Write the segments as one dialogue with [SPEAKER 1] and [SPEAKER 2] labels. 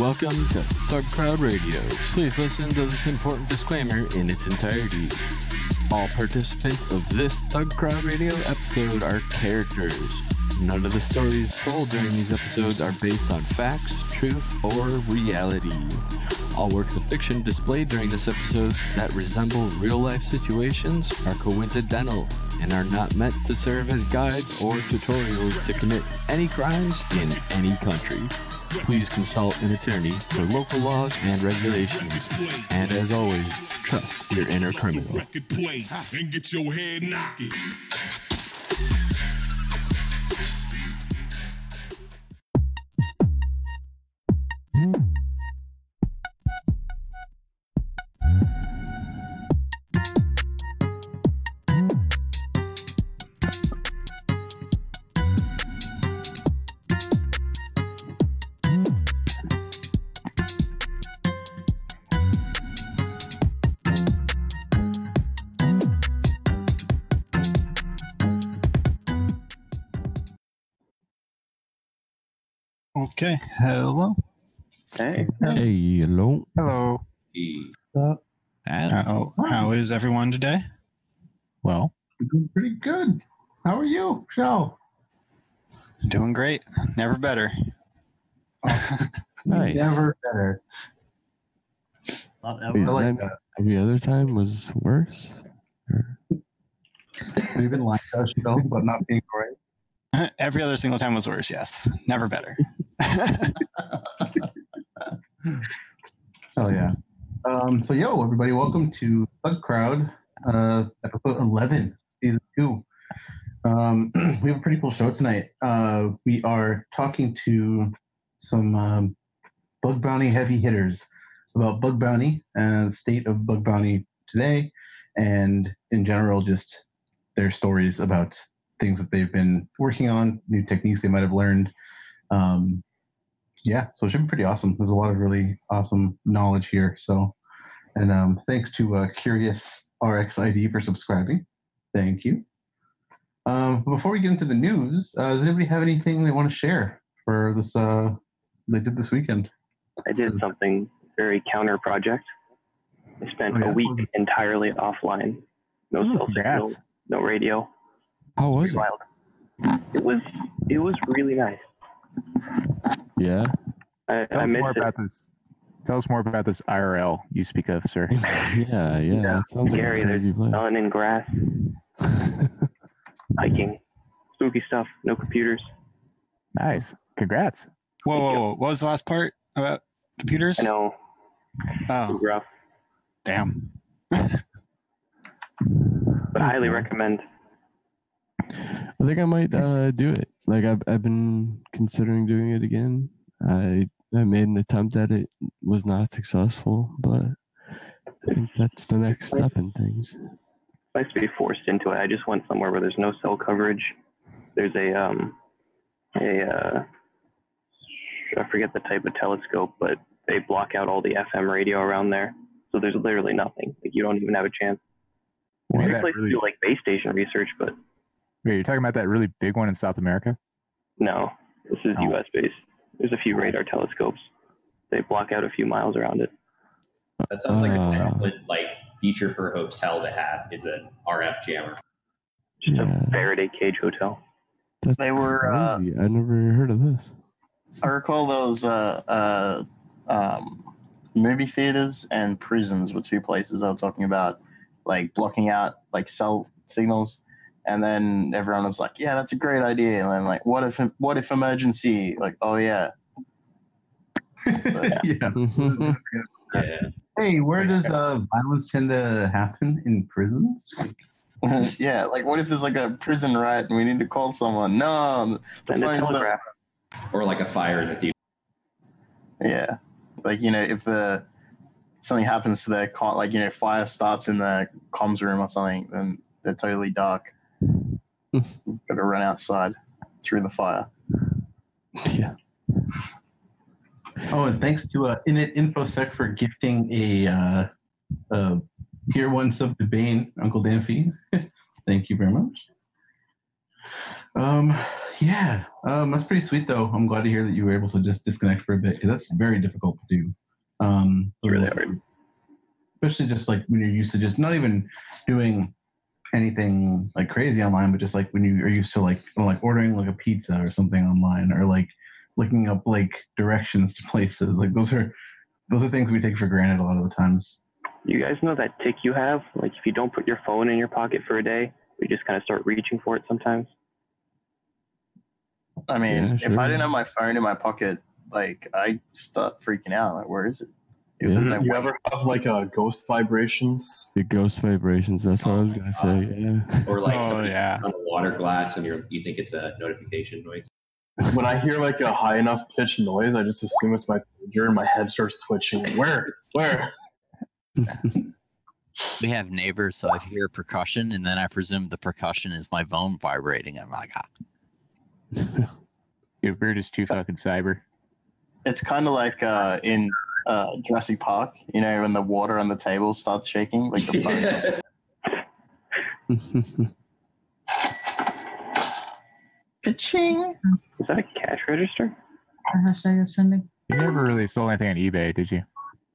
[SPEAKER 1] Welcome to Thug Crowd Radio. Please listen to this important disclaimer in its entirety. All participants of this Thug Crowd Radio episode are characters. None of the stories told during these episodes are based on facts, truth, or reality. All works of fiction displayed during this episode that resemble real life situations are coincidental and are not meant to serve as guides or tutorials to commit any crimes in any country. Please consult an attorney for local laws and regulations. And as always, trust your inner criminal.
[SPEAKER 2] And get your head knocking.
[SPEAKER 3] Okay. Hello.
[SPEAKER 4] Hey,
[SPEAKER 1] Hey, hello.
[SPEAKER 3] Hello. How, how is everyone today?
[SPEAKER 1] Well,
[SPEAKER 5] Doing pretty good. How are you, Shell?
[SPEAKER 3] Doing great. Never better.
[SPEAKER 1] nice.
[SPEAKER 5] Never better. Not ever.
[SPEAKER 1] Is
[SPEAKER 5] like
[SPEAKER 1] that-
[SPEAKER 5] that.
[SPEAKER 1] Every other time was worse.
[SPEAKER 5] We've been like that, Shell, but not being great.
[SPEAKER 3] Every other single time was worse. Yes. Never better.
[SPEAKER 5] Oh yeah. Um, so yo, everybody, welcome to Bug Crowd, uh, episode eleven, season two. Um, we have a pretty cool show tonight. Uh, we are talking to some um, bug bounty heavy hitters about bug bounty and state of bug bounty today, and in general, just their stories about things that they've been working on, new techniques they might have learned. Um, yeah, so it should be pretty awesome. There's a lot of really awesome knowledge here. So, and um, thanks to uh, Curious RXID for subscribing. Thank you. Um, before we get into the news, uh, does anybody have anything they want to share for this? Uh, they did this weekend.
[SPEAKER 4] I did something very counter project. I spent
[SPEAKER 5] Oh, yeah?
[SPEAKER 4] a week entirely offline. No cell signal,
[SPEAKER 6] congrats.
[SPEAKER 4] no radio.
[SPEAKER 1] How was it?
[SPEAKER 4] Wild. It was it was really nice.
[SPEAKER 1] Yeah.
[SPEAKER 4] I,
[SPEAKER 6] Tell
[SPEAKER 4] I
[SPEAKER 6] us more
[SPEAKER 4] it.
[SPEAKER 6] about this. Tell us more about this IRL you speak of, sir.
[SPEAKER 1] yeah, yeah. That sounds like
[SPEAKER 4] Gary,
[SPEAKER 1] a crazy place.
[SPEAKER 4] Sun and grass, hiking, spooky stuff. No computers.
[SPEAKER 6] nice. Congrats.
[SPEAKER 3] Whoa, whoa, whoa. What was the last part about computers?
[SPEAKER 4] I know,
[SPEAKER 3] Oh,
[SPEAKER 4] rough,
[SPEAKER 3] damn.
[SPEAKER 4] but highly recommend.
[SPEAKER 1] I think I might uh, do it. Like I've I've been considering doing it again. I I made an attempt at it, was not successful, but I think that's the next step in things.
[SPEAKER 4] It's nice to be forced into it. I just went somewhere where there's no cell coverage. There's a um a uh, I forget the type of telescope, but they block out all the FM radio around there. So there's literally nothing. Like you don't even have a chance.
[SPEAKER 6] Yeah,
[SPEAKER 4] It's a
[SPEAKER 6] really-
[SPEAKER 4] to do like base station research, but
[SPEAKER 6] Wait, you're talking about that really big one in South America?
[SPEAKER 4] no, this is
[SPEAKER 6] Oh.
[SPEAKER 4] U.S. based. There's a few radar telescopes. They block out a few miles around it.
[SPEAKER 7] That sounds like an
[SPEAKER 1] Ah.
[SPEAKER 7] excellent like feature for a hotel to have is an RF jammer.
[SPEAKER 4] Just
[SPEAKER 1] Yeah.
[SPEAKER 4] a Faraday cage hotel.
[SPEAKER 1] That's
[SPEAKER 8] They were, uh,
[SPEAKER 1] crazy. I never heard of this.
[SPEAKER 8] I recall those uh, uh, um, movie theaters and prisons were two places I was talking about, like blocking out like cell signals, and then everyone was like, "Yeah, that's a great idea." And then like, "What if what if emergency?" Like, "Oh yeah."
[SPEAKER 5] yeah.
[SPEAKER 7] Yeah.
[SPEAKER 5] Hey, where does uh, violence tend to happen in prisons?
[SPEAKER 8] yeah, like what if there's like a prison riot and we need to call someone? No, the
[SPEAKER 4] And
[SPEAKER 8] not-
[SPEAKER 4] telegraph.
[SPEAKER 7] Or like a fire in the theater.
[SPEAKER 8] Yeah, like you know, if the something happens to their con, like you know, fire starts in the comms room or something, then they're totally dark. You've got to run outside through the fire.
[SPEAKER 1] yeah.
[SPEAKER 5] Oh, and thanks to uh, Init InfoSec for gifting a, uh, a tier one sub to Bane, Uncle Danfy. Thank you very much. Um, yeah, um, that's pretty sweet though. I'm glad to hear that you were able to just disconnect for a bit because that's very difficult to do. Um,
[SPEAKER 4] Really hard.
[SPEAKER 5] especially just like when you're used to just not even doing anything like crazy online, but just like when you are used to like you know, like ordering like a pizza or something online, or like looking up like directions to places. Like those are those are things we take for granted a lot of the times.
[SPEAKER 4] You guys know that tick you have? Like if you don't put your phone in your pocket for a day, you just kind of start reaching for it sometimes.
[SPEAKER 8] I mean,
[SPEAKER 1] Yeah,
[SPEAKER 8] if. I didn't have my phone in my pocket, like I start freaking out. Like, where is it? If
[SPEAKER 1] Yeah.
[SPEAKER 9] You ever have like a ghost vibrations?
[SPEAKER 1] The ghost vibrations. That's what I was
[SPEAKER 7] Oh
[SPEAKER 1] gonna say. Yeah.
[SPEAKER 7] Or like
[SPEAKER 3] Oh, yeah.
[SPEAKER 7] on a water glass and you're you think it's a notification noise.
[SPEAKER 9] When I hear like a high enough pitched noise, I just assume it's my pager and my head starts twitching. Where? Where?
[SPEAKER 10] We have neighbors, so I hear percussion, and then I presume the percussion is my phone vibrating. I'm like, ah.
[SPEAKER 6] Dude, we're just too fucking cyber.
[SPEAKER 8] It's kind of like uh, in uh, Jurassic Park, you know, when the water on the table starts shaking, like the phone. Ka-ching!
[SPEAKER 4] Is that a cash register? Hashtag trending.
[SPEAKER 6] You never really sold anything on eBay, did you?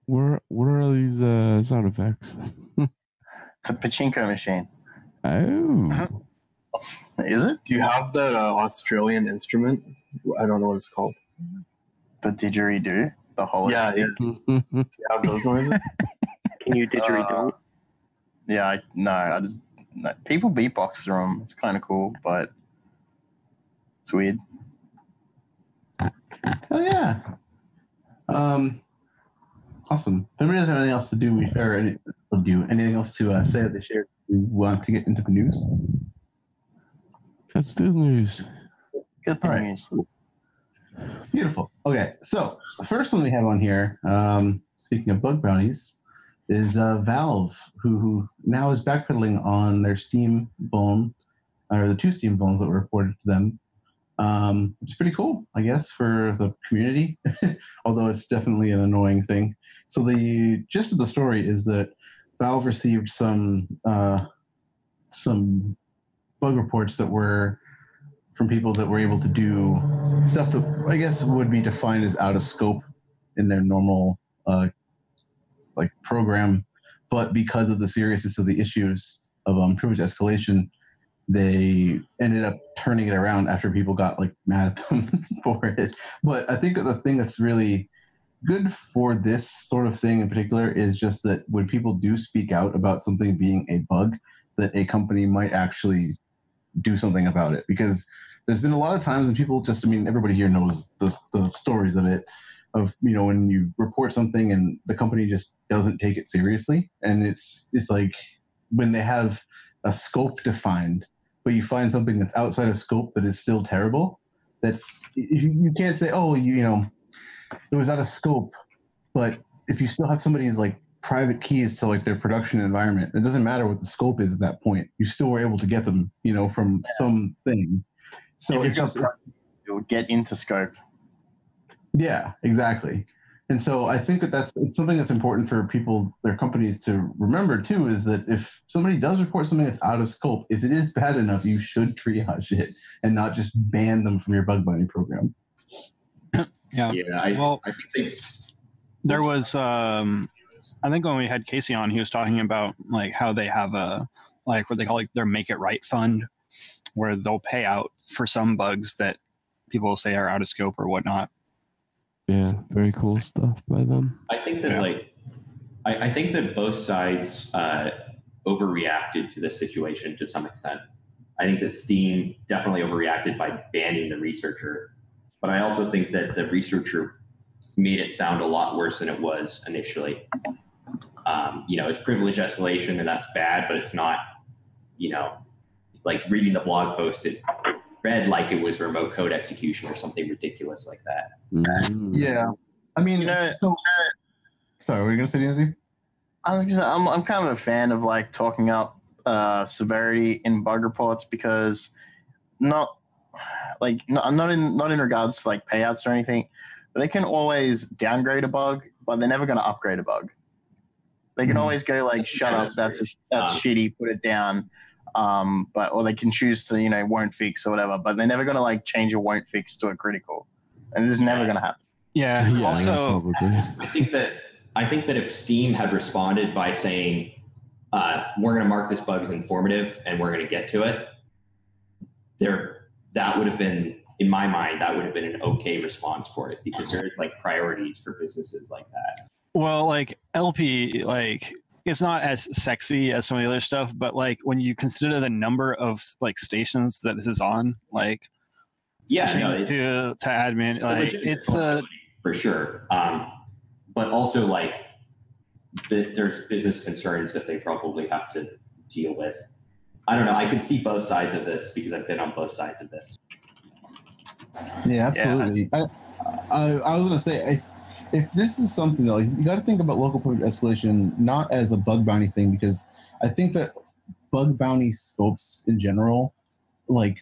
[SPEAKER 1] Where where are these uh, sound effects?
[SPEAKER 8] It's a pachinko machine.
[SPEAKER 1] Oh.
[SPEAKER 8] Is it?
[SPEAKER 9] Do you have that uh, Australian instrument? I don't know what it's called.
[SPEAKER 8] The didgeridoo? The whole
[SPEAKER 9] Yeah, yeah. Do you those noises?
[SPEAKER 4] Can you didgeridoo?
[SPEAKER 8] Uh, Yeah, I, no, I just no, people beatbox through them. It's kind of cool, but it's weird.
[SPEAKER 5] Oh yeah. Um, awesome. If anybody doesn't have anything else to do, we or any, do anything else to uh, say that they shared. We want to get into the news.
[SPEAKER 1] Let's do the news.
[SPEAKER 8] Good
[SPEAKER 5] All right.
[SPEAKER 8] news.
[SPEAKER 5] Beautiful. Okay, so the first one we have on here, um, speaking of bug bounties, is uh, Valve, who, who now is backpedaling on their Steam bone, or the two Steam bones that were reported to them. Um, it's pretty cool, I guess, for the community, although it's definitely an annoying thing. So the gist of the story is that Valve received some uh, some bug reports that were from people that were able to do stuff that I guess would be defined as out of scope in their normal uh, like program, but because of the seriousness of the issues of um, privilege escalation, they ended up turning it around after people got like mad at them for it. But I think the thing that's really good for this sort of thing in particular is just that when people do speak out about something being a bug, that a company might actually do something about it because there's been a lot of times when people just, I mean, everybody here knows the, the stories of it, of, you know, when you report something and the company just doesn't take it seriously. And it's, it's like when they have a scope defined, but you find something that's outside of scope but is still terrible, that's, you, you can't say, oh, you, you know, it was out of scope, but if you still have somebody's like private keys to like their production environment, it doesn't matter what the scope is at that point. You still were able to get them, you know, from something. So
[SPEAKER 8] If
[SPEAKER 5] it's
[SPEAKER 8] you've
[SPEAKER 5] just,
[SPEAKER 8] got- it would get into scope.
[SPEAKER 5] yeah, exactly. And so I think that that's it's something that's important for people, their companies to remember too, is that if somebody does report something that's out of scope, if it is bad enough, you should triage it and not just ban them from your bug bounty program.
[SPEAKER 3] Yeah.
[SPEAKER 7] Yeah, I,
[SPEAKER 3] Well-
[SPEAKER 7] I think they
[SPEAKER 3] There was, um, I think when we had Casey on, he was talking about like how they have a like what they call like their make it right fund, where they'll pay out for some bugs that people say are out of scope or whatnot.
[SPEAKER 1] Yeah, very cool stuff by them.
[SPEAKER 7] I think that
[SPEAKER 3] Yeah.
[SPEAKER 7] like I, I think that both sides uh, overreacted to this situation to some extent. I think that Steam definitely overreacted by banning the researcher, but I also think that the researcher made it sound a lot worse than it was initially. Um, you know, it's privilege escalation, and that's bad, but it's not. You know, like reading the blog post, it read like it was remote code execution or something ridiculous like that.
[SPEAKER 1] Mm.
[SPEAKER 5] Yeah. I mean,
[SPEAKER 8] You know-
[SPEAKER 5] so, sorry, were you gonna say anything?
[SPEAKER 8] I was gonna say, I'm, I'm kind of a fan of like talking up uh, severity in bug reports because not like not, not in not in regards to like payouts or anything, but they can always downgrade a bug, but they're never going to upgrade a bug. They can
[SPEAKER 5] Mhm.
[SPEAKER 8] always go like, "Shut
[SPEAKER 7] Yeah,
[SPEAKER 8] up,
[SPEAKER 7] that's
[SPEAKER 8] that's a, that's
[SPEAKER 7] Um,
[SPEAKER 8] shitty. Put it down." Um, but or they can choose to you know won't fix or whatever, but they're never gonna like change a won't fix to a critical, and this is never gonna happen.
[SPEAKER 3] Yeah.
[SPEAKER 1] Yeah,
[SPEAKER 3] also,
[SPEAKER 1] probably.
[SPEAKER 7] I think that I think that if Steam had responded by saying, uh, "We're going to mark this bug as informative and we're going to get to it," there that would have been, in my mind, that would have been an okay response for it because there is like priorities for businesses like that.
[SPEAKER 3] well, like LP, like it's not as sexy as some of the other stuff, but like when you consider the number of like stations that this is on, like
[SPEAKER 7] Yeah, no, it's,
[SPEAKER 3] to to admin,
[SPEAKER 7] it's
[SPEAKER 3] like
[SPEAKER 7] legitimate
[SPEAKER 3] it's a
[SPEAKER 7] for sure. Um, but also like the, there's business concerns that they probably have to deal with. I don't know. I can see both sides of this because I've been on both sides of this.
[SPEAKER 5] Yeah, absolutely. I, I, I was gonna say, if, if this is something though, you got to think about local privilege escalation not as a bug bounty thing because I think that bug bounty scopes in general, like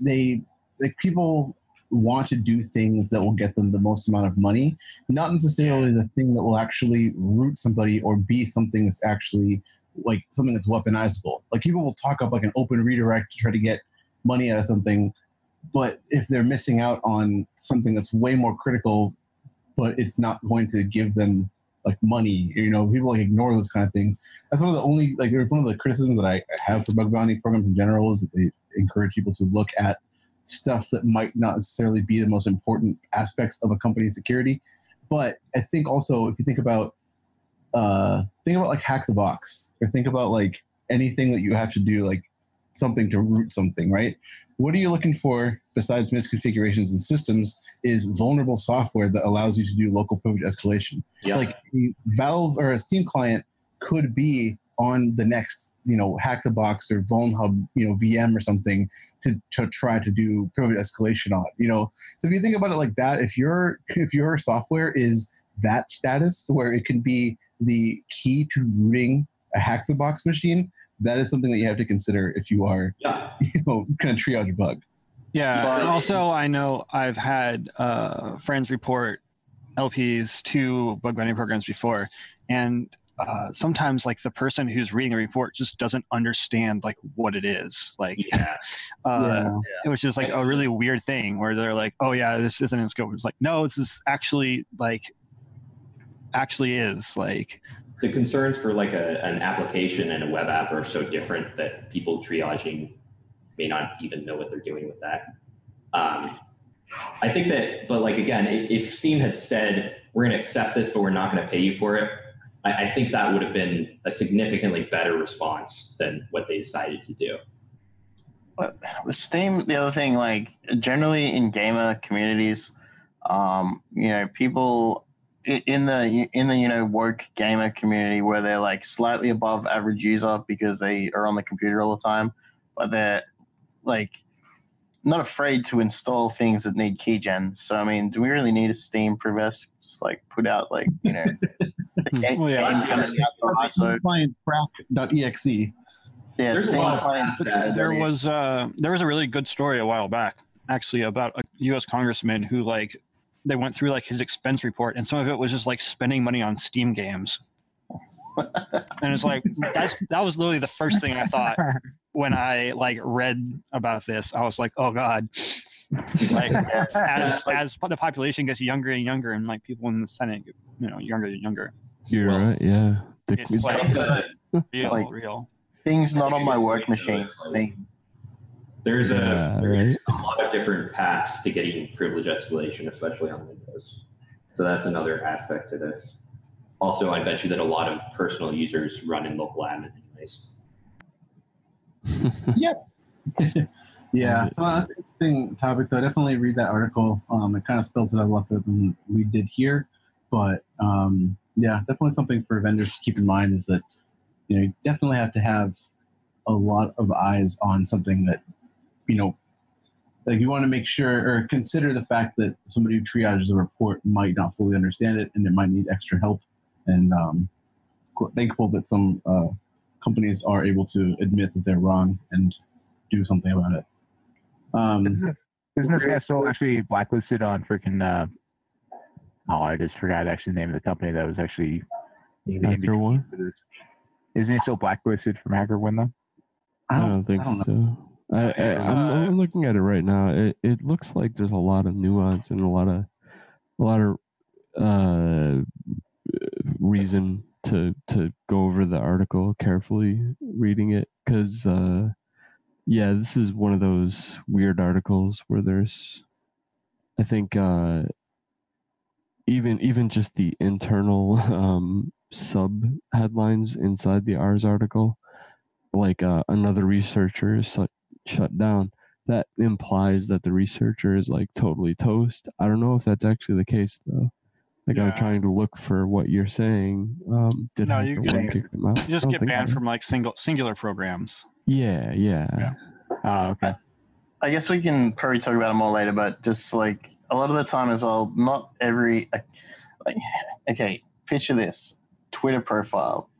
[SPEAKER 5] they, like people want to do things that will get them the most amount of money, not necessarily the thing that will actually root somebody or be something that's actually like something that's weaponizable. Like people will talk up like an open redirect to try to get money out of something but if they're missing out on something that's way more critical but it's not going to give them like money you know people like ignore those kind of things. That's one of the only like one of the criticisms that i have for bug bounty programs in general is that they encourage people to look at stuff that might not necessarily be the most important aspects of a company's security. But i think also if you think about uh think about like hack the box or think about like anything that you have to do like something to root something right? What are you looking for besides misconfigurations and systems is vulnerable software that allows you to do local privilege escalation
[SPEAKER 7] Yeah.
[SPEAKER 5] like valve or a steam client could be on the next you know hack the box or VulnHub you know vm or something to, to try to do privilege escalation on you know so if you think about it like that if your if your software is that status where it can be the key to rooting a hack the box machine that is something that you have to consider if you are
[SPEAKER 7] Yeah.
[SPEAKER 5] you know kind of triage bug
[SPEAKER 3] Yeah,
[SPEAKER 7] But-
[SPEAKER 3] and also I know I've had uh, friends report LPs to bug bounty programs before, and uh, sometimes like the person who's reading the report just doesn't understand like what it is. Like,
[SPEAKER 7] Yeah.
[SPEAKER 3] uh, it was just like a really weird thing where they're like, "Oh yeah, this isn't in scope." It's like, no, this is actually like actually is like
[SPEAKER 7] the concerns for like a, an application and a web app are so different that people triaging may not even know what they're doing with that. Um, I think that, but like again, if Steam had said we're going to accept this, but we're not going to pay you for it, I, I think that would have been a significantly better response than what they decided to do.
[SPEAKER 8] But with Steam, the other thing, like generally in gamer communities, um, you know, people in the in the you know woke gamer community where they're like slightly above average user because they are on the computer all the time, but they're like not afraid to install things that need keygen. So I mean, do we really need a Steam privesc? Just like put out like you know, the game,
[SPEAKER 3] Well, yeah.
[SPEAKER 8] game coming out the ISO.
[SPEAKER 5] crack.exe
[SPEAKER 8] Yeah,
[SPEAKER 7] There's a
[SPEAKER 8] Steam
[SPEAKER 7] lot
[SPEAKER 8] clients
[SPEAKER 7] apps
[SPEAKER 8] that-
[SPEAKER 7] that-
[SPEAKER 3] there was uh there was a really good story a while back actually about a U.S. congressman who like they went through like his expense report and some of it was just like spending money on Steam games. And it's like that's that was literally the first thing I thought when I like read about this. I was like, oh god. like as as the population gets younger and younger and like people in the Senate get, you know younger and younger.
[SPEAKER 1] You're
[SPEAKER 7] Well,
[SPEAKER 1] right. Yeah. The,
[SPEAKER 3] It's like real,
[SPEAKER 8] Like-
[SPEAKER 3] real.
[SPEAKER 8] things not on my work machine. Uh, Steam.
[SPEAKER 7] There's a
[SPEAKER 1] Yeah,
[SPEAKER 7] there's
[SPEAKER 1] right.
[SPEAKER 7] a lot of different paths to getting privilege escalation, especially on Windows. So that's another aspect to this. Also, I bet you that a lot of personal users run in local admin anyways.
[SPEAKER 5] Yeah, so that's an interesting topic. Though. Definitely read that article. Um, it kind of spells it out a lot better than we did here, but um, yeah, definitely something for vendors to keep in mind is that you know you definitely have to have a lot of eyes on something that you know, like you want to make sure or consider the fact that somebody who triages a report might not fully understand it and it might need extra help. And um, qu- thankful that some uh, companies are able to admit that they're wrong and do something about it. Um,
[SPEAKER 6] Isn't this guy still actually blacklisted on freaking? Uh, oh, I just forgot actually the name of the company that was actually.
[SPEAKER 1] HackerOne.
[SPEAKER 6] for this. Isn't he still blacklisted from HackerOne though?
[SPEAKER 5] I
[SPEAKER 11] I
[SPEAKER 5] don't,
[SPEAKER 11] don't think
[SPEAKER 5] I don't
[SPEAKER 11] so. I, I, I'm,
[SPEAKER 3] uh,
[SPEAKER 11] I'm looking at it right now. It, it looks like there's a lot of nuance and a lot of a lot of uh, reason to to go over the article carefully, reading it because uh, yeah, this is one of those weird articles where there's, I think, uh, even even just the internal um, sub headlines inside the Ars article, like uh, another researcher is shut, shut down. That implies that the researcher is like totally toast. I don't know if that's actually the case though. Like
[SPEAKER 3] Yeah.
[SPEAKER 11] I'm trying to look for what you're saying. Um, did
[SPEAKER 3] No,
[SPEAKER 11] Hacker
[SPEAKER 3] you can-
[SPEAKER 11] kick them out?
[SPEAKER 3] You just get banned
[SPEAKER 11] so.
[SPEAKER 3] from like single singular programs.
[SPEAKER 11] Yeah, yeah.
[SPEAKER 3] Yeah. Oh, okay.
[SPEAKER 8] I guess we can probably talk about it more later, but just like a lot of the time as well, not every like okay, picture this. Twitter profile,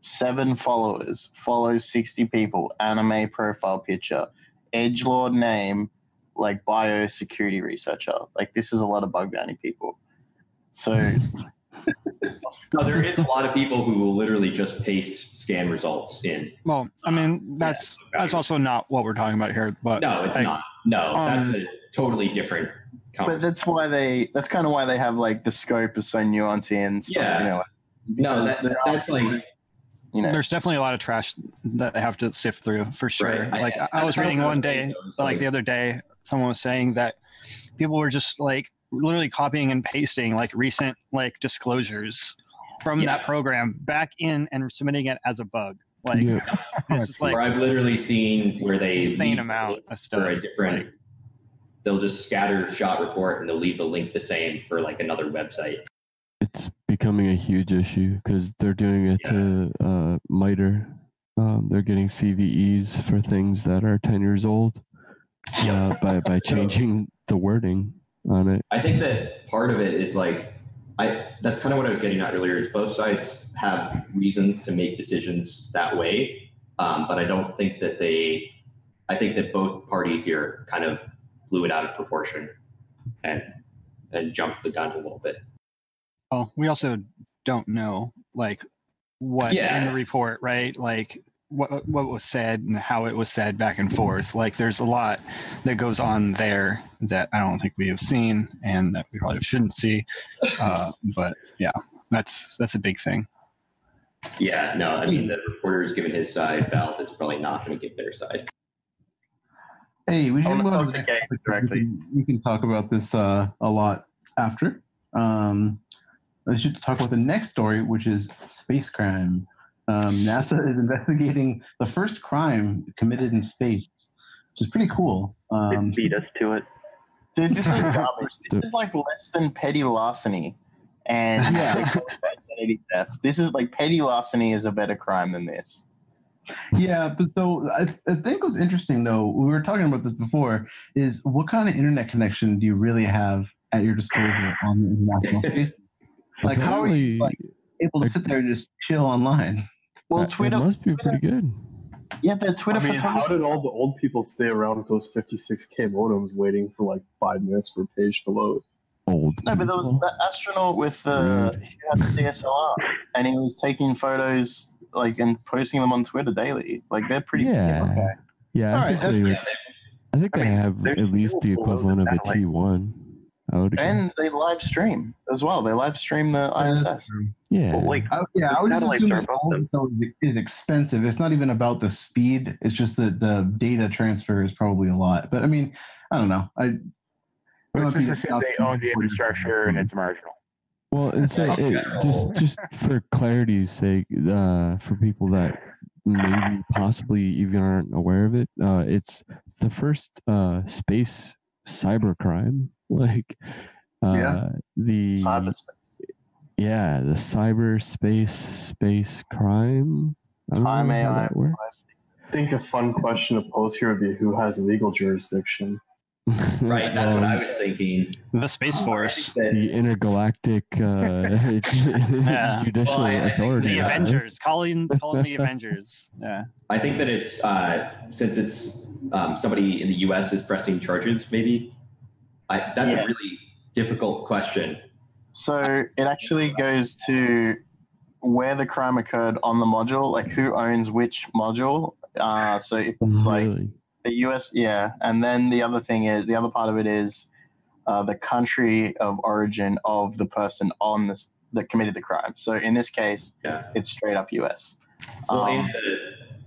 [SPEAKER 8] seven followers, follows sixty people, anime profile picture, edge lord name, like biosecurity researcher. Like this is a lot of bug bounty people. So
[SPEAKER 7] No, there is a lot of people who will literally just paste scan results in.
[SPEAKER 3] Well, I mean that's that's also not what we're talking about here. But
[SPEAKER 7] No, it's
[SPEAKER 3] like,
[SPEAKER 7] not. No,
[SPEAKER 3] um,
[SPEAKER 7] that's a totally different.
[SPEAKER 8] but that's why they that's kind of why they have like the scope is so nuanced and stuff,
[SPEAKER 7] Yeah.
[SPEAKER 8] you know, like,
[SPEAKER 7] No,
[SPEAKER 8] because
[SPEAKER 7] that, that's like
[SPEAKER 8] you know
[SPEAKER 3] There's definitely a lot of trash that they have to sift through for sure.
[SPEAKER 7] Right. I-
[SPEAKER 3] Like I, was reading one day,
[SPEAKER 7] though,
[SPEAKER 3] like
[SPEAKER 7] like-
[SPEAKER 3] the other day, someone was saying that people were just like literally copying and pasting like recent like disclosures from that program back in and submitting it as a bug. Like
[SPEAKER 11] Yeah.
[SPEAKER 3] this like
[SPEAKER 7] where I've literally seen where they
[SPEAKER 3] insane
[SPEAKER 7] leave
[SPEAKER 3] amount of
[SPEAKER 7] for
[SPEAKER 3] stuff.
[SPEAKER 7] a different.
[SPEAKER 3] Like,
[SPEAKER 7] they'll just scatter shot report and they'll leave the link the same for like another website.
[SPEAKER 11] it's becoming a huge issue because they're doing it to uh, MITRE. Um, they're getting CVEs for things that are 10 years old uh, by, by changing the wording on it.
[SPEAKER 7] I think that part of it is like I that's kind of what I was getting at earlier is both sides have reasons to make decisions that way. Um, but I don't think that they I think that both parties here kind of blew it out of proportion and and jumped the gun a little bit.
[SPEAKER 3] well, we also don't know like what
[SPEAKER 7] Yeah.
[SPEAKER 3] in the report, right? Like what what was said and how it was said back and forth. Like there's a lot that goes on there that I don't think we have seen and that we probably shouldn't see. Uh, but yeah, that's that's a big thing.
[SPEAKER 7] Yeah, no, I mean the reporter is giving his side, Valve is probably not going to give their side.
[SPEAKER 5] Hey, we
[SPEAKER 8] I
[SPEAKER 5] should
[SPEAKER 8] wanna
[SPEAKER 5] move on
[SPEAKER 8] talk
[SPEAKER 5] to
[SPEAKER 8] to
[SPEAKER 5] the
[SPEAKER 8] Gabe directly.
[SPEAKER 5] We can, we can talk about this uh, a lot after. Um, we should talk about the next story, which is space crime. Um, NASA is investigating the first crime committed in space, which is pretty cool. Um,
[SPEAKER 4] it beat us to it.
[SPEAKER 8] Dude, this is garbage. This is like less than petty larceny and
[SPEAKER 5] Yeah.
[SPEAKER 8] they call it identity theft. This is like petty larceny is a better crime than this.
[SPEAKER 5] Yeah, but so I, I think what's interesting though, we were talking about this before, is what kind of internet connection do you really have at your disposal on the international space? Like, how are you like, able to sit there and just chill online?
[SPEAKER 8] Well,
[SPEAKER 11] uh,
[SPEAKER 8] Twitter,
[SPEAKER 11] it must be pretty good.
[SPEAKER 8] yeah, the Twitter
[SPEAKER 9] I mean, how did all the old people stay around with those 56k modems waiting for like five minutes for a page to load?
[SPEAKER 11] Old.
[SPEAKER 8] No, but there was
[SPEAKER 11] people.
[SPEAKER 8] that astronaut with the who had the DSLR, and he was taking photos like and posting them on Twitter daily. Like they're pretty.
[SPEAKER 11] Yeah.
[SPEAKER 8] Okay.
[SPEAKER 11] Yeah, I
[SPEAKER 5] All
[SPEAKER 11] think
[SPEAKER 5] right,
[SPEAKER 11] they,
[SPEAKER 7] Yeah,
[SPEAKER 11] I think
[SPEAKER 4] I
[SPEAKER 11] they
[SPEAKER 4] mean,
[SPEAKER 11] have at least the equivalent of a
[SPEAKER 4] satellite.
[SPEAKER 11] T1. I would agree.
[SPEAKER 8] And they live stream as well. They live stream the ISS.
[SPEAKER 11] yeah.
[SPEAKER 4] Well, like,
[SPEAKER 5] I, yeah, I would just assume
[SPEAKER 4] are
[SPEAKER 5] that
[SPEAKER 4] above
[SPEAKER 5] all
[SPEAKER 4] them.
[SPEAKER 5] of it is expensive. It's not even about the speed. It's just that the data transfer is probably a lot. But I mean, I don't know. I
[SPEAKER 6] Let's just assume they own the infrastructure and it's marginal.
[SPEAKER 11] Well, and say
[SPEAKER 7] in
[SPEAKER 11] it, just just for clarity's sake, uh, for people that maybe possibly even aren't aware of it, uh, it's the first uh, space cybercrime. Like, uh,
[SPEAKER 5] Yeah.
[SPEAKER 11] the
[SPEAKER 8] Cyberspace.
[SPEAKER 11] yeah, the cyberspace space crime. I don't
[SPEAKER 8] Time
[SPEAKER 11] know how
[SPEAKER 8] AI.
[SPEAKER 9] I think a fun question to pose here would be who has legal jurisdiction?
[SPEAKER 7] Right, that's what
[SPEAKER 11] Um,
[SPEAKER 7] I was thinking.
[SPEAKER 3] The Space Force.
[SPEAKER 11] the intergalactic uh, judicial
[SPEAKER 7] Well, I- I think
[SPEAKER 11] authority.
[SPEAKER 3] The
[SPEAKER 7] Yeah.
[SPEAKER 3] Avengers. Calling calling the Avengers. Yeah.
[SPEAKER 7] I think that it's uh, since it's um, somebody in the U.S. is pressing charges. Maybe I, that's
[SPEAKER 8] Yeah.
[SPEAKER 7] a really difficult question.
[SPEAKER 8] So it actually goes to where the crime occurred on the module, like who owns which module, Uh, so if it's like
[SPEAKER 11] Really?
[SPEAKER 8] the U.S. Yeah, and then the other thing is the other part of it is uh, the country of origin of the person on this that committed the crime. So in this case,
[SPEAKER 7] Yeah.
[SPEAKER 8] it's straight up U.S.
[SPEAKER 7] Well,
[SPEAKER 8] Um,
[SPEAKER 7] and the,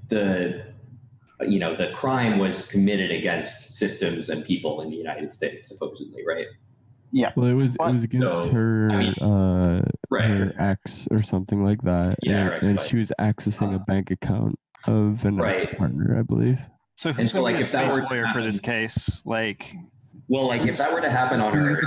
[SPEAKER 7] the you know the crime was committed against systems and people in the United States, supposedly, right? Yeah.
[SPEAKER 11] Well, it was it was against
[SPEAKER 7] So,
[SPEAKER 11] her
[SPEAKER 7] I mean-
[SPEAKER 11] uh
[SPEAKER 7] Right.
[SPEAKER 11] her ex or something like that.
[SPEAKER 7] Yeah,
[SPEAKER 11] and,
[SPEAKER 7] her
[SPEAKER 11] and
[SPEAKER 7] ex-wife.
[SPEAKER 11] she was accessing a bank account of an
[SPEAKER 7] Right.
[SPEAKER 11] ex partner, I believe.
[SPEAKER 3] So who's
[SPEAKER 7] so,
[SPEAKER 3] like
[SPEAKER 7] like,
[SPEAKER 3] the
[SPEAKER 7] if that
[SPEAKER 3] space
[SPEAKER 7] were to
[SPEAKER 3] lawyer for this case? Like,
[SPEAKER 7] Well, like if that were to happen on her,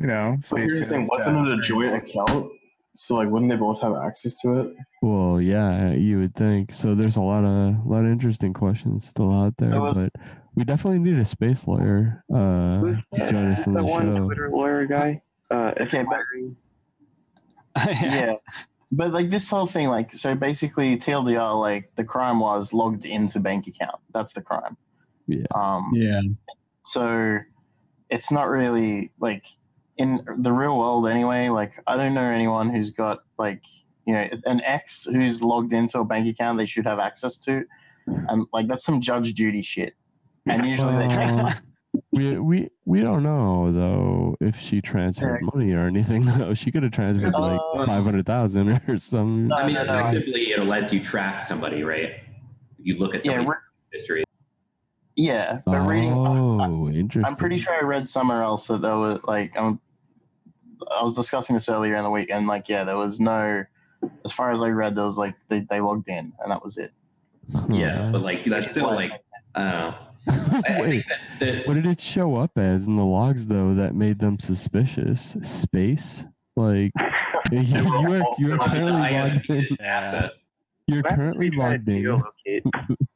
[SPEAKER 6] You know.
[SPEAKER 9] But here's the thing: wasn't it a joint account? So like, wouldn't they both have access to it?
[SPEAKER 11] Well, yeah, you would think. So there's a lot of lot of interesting questions still out there,
[SPEAKER 4] was-
[SPEAKER 11] but we definitely need a space lawyer uh, to join us on
[SPEAKER 4] that
[SPEAKER 11] the
[SPEAKER 4] one
[SPEAKER 11] show.
[SPEAKER 4] Twitter lawyer guy? Uh,
[SPEAKER 8] Okay, but- yeah. But like this whole thing, like so basically TLDR, like the crime was logged into bank account. That's the crime.
[SPEAKER 11] Yeah.
[SPEAKER 8] Um,
[SPEAKER 5] Yeah.
[SPEAKER 8] so it's not really like in the real world anyway. Like I don't know anyone who's got like you know an ex who's logged into a bank account they should have access to, and like that's some Judge Judy shit. And usually they take
[SPEAKER 11] Well, we we we don't know though if she transferred money or anything. Though she could have transferred like
[SPEAKER 8] Uh,
[SPEAKER 11] five hundred thousand or some.
[SPEAKER 7] I mean,
[SPEAKER 8] no, no.
[SPEAKER 7] effectively, it lets you track somebody, right? If you look at
[SPEAKER 8] yeah,
[SPEAKER 7] somebody's
[SPEAKER 8] re-
[SPEAKER 7] history.
[SPEAKER 8] Yeah. But reading,
[SPEAKER 11] Oh, interesting.
[SPEAKER 8] I'm pretty sure I read somewhere else that there was like I'm, I was discussing this earlier in the week, and like yeah, there was no, as far as I read, there was like they, they logged in, and that was it.
[SPEAKER 7] Yeah, but like that's still like I don't know. I, I
[SPEAKER 11] Wait,
[SPEAKER 7] think that, that
[SPEAKER 11] what did it show up as in the logs though that made them suspicious? Space? Like you you are you are
[SPEAKER 7] I mean, the
[SPEAKER 11] currently logged in.
[SPEAKER 7] is NASA.
[SPEAKER 11] You're
[SPEAKER 4] Why
[SPEAKER 11] currently
[SPEAKER 4] would we try to
[SPEAKER 11] logged in.
[SPEAKER 4] geolocate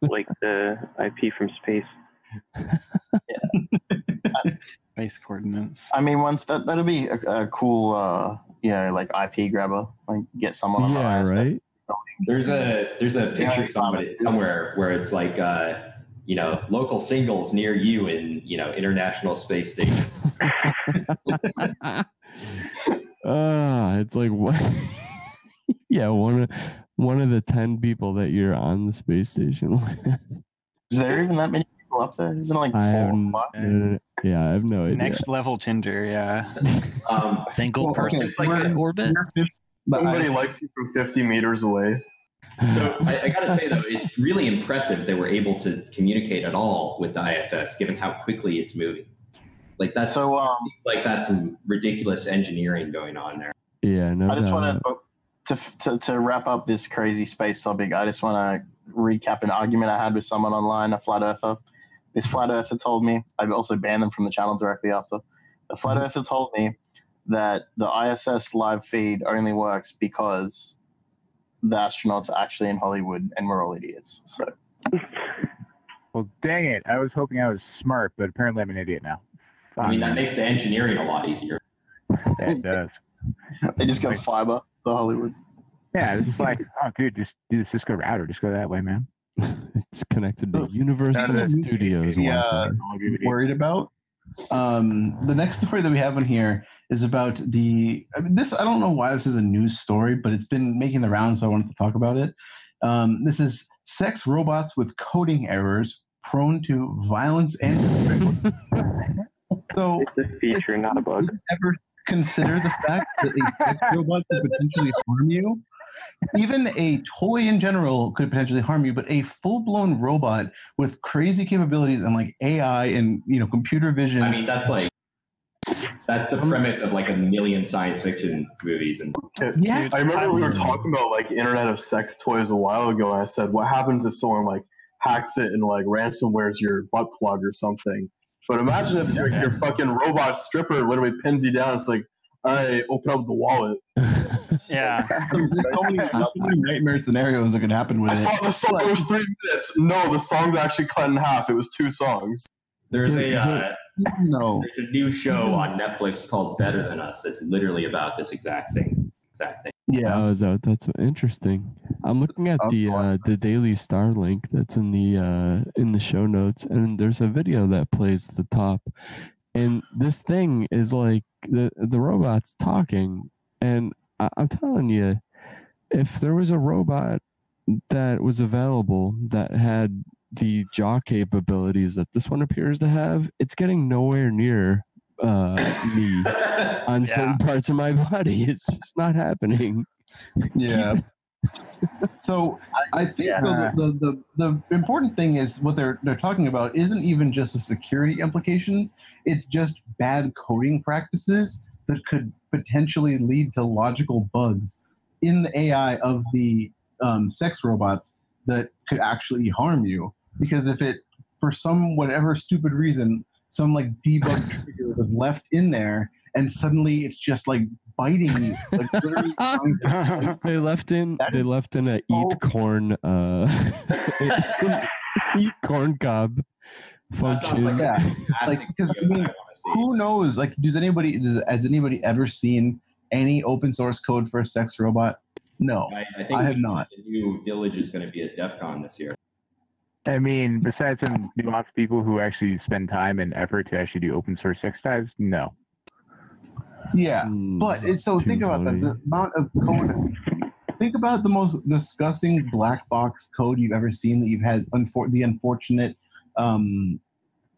[SPEAKER 4] like the IP from space.
[SPEAKER 3] Space coordinates.
[SPEAKER 8] I mean, once that that'll be a, a cool, uh, you know, like IP grabber, like get someone on
[SPEAKER 11] Yeah,
[SPEAKER 8] the
[SPEAKER 11] right.
[SPEAKER 7] There's a there's a picture
[SPEAKER 8] I
[SPEAKER 7] somebody somewhere where it's like uh, you know local singles near you in you know International Space Station.
[SPEAKER 11] Ah, it's like what? yeah, one of one of the ten people that you're on the space station with.
[SPEAKER 8] Is there even that many people up there? Isn't it like
[SPEAKER 11] I
[SPEAKER 8] four
[SPEAKER 11] have,
[SPEAKER 8] or
[SPEAKER 11] n-
[SPEAKER 8] five?
[SPEAKER 11] no, no, no. yeah, I have no idea.
[SPEAKER 3] Next level Tinder, yeah.
[SPEAKER 7] Um,
[SPEAKER 10] Single
[SPEAKER 5] Well, okay,
[SPEAKER 10] person
[SPEAKER 7] it's like
[SPEAKER 10] in orbit.
[SPEAKER 5] But
[SPEAKER 9] Somebody
[SPEAKER 5] I,
[SPEAKER 9] likes you from 50 meters away.
[SPEAKER 7] so I, I gotta say though, it's really impressive they were able to communicate at all with the ISS, given how quickly it's moving. Like that's
[SPEAKER 8] So um,
[SPEAKER 7] like that's some ridiculous engineering going on there.
[SPEAKER 11] yeah, no
[SPEAKER 8] I just
[SPEAKER 11] doubt.
[SPEAKER 8] want to, to to to wrap up this crazy space topic. I just want to recap an argument I had with someone online, a flat earther. This flat earther told me. I've also banned them from the channel directly after. The flat mm-hmm. earther told me that the ISS live feed only works because the astronauts are actually in Hollywood and we're all idiots. So
[SPEAKER 6] Well, dang it! I was hoping I was smart, but apparently I'm an idiot now.
[SPEAKER 7] I mean that makes the engineering a lot easier.
[SPEAKER 6] Yeah, it does.
[SPEAKER 8] they just got fiber to Hollywood.
[SPEAKER 6] Yeah, it's like, oh, dude, just do the Cisco router. Just go that way, man.
[SPEAKER 11] it's connected to Universal
[SPEAKER 5] That is-
[SPEAKER 11] Studios
[SPEAKER 5] yeah.
[SPEAKER 11] Wi-Fi.
[SPEAKER 6] All good idiots.
[SPEAKER 5] worried about. Um, the next story that we have in here is about the. I mean, this I don't know why this is a news story, but it's been making the rounds, so I wanted to talk about it. Um, this is sex robots with coding errors prone to violence and. so,
[SPEAKER 4] It's a feature, not a bug.
[SPEAKER 5] ever consider the fact that a sex robot could potentially harm you? Even a toy in general could potentially harm you, but a full-blown robot with crazy capabilities and like AI and you know computer vision.
[SPEAKER 7] I mean that's like that's the premise of like a million science fiction movies and
[SPEAKER 5] yeah,
[SPEAKER 9] I remember we were um, talking about like Internet of Sex toys a while ago, and I said, "What happens if someone like hacks it and like ransomwares your butt plug or something?" But imagine if your, your fucking robot stripper literally pins you down. It's like, "All right, open up the wallet."
[SPEAKER 3] Yeah.
[SPEAKER 5] There's so many, so many nightmare scenarios that could happen with
[SPEAKER 9] I
[SPEAKER 5] it.
[SPEAKER 9] thought the song was three minutes. No, the song's actually cut in half. It was two songs.
[SPEAKER 7] there's a uh,
[SPEAKER 5] No,
[SPEAKER 7] there's a new show on Netflix called Better Than Us It's literally about this exact same exact thing.
[SPEAKER 5] yeah,
[SPEAKER 11] Oh, is that that's interesting? I'm looking at the uh, the Daily Star link that's in the uh, in the show notes, and there's a video that plays at the top, and this thing is like the the robot's talking, and I, I'm telling you, if there was a robot
[SPEAKER 1] that was available that had the jaw capabilities that this one appears to have, it's getting nowhere near uh, me on certain parts of my body. It's just not happening.
[SPEAKER 5] Yeah. so I think though the, the, the the important thing is what they're they're talking about isn't even just the security implications. It's just bad coding practices that could potentially lead to logical bugs in the AI of the um, sex robots that could actually harm you. Because if it, for some whatever stupid reason, some like debug trigger was left in there, and suddenly it's just like biting you, like literally
[SPEAKER 1] they left in they left in a eat corn uh eat corn cob function.
[SPEAKER 5] yeah. Like, 'cause, I mean, who knows? Like, does anybody does, has anybody ever seen any open source code for a sex robot? No,
[SPEAKER 7] I, I think
[SPEAKER 5] I have not.
[SPEAKER 7] The new village is going to be at DEF CON this year.
[SPEAKER 6] I mean, besides some nuanced people who actually spend time and effort to actually do open source sex dives, no.
[SPEAKER 5] Yeah,
[SPEAKER 1] Hmm,
[SPEAKER 5] but it's, so think about that. The amount of code. Think about the most disgusting black box code you've ever seen that you've had unfor- the unfortunate um,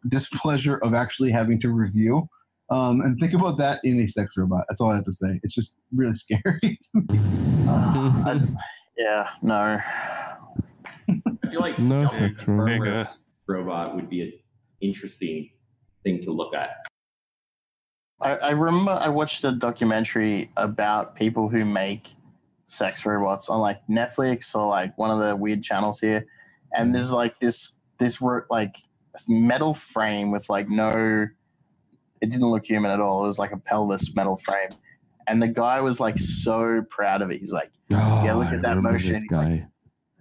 [SPEAKER 5] displeasure of actually having to review. Um, and think about that in a sex robot. That's all I have to say. It's just really scary.
[SPEAKER 8] I- yeah, no.
[SPEAKER 7] I feel like
[SPEAKER 1] No
[SPEAKER 7] jumping
[SPEAKER 1] sex
[SPEAKER 7] a
[SPEAKER 1] robot.
[SPEAKER 7] robot would be an interesting thing to look at.
[SPEAKER 8] I, I remember I watched a documentary about people who make sex robots on like Netflix or like one of the weird channels here, and there's like this this ro- like this metal frame with like no, it didn't look human at all. It was like a pelvis metal frame, and the guy was like so proud of it. He's like, yeah, look
[SPEAKER 1] Oh, I
[SPEAKER 8] at that motion.
[SPEAKER 1] This guy.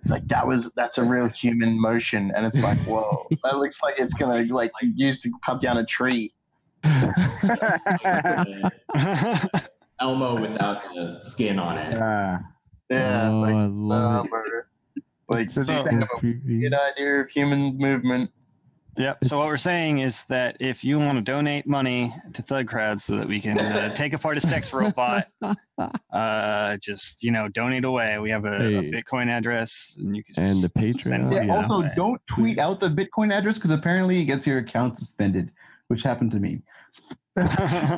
[SPEAKER 8] He's like, that was that's a real human motion, and it's like, whoa, that looks like it's gonna like used to cut down a tree.
[SPEAKER 7] Elmo without the skin on it.
[SPEAKER 6] Uh,
[SPEAKER 8] Yeah,
[SPEAKER 1] oh,
[SPEAKER 8] like,
[SPEAKER 1] I love
[SPEAKER 8] uh, like
[SPEAKER 3] So
[SPEAKER 8] so
[SPEAKER 3] the-
[SPEAKER 8] think of a good idea of human movement.
[SPEAKER 3] Yep. So what we're saying is that if you want to donate money to Thug Crowd so that we can uh, take apart a sex robot, uh, just you know donate away. We have a, a Bitcoin address, and you can just
[SPEAKER 1] And the
[SPEAKER 3] send
[SPEAKER 1] Patreon.
[SPEAKER 3] money
[SPEAKER 5] Yeah, also,
[SPEAKER 3] way.
[SPEAKER 5] don't tweet out the Bitcoin address because apparently it gets your account suspended, which happened to me.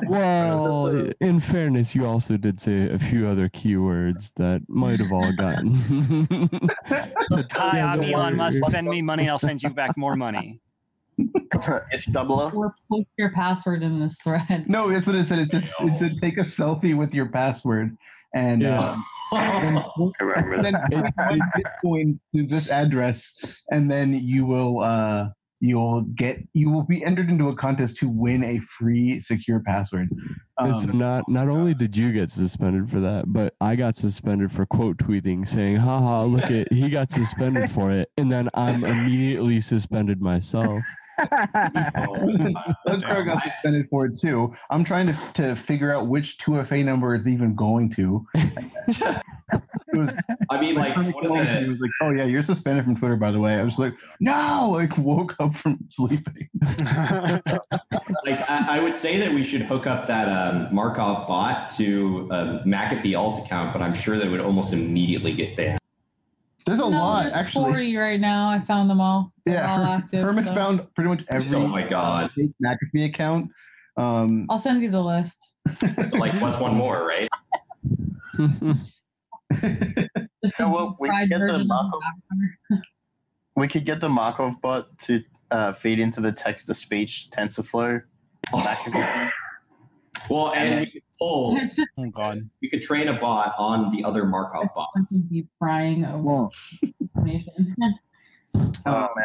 [SPEAKER 1] Well, in fairness, you also did say a few other keywords that might have all gotten.
[SPEAKER 3] Hi, I'm Elon Musk. Send me money. I'll send you back more money.
[SPEAKER 8] it's double up.
[SPEAKER 12] Or post your password in this thread.
[SPEAKER 5] No, that's what it said. It said, it said take a selfie with your password and
[SPEAKER 1] Yeah.
[SPEAKER 5] um, then,
[SPEAKER 4] I
[SPEAKER 5] then
[SPEAKER 4] that.
[SPEAKER 5] put one Bitcoin to this address, and then you will uh, you'll get you will be entered into a contest to win a free secure password.
[SPEAKER 1] And so
[SPEAKER 5] Um,
[SPEAKER 1] not not only did you get suspended for that, but I got suspended for quote tweeting saying, haha, look at he got suspended for it. And then I'm immediately suspended myself.
[SPEAKER 5] Doug Crow got suspended for it too. I'm trying to, to figure out which 2FA number it's even going to. It was,
[SPEAKER 7] I mean, like, one of the,
[SPEAKER 5] was like, "Oh yeah, you're suspended from Twitter, by the way." I was like, "No!" Like woke up from sleeping.
[SPEAKER 7] like I, I would say that we should hook up that um, Markov bot to um, McAfee alt account, but I'm sure that it would almost immediately get banned.
[SPEAKER 5] There's a
[SPEAKER 12] no,
[SPEAKER 5] lot
[SPEAKER 12] there's
[SPEAKER 5] actually.
[SPEAKER 12] 40 right now. I found them all. They're all
[SPEAKER 5] Yeah,
[SPEAKER 12] active.
[SPEAKER 5] Herman
[SPEAKER 12] so-
[SPEAKER 5] found pretty much every
[SPEAKER 7] Oh my god!
[SPEAKER 5] fake McAfee account. Um,
[SPEAKER 12] I'll send you the list.
[SPEAKER 7] Like, what's one more, right?
[SPEAKER 12] Just
[SPEAKER 8] Yeah, well, we
[SPEAKER 12] fried
[SPEAKER 8] get the Markov- We could get the Markov bot to uh, feed into the text to speech TensorFlow. McAfee.
[SPEAKER 7] Well, and we could pull,
[SPEAKER 12] It's just
[SPEAKER 3] oh God.
[SPEAKER 7] we could train a bot on the other Markov bots.
[SPEAKER 12] deep frying of information.
[SPEAKER 8] Oh man,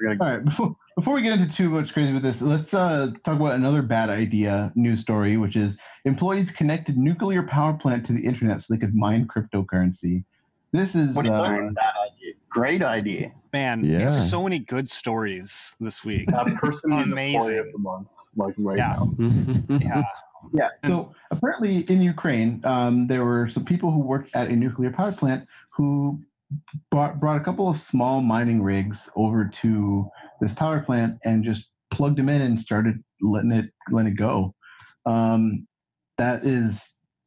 [SPEAKER 8] gonna
[SPEAKER 5] all right, before, before we get into too much crazy with this, let's uh, talk about another bad idea news story, which is employees connected nuclear power plant to the internet so they could mine cryptocurrency. This is
[SPEAKER 8] What do you
[SPEAKER 5] uh,
[SPEAKER 8] think about that idea? Great idea.
[SPEAKER 3] Man, we have
[SPEAKER 1] Yeah.
[SPEAKER 3] so many good stories this week.
[SPEAKER 9] That person is
[SPEAKER 3] Amazing.
[SPEAKER 9] employee of the month, like right
[SPEAKER 3] Yeah.
[SPEAKER 9] now.
[SPEAKER 3] Yeah.
[SPEAKER 5] Yeah. So apparently, in Ukraine, um, there were some people who worked at a nuclear power plant who brought, brought a couple of small mining rigs over to this power plant and just plugged them in and started letting it letting it go. Um, that is,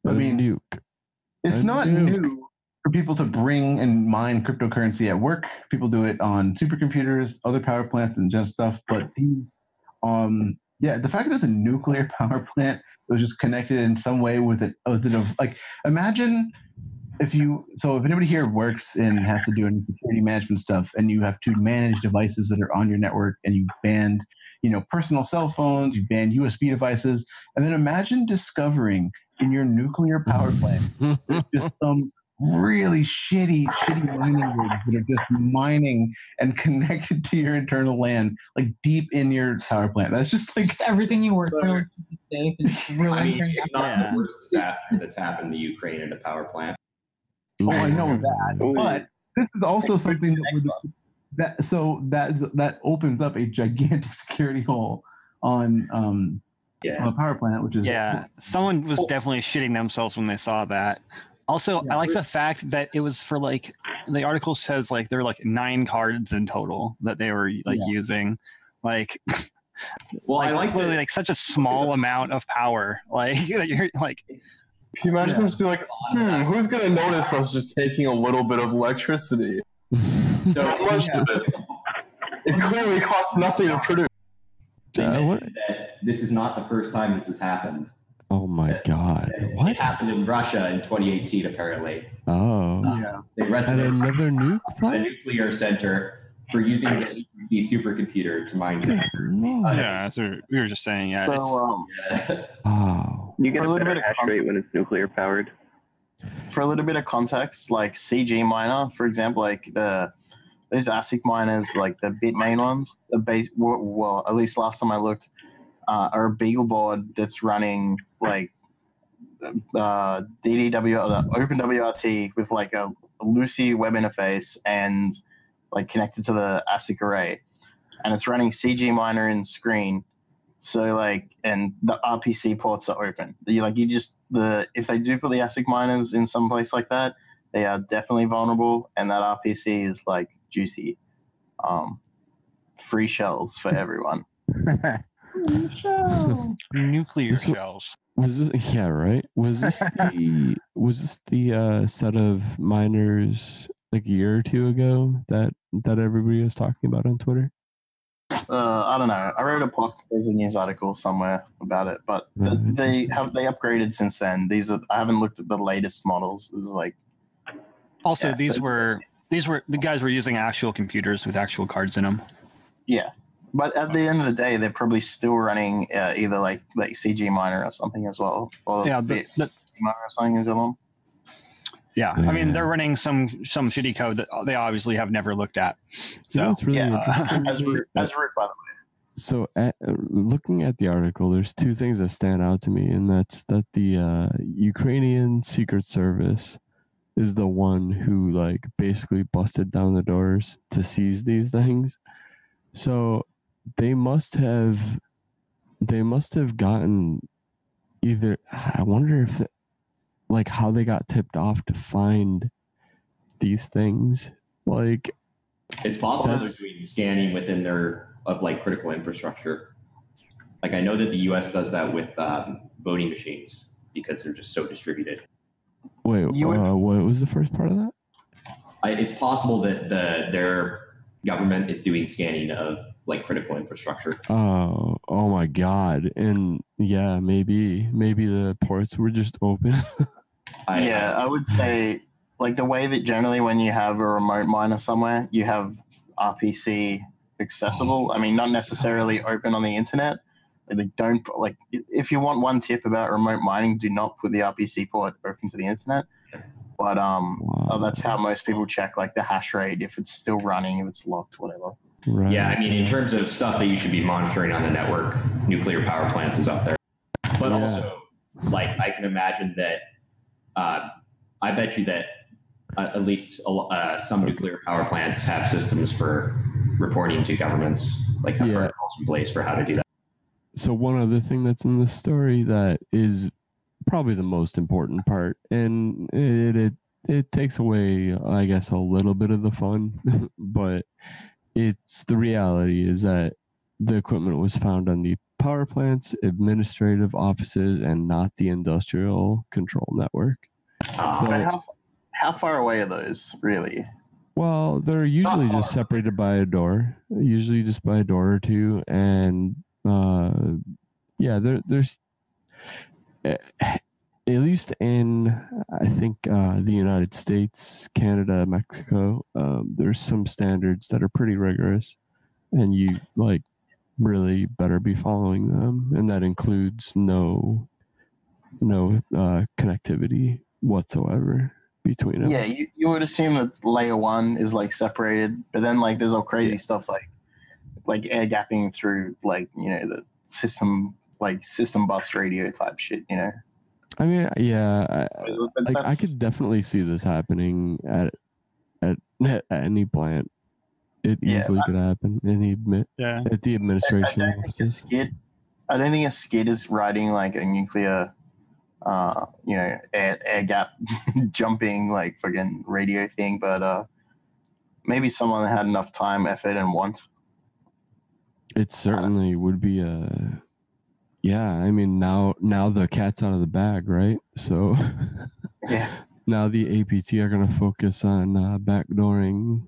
[SPEAKER 5] I
[SPEAKER 1] A
[SPEAKER 5] mean,
[SPEAKER 1] nuke.
[SPEAKER 5] it's
[SPEAKER 1] a
[SPEAKER 5] not
[SPEAKER 1] nuke.
[SPEAKER 5] new for people to bring and mine cryptocurrency at work. People do it on supercomputers, other power plants, and just stuff. But these, um, yeah, the fact that it's a nuclear power plant that was just connected in some way with it, with it like imagine if you so if anybody here works and has to do any security management stuff and you have to manage devices that are on your network and you banned you know personal cell phones you ban usb devices and then imagine discovering in your nuclear power plant just some really shitty shitty mining rigs that are just mining and connected to your internal land like deep in your power plant that's just like
[SPEAKER 12] Just everything you work for like, today is just really
[SPEAKER 7] I mean, it's
[SPEAKER 12] out.
[SPEAKER 7] not the worst disaster that's happened to Ukraine at a power plant.
[SPEAKER 5] Oh, I know that, but this is also something that, would, that so that that opens up a gigantic security hole on um
[SPEAKER 7] yeah.
[SPEAKER 5] on a power plant, which is
[SPEAKER 3] Yeah, someone was definitely shitting themselves when they saw that. Also, I like the fact that it was for like the article says like there were like nine cards in total that they were like
[SPEAKER 5] Yeah.
[SPEAKER 3] using. Like,
[SPEAKER 7] Well, I like
[SPEAKER 3] literally
[SPEAKER 7] that-
[SPEAKER 3] like such a small amount of power. Like that you're like
[SPEAKER 9] Can you imagine them just be like, hmm, who's gonna notice us just taking a little bit of electricity? Not much of it. It clearly costs nothing to produce.
[SPEAKER 7] They
[SPEAKER 11] Uh, what?
[SPEAKER 7] this is not the first time this has happened.
[SPEAKER 11] Oh my god.
[SPEAKER 7] It
[SPEAKER 11] What?
[SPEAKER 7] happened in Russia in 2018, apparently.
[SPEAKER 11] Oh.
[SPEAKER 3] yeah.
[SPEAKER 7] They arrested a
[SPEAKER 11] another nuke
[SPEAKER 7] a
[SPEAKER 11] plant?
[SPEAKER 7] nuclear center for using the APC supercomputer to mine.
[SPEAKER 11] No.
[SPEAKER 3] Yeah, that's what we were just saying. Yeah,
[SPEAKER 8] so
[SPEAKER 3] it's-
[SPEAKER 8] um,
[SPEAKER 7] Yeah.
[SPEAKER 11] Oh.
[SPEAKER 4] You get
[SPEAKER 8] For
[SPEAKER 4] a
[SPEAKER 8] a little bit of
[SPEAKER 4] hash rate when it's nuclear powered.
[SPEAKER 8] for a little bit of context, like CG miner, for example, like the those ASIC miners, like the Bitmain ones, the base, well, well at least last time I looked, uh, are a BeagleBoard that's running like uh, DDW, or the OpenWRT with like a, a LuCI web interface and like connected to the ASIC array, and it's running CG miner in screen. So like, and the RPC ports are open. You like you just the if they do put the ASIC miners in some place like that, they are definitely vulnerable, and that RPC is like juicy. Um, free shells for everyone.
[SPEAKER 3] nuclear
[SPEAKER 11] This wa-
[SPEAKER 3] shells.
[SPEAKER 11] Was this yeah, right? Was this the was this the uh set of miners like a year or two ago that that everybody was talking about on Twitter?
[SPEAKER 8] Uh, I don't know. I wrote a blog, there's a news article somewhere about it, but th-
[SPEAKER 11] Right.
[SPEAKER 8] they have they upgraded since then. These are I haven't looked at the latest models. This is like
[SPEAKER 3] Also,
[SPEAKER 8] Yeah,
[SPEAKER 3] these
[SPEAKER 8] but-
[SPEAKER 3] were these were the guys were using actual computers with actual cards in them.
[SPEAKER 8] yeah, but at the end of the day, they're probably still running uh, either like like CG miner or something as well, or
[SPEAKER 3] Yeah,
[SPEAKER 8] the,
[SPEAKER 3] the, the,
[SPEAKER 8] miner or something as well.
[SPEAKER 3] yeah. I mean, they're running some some shitty code that they obviously have never looked at. So
[SPEAKER 11] know what's really
[SPEAKER 8] yeah,
[SPEAKER 11] interesting?
[SPEAKER 8] As root, as root by the way.
[SPEAKER 11] so at, uh, looking at the article there's two things that stand out to me and that's that the uh, ukrainian secret service is the one who like basically busted down the doors to seize these things so they must have they must have gotten either i wonder if the, like how they got tipped off to find these things like
[SPEAKER 7] It's possible they're doing scanning within their of like critical infrastructure. Like I know that the U.S. does that with um, voting machines because they're just so distributed.
[SPEAKER 11] wait uh, what was the first part of that
[SPEAKER 7] I, it's possible that the their government is doing scanning of like critical infrastructure.
[SPEAKER 11] Oh, oh my God! And yeah, maybe, maybe the ports were just open.
[SPEAKER 7] I,
[SPEAKER 8] yeah, I would say like the way that generally when you have a remote miner somewhere, you have RPC accessible. I mean, not necessarily open on the internet. Like, They don't like if you want one tip about remote mining, do not put the RPC port open to the internet. But um,
[SPEAKER 11] Wow.
[SPEAKER 8] oh, that's how most people check like the hash rate if it's still running, if it's locked, whatever.
[SPEAKER 11] Right.
[SPEAKER 7] Yeah, I mean, in terms of stuff that you should be monitoring on the network, nuclear power plants is up there. But
[SPEAKER 11] Yeah.
[SPEAKER 7] also, like, I can imagine that. Uh, I bet you that uh, at least a uh, some nuclear power plants have systems for reporting to governments, like have
[SPEAKER 11] Yeah.
[SPEAKER 7] protocols in place for how to do that.
[SPEAKER 11] So one other thing that's in the story that is probably the most important part, and it it it takes away, I guess, a little bit of the fun, but it's the reality is that the equipment was found on the power plants, administrative offices, and not the industrial control network.
[SPEAKER 7] Uh,
[SPEAKER 8] But how how far away are those really?
[SPEAKER 11] Well, they're usually just separated by a door, usually just by a door or two, and uh, yeah, there, there's eh, at least in I think uh, the United States, Canada, Mexico, um, there's some standards that are pretty rigorous, and you like really better be following them, and that includes no no uh, connectivity whatsoever between them.
[SPEAKER 8] Yeah, you, you would assume that layer one is like separated, but then like there's all crazy stuff like like air gapping through like you know the system like system bus radio type shit. You know,
[SPEAKER 11] I mean, yeah, I, like I could definitely see this happening at at, at any plant. It
[SPEAKER 8] Yeah,
[SPEAKER 11] easily could happen in the admi-
[SPEAKER 3] Yeah.
[SPEAKER 11] at the administration
[SPEAKER 8] I don't think a
[SPEAKER 11] offices.
[SPEAKER 8] skid. I don't think a skid is riding like a nuclear, uh, you know, air, air gap jumping like fucking radio thing, but uh, maybe someone had enough time, effort, and want.
[SPEAKER 11] It certainly would be a. Yeah, I mean now now the cat's out of the bag, right? So
[SPEAKER 8] Yeah.
[SPEAKER 11] now the APT are gonna focus on uh, backdooring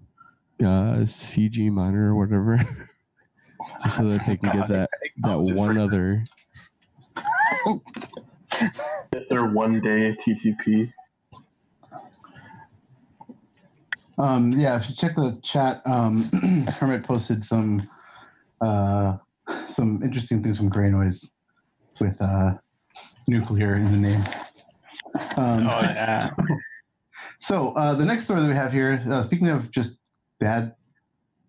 [SPEAKER 11] uh, CG miner or whatever, just so that they can get that that one other.
[SPEAKER 9] Get their one day TTP.
[SPEAKER 5] Um, yeah, if you check the chat, um, Hermit posted some uh, some interesting things from GreyNoise with uh, nuclear in the name. Um,
[SPEAKER 3] Oh yeah.
[SPEAKER 5] So uh, the next story that we have here, uh, speaking of just bad,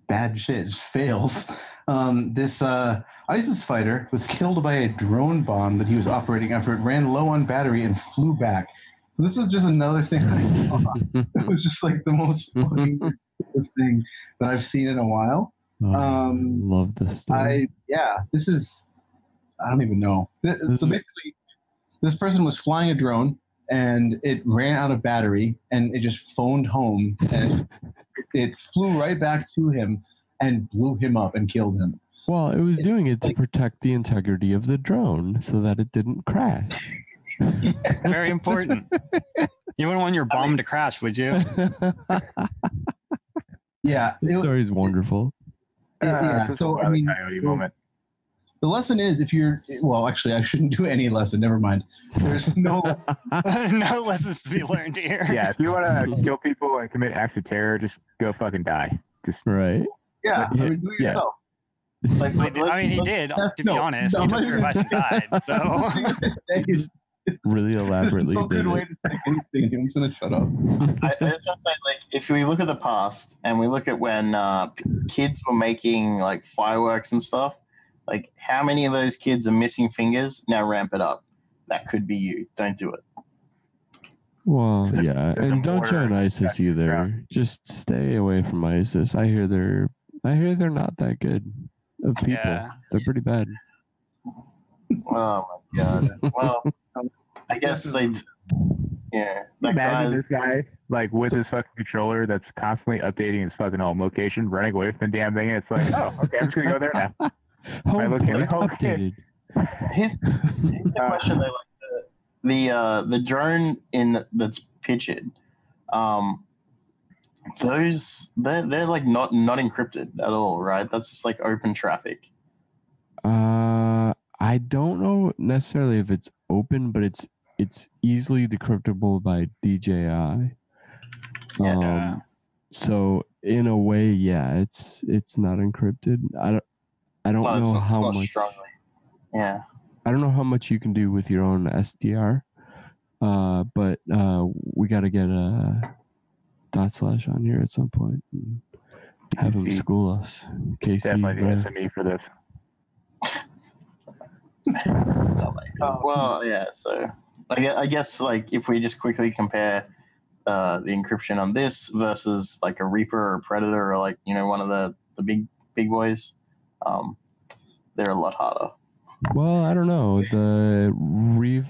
[SPEAKER 5] bad shit, just fails. Um, this uh, ISIS fighter was killed by a drone bomb that he was operating after it ran low on battery and flew back. So this is just another thing I saw. it was just like the most fucking ridiculous thing that I've seen in a while.
[SPEAKER 11] Oh,
[SPEAKER 5] Um,
[SPEAKER 11] love this. Story.
[SPEAKER 5] I yeah, this is I don't even know.
[SPEAKER 11] This
[SPEAKER 5] So basically, this person was flying a drone and it ran out of battery and it just phoned home and it flew right back to him and blew him up and killed him.
[SPEAKER 11] Well, it was doing it to protect the integrity of the drone so that it didn't crash.
[SPEAKER 3] Very important. You wouldn't want your bomb to crash, would you?
[SPEAKER 5] Yeah,
[SPEAKER 11] the
[SPEAKER 5] it,
[SPEAKER 11] story is wonderful.
[SPEAKER 5] it- yeah.
[SPEAKER 6] Uh,
[SPEAKER 5] so
[SPEAKER 6] a
[SPEAKER 5] I mean,
[SPEAKER 6] coyote moment.
[SPEAKER 5] The lesson is if you're well, actually, I shouldn't do any lesson. Never mind. There's no
[SPEAKER 3] no lessons to be learned here.
[SPEAKER 6] Yeah, if you want to kill people and commit acts of terror, just go fucking die. Just
[SPEAKER 11] Right.
[SPEAKER 5] yeah. I mean, do it
[SPEAKER 11] Yeah.
[SPEAKER 5] yourself. Like,
[SPEAKER 3] He did- I mean, he did. To be
[SPEAKER 5] no,
[SPEAKER 3] honest,
[SPEAKER 5] no,
[SPEAKER 3] he took your advice and died. So
[SPEAKER 11] Really elaborately
[SPEAKER 5] no good way to say anything. I'm just gonna shut up.
[SPEAKER 8] I, I just want to say, like, if we look at the past and we look at when uh, kids were making like fireworks and stuff, like how many of those kids are missing fingers? Now ramp it up. That could be you. Don't do it.
[SPEAKER 11] Well, yeah,
[SPEAKER 6] there's
[SPEAKER 11] and don't
[SPEAKER 6] mortar
[SPEAKER 11] join ISIS
[SPEAKER 6] attached to the
[SPEAKER 11] either.
[SPEAKER 6] ground.
[SPEAKER 11] Just stay away from ISIS. I hear they're I hear they're not that good of people.
[SPEAKER 3] Yeah.
[SPEAKER 11] They're pretty bad.
[SPEAKER 8] Oh my god. Well, I guess they. Yeah, that
[SPEAKER 6] imagine
[SPEAKER 8] guy.
[SPEAKER 6] this guy like with his fucking controller that's constantly updating his fucking home location, running away from the damn thing. And it's like, oh, okay, I'm just gonna go there now.
[SPEAKER 11] Home
[SPEAKER 6] look at it, okay.
[SPEAKER 11] updated.
[SPEAKER 8] Here's, here's the question though, like the the uh, the drone in that's pictured, um, those they're they're like not not encrypted at all, right? That's just like open traffic.
[SPEAKER 11] Uh, I don't know necessarily if it's open, but it's it's easily decryptable by DJI.
[SPEAKER 8] Yeah.
[SPEAKER 11] Um, so in a way, yeah, it's it's not encrypted. I don't I don't
[SPEAKER 8] Well,
[SPEAKER 11] know how much
[SPEAKER 8] strongly. Yeah.
[SPEAKER 11] I don't know how much you can do with your own SDR. Uh, but uh, we got to get a dot slash on here at some point. And have him school us. Casey,
[SPEAKER 6] Definitely the
[SPEAKER 11] uh,
[SPEAKER 6] SME for this.
[SPEAKER 8] Well, yeah. So I I guess like if we just quickly compare uh, the encryption on this versus like a Reaper or a Predator or like you know one of the the big big boys, um, they're a lot harder.
[SPEAKER 11] Well, I don't know. The Reeve,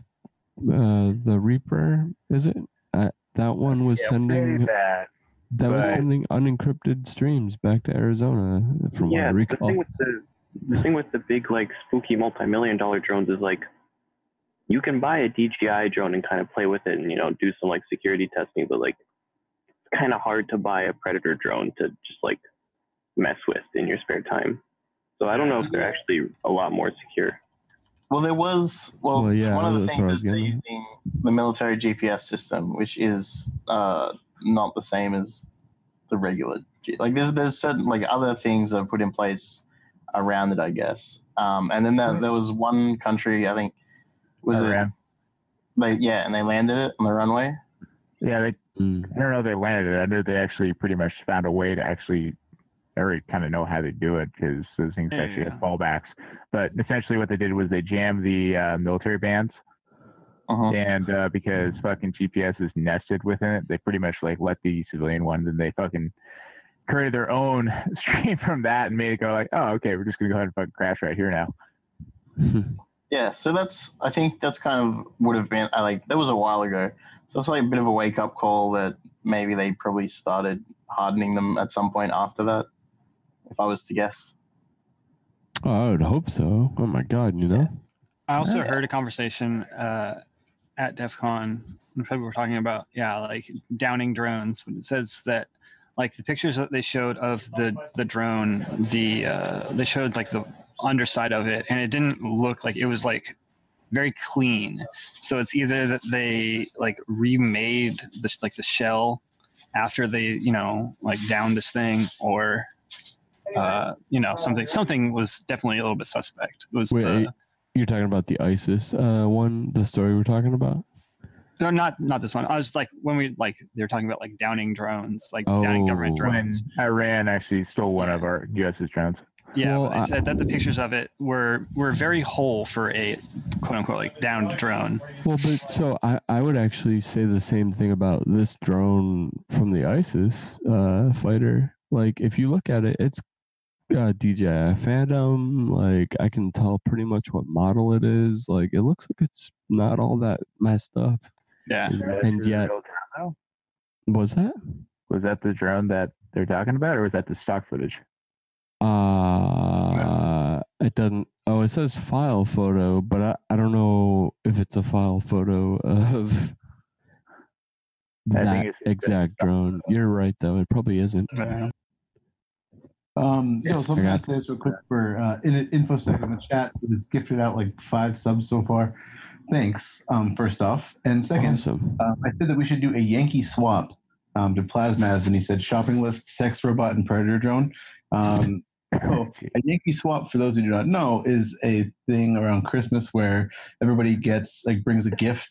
[SPEAKER 11] uh, the Reaper, is it? Uh, that one was
[SPEAKER 6] Yeah,
[SPEAKER 11] sending
[SPEAKER 6] say that.
[SPEAKER 11] that was sending unencrypted streams back to Arizona, from what I
[SPEAKER 4] Yeah, the
[SPEAKER 11] recall.
[SPEAKER 4] thing with the the thing with the big like spooky multi-million dollar drones is like you can buy a DJI drone and kind of play with it and you know do some like security testing, but like it's kind of hard to buy a predator drone to just like mess with in your spare time. So I don't know if they're actually a lot more secure.
[SPEAKER 8] Well, there was well,
[SPEAKER 11] Well, yeah,
[SPEAKER 8] one of the
[SPEAKER 11] that's what I
[SPEAKER 8] things
[SPEAKER 11] was
[SPEAKER 8] is they're
[SPEAKER 11] getting
[SPEAKER 8] using the military GPS system, which is uh, not the same as the regular. G- Like there's there's certain like other things that are put in place around it, I guess. Um, and then there, there was one country, I think, was
[SPEAKER 6] Iran.
[SPEAKER 8] it? They yeah, and they landed it on the runway.
[SPEAKER 6] Yeah, they.
[SPEAKER 11] Mm.
[SPEAKER 6] I don't know if they landed it. I know they actually pretty much found a way to actually. I already kind of know how they do it because those things
[SPEAKER 3] Yeah,
[SPEAKER 6] actually
[SPEAKER 3] yeah.
[SPEAKER 6] have fallbacks. But essentially, what they did was they jammed the uh, military bands,
[SPEAKER 8] Uh-huh.
[SPEAKER 6] and uh, because fucking GPS is nested within it, they pretty much like let the civilian ones, and they fucking created their own stream from that and made it go like, oh, okay, we're just gonna go ahead and fucking crash right here now.
[SPEAKER 8] Yeah, so that's I think that's kind of would have been I like that was a while ago. So that's like a bit of a wake up call that maybe they probably started hardening them at some point after that. If I was to guess.
[SPEAKER 11] Oh, I would hope so. Oh my god, you know.
[SPEAKER 3] I also
[SPEAKER 8] Yeah.
[SPEAKER 3] heard a conversation uh, at DEF CON. when People were talking about, yeah, like downing drones. When it says that, like the pictures that they showed of the the drone, the uh, they showed like the underside of it, and it didn't look like it was like very clean. So it's either that they like remade the like the shell after they you know like downed this thing, or uh, you know something something was definitely a little bit suspect. It was
[SPEAKER 11] Wait,
[SPEAKER 3] the,
[SPEAKER 11] you're talking about the ISIS uh, one, the story we're talking about?
[SPEAKER 3] No, not not this one. I was like when we like they were talking about like downing drones, like downing government
[SPEAKER 11] Oh.
[SPEAKER 6] When
[SPEAKER 3] drones.
[SPEAKER 6] Iran actually stole one of our US's drones.
[SPEAKER 3] Yeah,
[SPEAKER 11] Well, I-
[SPEAKER 3] said that the pictures of it were were very whole for a quote unquote like downed drone.
[SPEAKER 11] Well, but so I, I would actually say the same thing about this drone from the ISIS uh, fighter. Like, if you look at it, it's got DJI Phantom. Like, I can tell pretty much what model it is. Like, it looks like it's not all that messed up.
[SPEAKER 3] Yeah.
[SPEAKER 11] And yet, was that?
[SPEAKER 6] Was that the drone that they're talking about, or was that the stock footage?
[SPEAKER 11] Uh, it doesn't. Oh, it says file photo, but I, I don't know if it's a file photo of
[SPEAKER 6] I
[SPEAKER 11] that exact drone. You're right, though. It probably isn't.
[SPEAKER 5] Um, yo, so I'm
[SPEAKER 11] I
[SPEAKER 5] gonna say this real quick for uh, in infosec in the chat. It's gifted out like five subs so far. Thanks. Um, first off, and second,
[SPEAKER 11] Awesome.
[SPEAKER 5] um, I said that we should do a Yankee swap um, to Plasmaz, and he said shopping list, sex robot, and predator drone. Um, so a Yankee swap, for those who do not know, is a thing around Christmas where everybody gets like brings a gift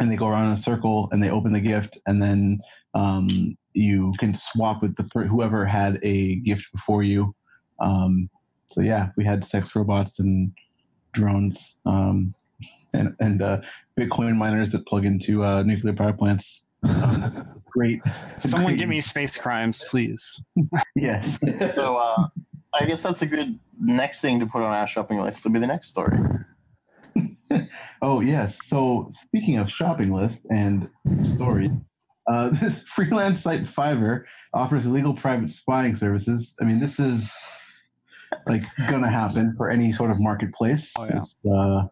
[SPEAKER 5] and they go around in a circle and they open the gift and then um, you can swap with the per- whoever had a gift before you. Um, so yeah, we had sex robots and drones um, and and uh, Bitcoin miners that plug into uh, nuclear power plants. Um, great.
[SPEAKER 3] Someone give me space crimes, please.
[SPEAKER 5] Yes.
[SPEAKER 8] So uh, I guess that's a good next thing to put on our shopping list. Will be the next story.
[SPEAKER 5] Oh yes. So speaking of shopping list and stories, uh, this freelance site Fiverr offers illegal private spying services. I mean, this is like gonna happen for any sort of marketplace.
[SPEAKER 3] Oh, yeah.
[SPEAKER 5] Uh,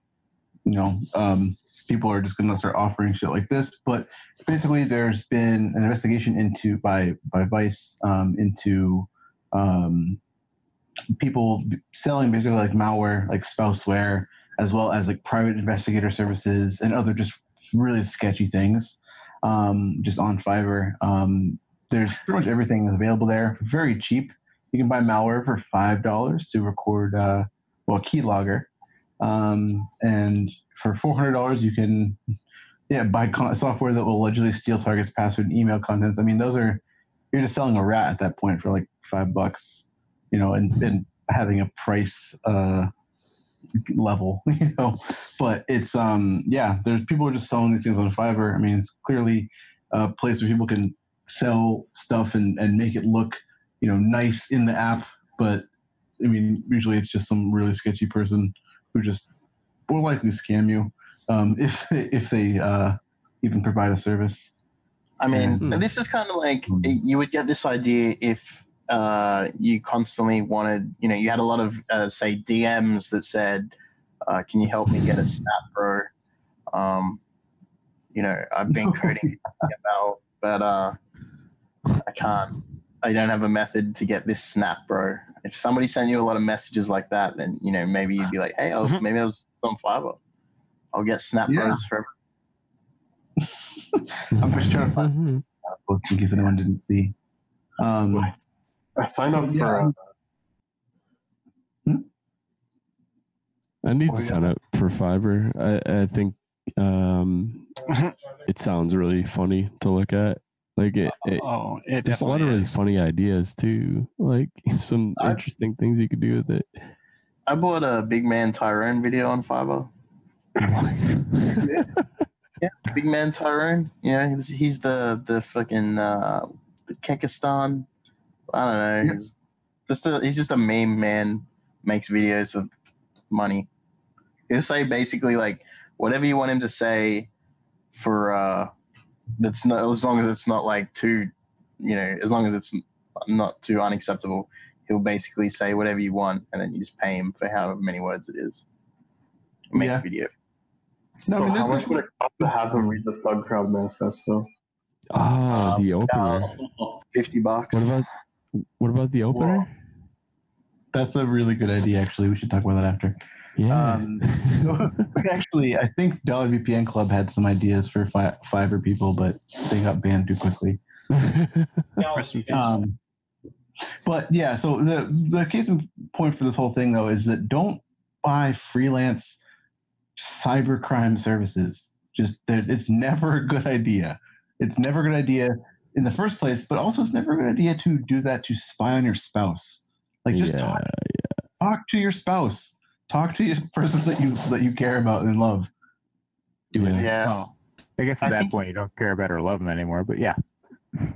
[SPEAKER 5] you know, um, people are just gonna start offering shit like this. But basically, there's been an investigation into by by Vice um, into um, people selling basically like malware, like spouseware, as well as like private investigator services and other just really sketchy things, um, just on Fiverr. Um, there's pretty much everything is available there, very cheap. You can buy malware for five dollars to record, uh, well, keylogger, um, and for four hundred dollars you can, yeah, buy con- software that will allegedly steal targets' password and email contents. I mean, those are you're just selling a rat at that point for like five bucks, you know, and, and having a price uh, level, you know. But it's um yeah, there's people are just selling these things on Fiverr. I mean, it's clearly a place where people can sell stuff and, and make it look, you know, nice in the app. But I mean, usually it's just some really sketchy person who just will likely scam you um, if if they uh, even provide a service.
[SPEAKER 8] I mean,
[SPEAKER 5] Hmm.
[SPEAKER 8] this is kind of like you would get this idea if uh, you constantly wanted, you know, you had a lot of, uh, say, DMs that said, uh, "Can you help me get a snap, bro?" Um, you know, I've been coding about, but uh, I can't. I don't have a method to get this snap, bro. If somebody sent you a lot of messages like that, then you know maybe you'd be like, hey, I was, maybe I was on Fiverr. I'll get snap
[SPEAKER 5] Yeah.
[SPEAKER 8] bros forever.
[SPEAKER 5] I'm just trying to find uh, book in case anyone didn't see. Um,
[SPEAKER 9] I signed up
[SPEAKER 5] Yeah.
[SPEAKER 9] for. Uh,
[SPEAKER 11] I need
[SPEAKER 5] Oh,
[SPEAKER 11] to
[SPEAKER 5] yeah.
[SPEAKER 11] sign up for Fiverr. I, I think um, it sounds really funny to look at. Like it, it
[SPEAKER 3] Oh, it
[SPEAKER 11] there's a lot of
[SPEAKER 3] definitely
[SPEAKER 11] really
[SPEAKER 3] is.
[SPEAKER 11] funny ideas too. Like some
[SPEAKER 8] I-
[SPEAKER 11] interesting things you could do with it.
[SPEAKER 8] I bought a Big Man Tyrone video on Fiverr. Yeah, Big Man Tyrone. Yeah, he's, he's the the fucking uh, the Kekistan. I don't know. He's just a he's just a meme man. Makes videos of money. He'll say basically like whatever you want him to say for uh that's not as long as it's not like too you know as long as it's not too unacceptable. He'll basically say whatever you want, and then you just pay him for however many words it is. Make
[SPEAKER 5] Yeah.
[SPEAKER 8] a video.
[SPEAKER 9] so
[SPEAKER 5] I mean,
[SPEAKER 9] how much would it cost to have him read the ThugCrowd manifesto?
[SPEAKER 11] Ah,
[SPEAKER 8] Um,
[SPEAKER 11] the opener.
[SPEAKER 8] Fifty bucks.
[SPEAKER 11] What about what about the opener?
[SPEAKER 5] that's a really good idea. Actually, we should talk about that after.
[SPEAKER 11] Yeah.
[SPEAKER 5] Um, but actually, I think Dollar VPN Club had some ideas for fi- Fiverr people, but they got banned too quickly.
[SPEAKER 3] Rest in peace.
[SPEAKER 5] Um, but yeah, so the the case in point for this whole thing though is that don't buy freelance cyber crime services. Just that it's never a good idea. It's never a good idea in the first place, but also it's never a good idea to do that to spy on your spouse. Like just
[SPEAKER 11] yeah,
[SPEAKER 5] talk, talk to your spouse. Talk to your person that you that you care about and love. Do it.
[SPEAKER 8] Yeah.
[SPEAKER 5] Oh,
[SPEAKER 6] I guess
[SPEAKER 8] I
[SPEAKER 6] at that
[SPEAKER 8] think-
[SPEAKER 6] point you don't care about or love them anymore. But yeah,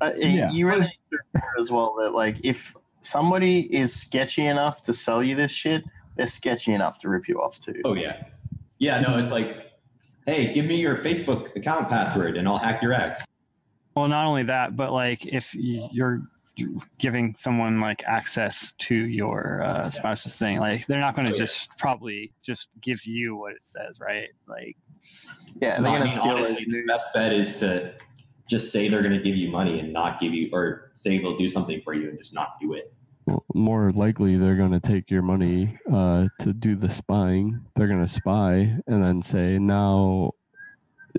[SPEAKER 8] Uh,
[SPEAKER 5] Yeah.
[SPEAKER 8] You really need to remember as well that like if somebody is sketchy enough to sell you this shit, they're sketchy enough to rip you off too.
[SPEAKER 7] Oh yeah, yeah. No, it's like, hey, give me your Facebook account password and I'll hack your ex.
[SPEAKER 3] Well, not only that, but like if you're giving someone like access to your uh, spouse's thing, like they're not going
[SPEAKER 7] Oh,
[SPEAKER 3] to
[SPEAKER 7] yeah.
[SPEAKER 3] just probably just give you what it says, right? Like,
[SPEAKER 8] Yeah,
[SPEAKER 7] No,
[SPEAKER 8] they're
[SPEAKER 7] I
[SPEAKER 8] gonna
[SPEAKER 7] mean,
[SPEAKER 8] steal
[SPEAKER 7] honestly,
[SPEAKER 8] those
[SPEAKER 7] the best bet is to just say they're going to give you money and not give you, or say they'll do something for you and just not do it.
[SPEAKER 11] Well, more likely they're going to take your money uh, to do the spying. They're going to spy and then say, now,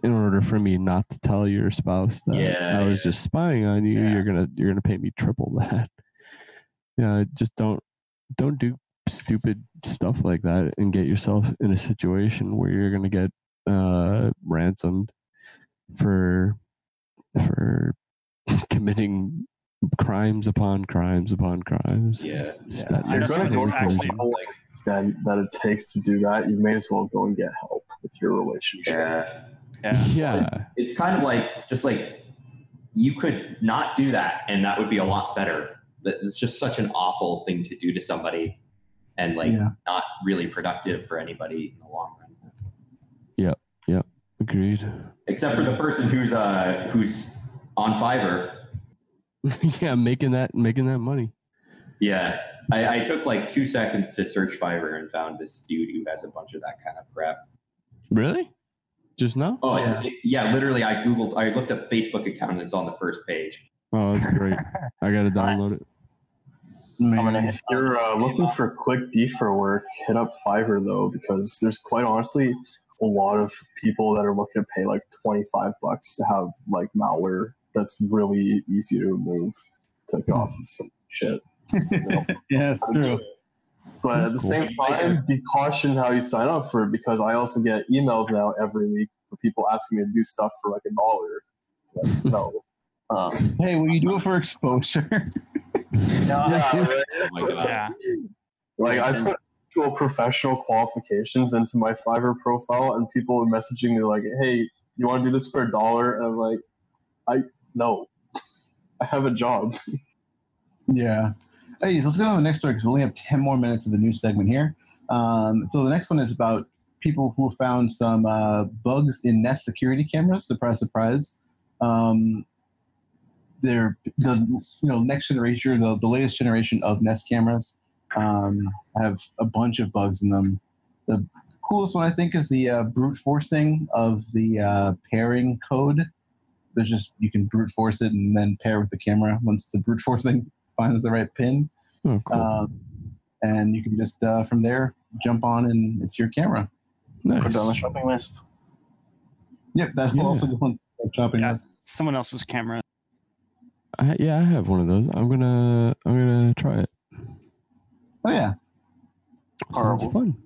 [SPEAKER 11] in order for me not to tell your spouse that
[SPEAKER 7] Yeah,
[SPEAKER 11] I was
[SPEAKER 7] yeah.
[SPEAKER 11] just spying on you,
[SPEAKER 3] Yeah.
[SPEAKER 11] you're gonna you're gonna pay me triple that. Yeah, you know, just don't don't do stupid stuff like that and get yourself in a situation where you're gonna get uh, ransomed for for committing crimes upon crimes upon crimes.
[SPEAKER 7] Yeah.
[SPEAKER 3] Yeah.
[SPEAKER 11] that
[SPEAKER 3] I
[SPEAKER 9] If
[SPEAKER 3] know
[SPEAKER 9] you're going to go to
[SPEAKER 3] actually-
[SPEAKER 9] extent that it takes to do that, you may as well go and get help with your relationship.
[SPEAKER 7] Yeah.
[SPEAKER 3] Yeah,
[SPEAKER 11] yeah,
[SPEAKER 7] It's kind of like, just like, you could not do that and that would be a lot better. That- It's just such an awful thing to do to somebody and like
[SPEAKER 5] Yeah.
[SPEAKER 7] not really productive for anybody in the long run.
[SPEAKER 11] Yeah, yeah, agreed.
[SPEAKER 7] Except for the person who's uh who's on Fiverr.
[SPEAKER 11] yeah, making that making that money.
[SPEAKER 7] Yeah. I, I took like two seconds to search Fiverr and found this dude who has a bunch of that kind of crap.
[SPEAKER 11] Really? Just now?
[SPEAKER 7] Oh, yeah. yeah, literally, I googled, I looked up Facebook account and it's on the first page.
[SPEAKER 11] Oh, that's great. I gotta download it.
[SPEAKER 8] I'm gonna
[SPEAKER 9] If you're uh, looking for quick defer work, hit up Fiverr though, because there's quite honestly a lot of people that are looking to pay like 25 bucks to have like malware that's really easy to remove, take off of some shit.
[SPEAKER 5] yeah, true.
[SPEAKER 9] But at the same time, be cautioned how you sign up for it because I also get emails now every week for people asking me to do stuff for like a dollar. Like, no.
[SPEAKER 8] Uh,
[SPEAKER 5] Hey, will you do it for exposure?
[SPEAKER 9] Yeah, right.
[SPEAKER 7] Oh my God.
[SPEAKER 3] yeah.
[SPEAKER 9] Like I put actual professional qualifications into my Fiverr profile, and people are messaging me like, "Hey, you want to do this for a dollar?" And I'm like, "I no, I have a job."
[SPEAKER 5] Yeah. Hey, let's go to the next story because we only have 10 more minutes of the new segment here. Um, so the next one is about people who found some uh, bugs in Nest security cameras. Surprise, surprise. Um, they're the you know next generation, the, the latest generation of Nest cameras um, have a bunch of bugs in them. The coolest one I think is the uh, brute forcing of the uh, pairing code there's just you can brute force it and then pair with the camera once the brute forcing finds the right pin.
[SPEAKER 11] Oh, cool.
[SPEAKER 5] Um, and you can just uh, from there jump on and it's your camera.
[SPEAKER 8] Put it on the shopping list.
[SPEAKER 5] Yep, that will
[SPEAKER 11] Yeah.
[SPEAKER 5] also go on the shopping
[SPEAKER 3] Yeah.
[SPEAKER 5] list.
[SPEAKER 13] Someone else's camera.
[SPEAKER 11] I, yeah, I have one of those. I'm gonna I'm gonna try it.
[SPEAKER 5] Oh yeah.
[SPEAKER 11] Sounds
[SPEAKER 8] Horrible.
[SPEAKER 11] fun.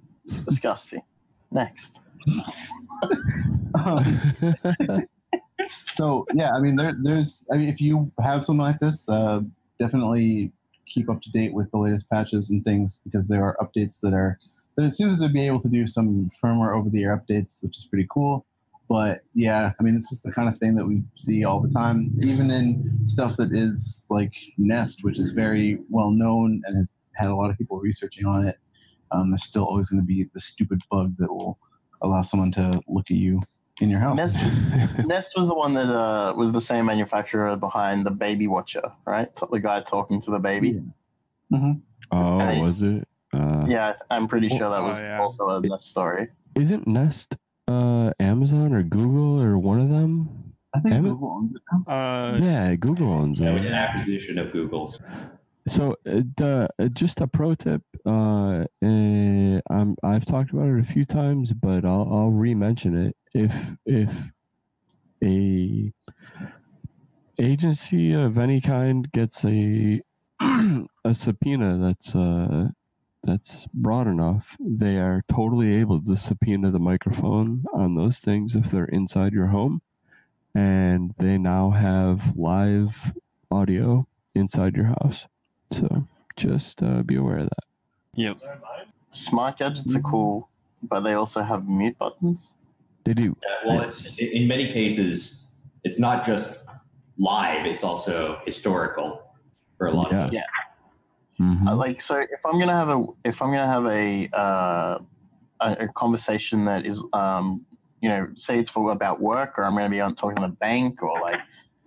[SPEAKER 8] Disgusting. Next.
[SPEAKER 5] Um, so yeah, I mean, there, there's, I mean, if you have something like this, uh, definitely keep up to date with the latest patches and things because there are updates that are. But it seems to be able to do some firmware over-the-air updates, which is pretty cool. But yeah, I mean, it's just the kind of thing that we see all the time, even in stuff that is like Nest, which is very well known and has had a lot of people researching on it. Um, there's still always going to be the stupid bug that will allow someone to look at you in your house.
[SPEAKER 8] Nest, Nest was the one that uh, was the same manufacturer behind the Baby Watcher, right? The guy talking to the baby.
[SPEAKER 5] hmm
[SPEAKER 11] oh,
[SPEAKER 8] And
[SPEAKER 11] was it? Uh,
[SPEAKER 8] Yeah, I'm pretty sure that
[SPEAKER 13] Oh,
[SPEAKER 8] was
[SPEAKER 13] yeah.
[SPEAKER 8] also a Nest story.
[SPEAKER 11] Isn't Nest uh, Amazon or Google or one of them?
[SPEAKER 5] I think
[SPEAKER 11] Am it?
[SPEAKER 5] Google owns it now.
[SPEAKER 13] Uh,
[SPEAKER 11] Yeah, Google owns
[SPEAKER 7] That was an acquisition of Google's.
[SPEAKER 11] So, uh, the, uh, just a pro tip. Uh, uh, I'm, I've talked about it a few times, but I'll, I'll re-mention it. If if a agency of any kind gets a a subpoena that's uh that's broad enough, they are totally able to subpoena the microphone on those things if they're inside your home, and they now have live audio inside your house. So just uh, be aware of that.
[SPEAKER 13] Yep.
[SPEAKER 8] Smart gadgets are cool, but they also have mute buttons.
[SPEAKER 11] They do.
[SPEAKER 7] Yeah, well, it's, in in many cases, it's not just live; it's also historical for a lot of people.
[SPEAKER 11] Yeah.
[SPEAKER 7] us.
[SPEAKER 11] Mhm.
[SPEAKER 8] Uh, like so if i'm gonna have a if i'm gonna have a uh a, a conversation that is um you know say it's for about work or i'm gonna be on talking to the bank or like